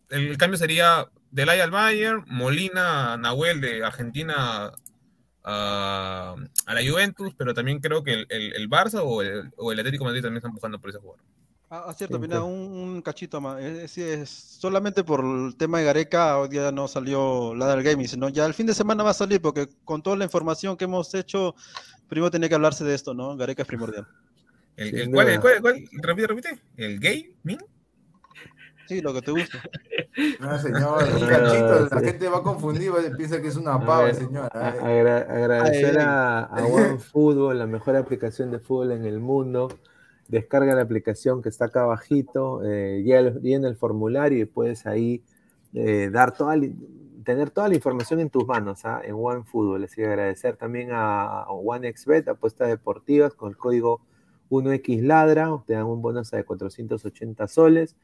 el cambio sería Delay al Bayern, Molina, Nahuel de Argentina a, a la Juventus, pero también creo que el, el- el Barça o el, o el Atlético de Madrid también están buscando por ese jugador. Ah, ah, cierto, mira, un, un cachito más. Es, es- solamente por el tema de Gareca, hoy día no salió la del gaming, sino ya el fin de semana va a salir, porque con toda la información que hemos hecho, primero tenía que hablarse de esto, ¿no? Gareca es primordial. El, el- ¿cuál, el, cuál, cuál? repite, repite. ¿El gay? ¿Min? Sí, lo que te gusta. No, señor, un Ah, cachito, la gente va confundida, piensa que es una A pava, señor. a- Ay, agra- agradecer Ay, a, a OneFootball, la mejor aplicación de fútbol en el mundo. Descarga la aplicación que está acá abajito, eh, llena- el formulario y puedes ahí eh, dar toda, tener toda la información en tus manos ¿ah? en OneFootball. Así que agradecer también a, OneXBet, apuestas deportivas, con el código 1XLadra, te dan un bonus de 480 soles.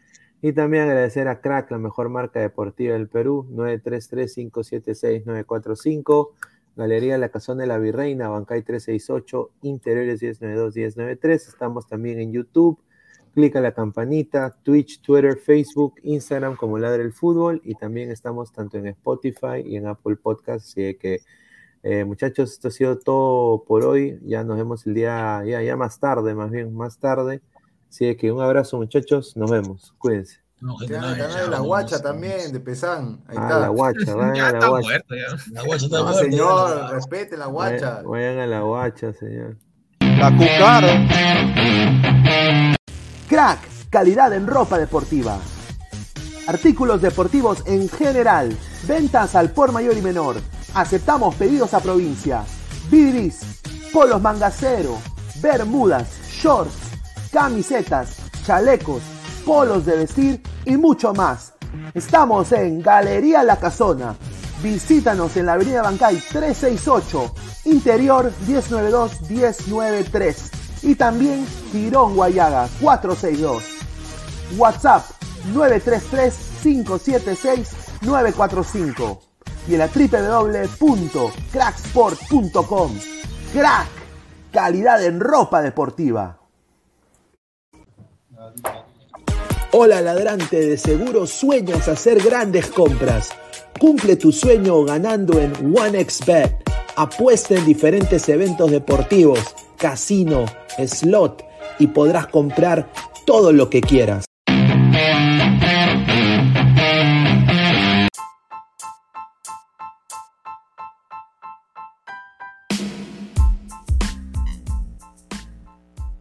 Y también agradecer a Crack, la mejor marca deportiva del Perú, 933-576-945, Galería La Cazón de la Virreina, Bancay 368, Interiores 1092-1093. Estamos también en YouTube. Clica la campanita, Twitch, Twitter, Facebook, Instagram como Ladre el Fútbol y también estamos tanto en Spotify y en Apple Podcast. Así que, eh, muchachos, esto ha sido todo por hoy. Ya nos vemos el día, ya, ya más tarde, más bien, más tarde. Así que un abrazo, muchachos. Nos vemos. Cuídense. No, de la vamos, guacha también, de Pesán. Ahí Ah, está. la guacha, vayan Ya a la está guacha. muerto, ya. La guacha está No, muerta, señor, ya. respete la Vayan, guacha. vayan a la guacha, señor. La cucara. Crack, calidad en ropa deportiva. Artículos deportivos en general. Ventas al por mayor y menor. Aceptamos pedidos a provincia. Bidris, polos mangacero, bermudas, shorts, camisetas, chalecos, polos de vestir y mucho más. Estamos en Galería La Casona. Visítanos en la Avenida Bancay 368, Interior 1092-1093 y también Girón Guayaga 462. WhatsApp 933-576-945 y en la www.cracksport.com. Crack, calidad en ropa deportiva. Hola ladrante, de seguro sueñas hacer grandes compras. Cumple tu sueño ganando en OneXBet. Apuesta en diferentes eventos deportivos, casino, slot y podrás comprar todo lo que quieras.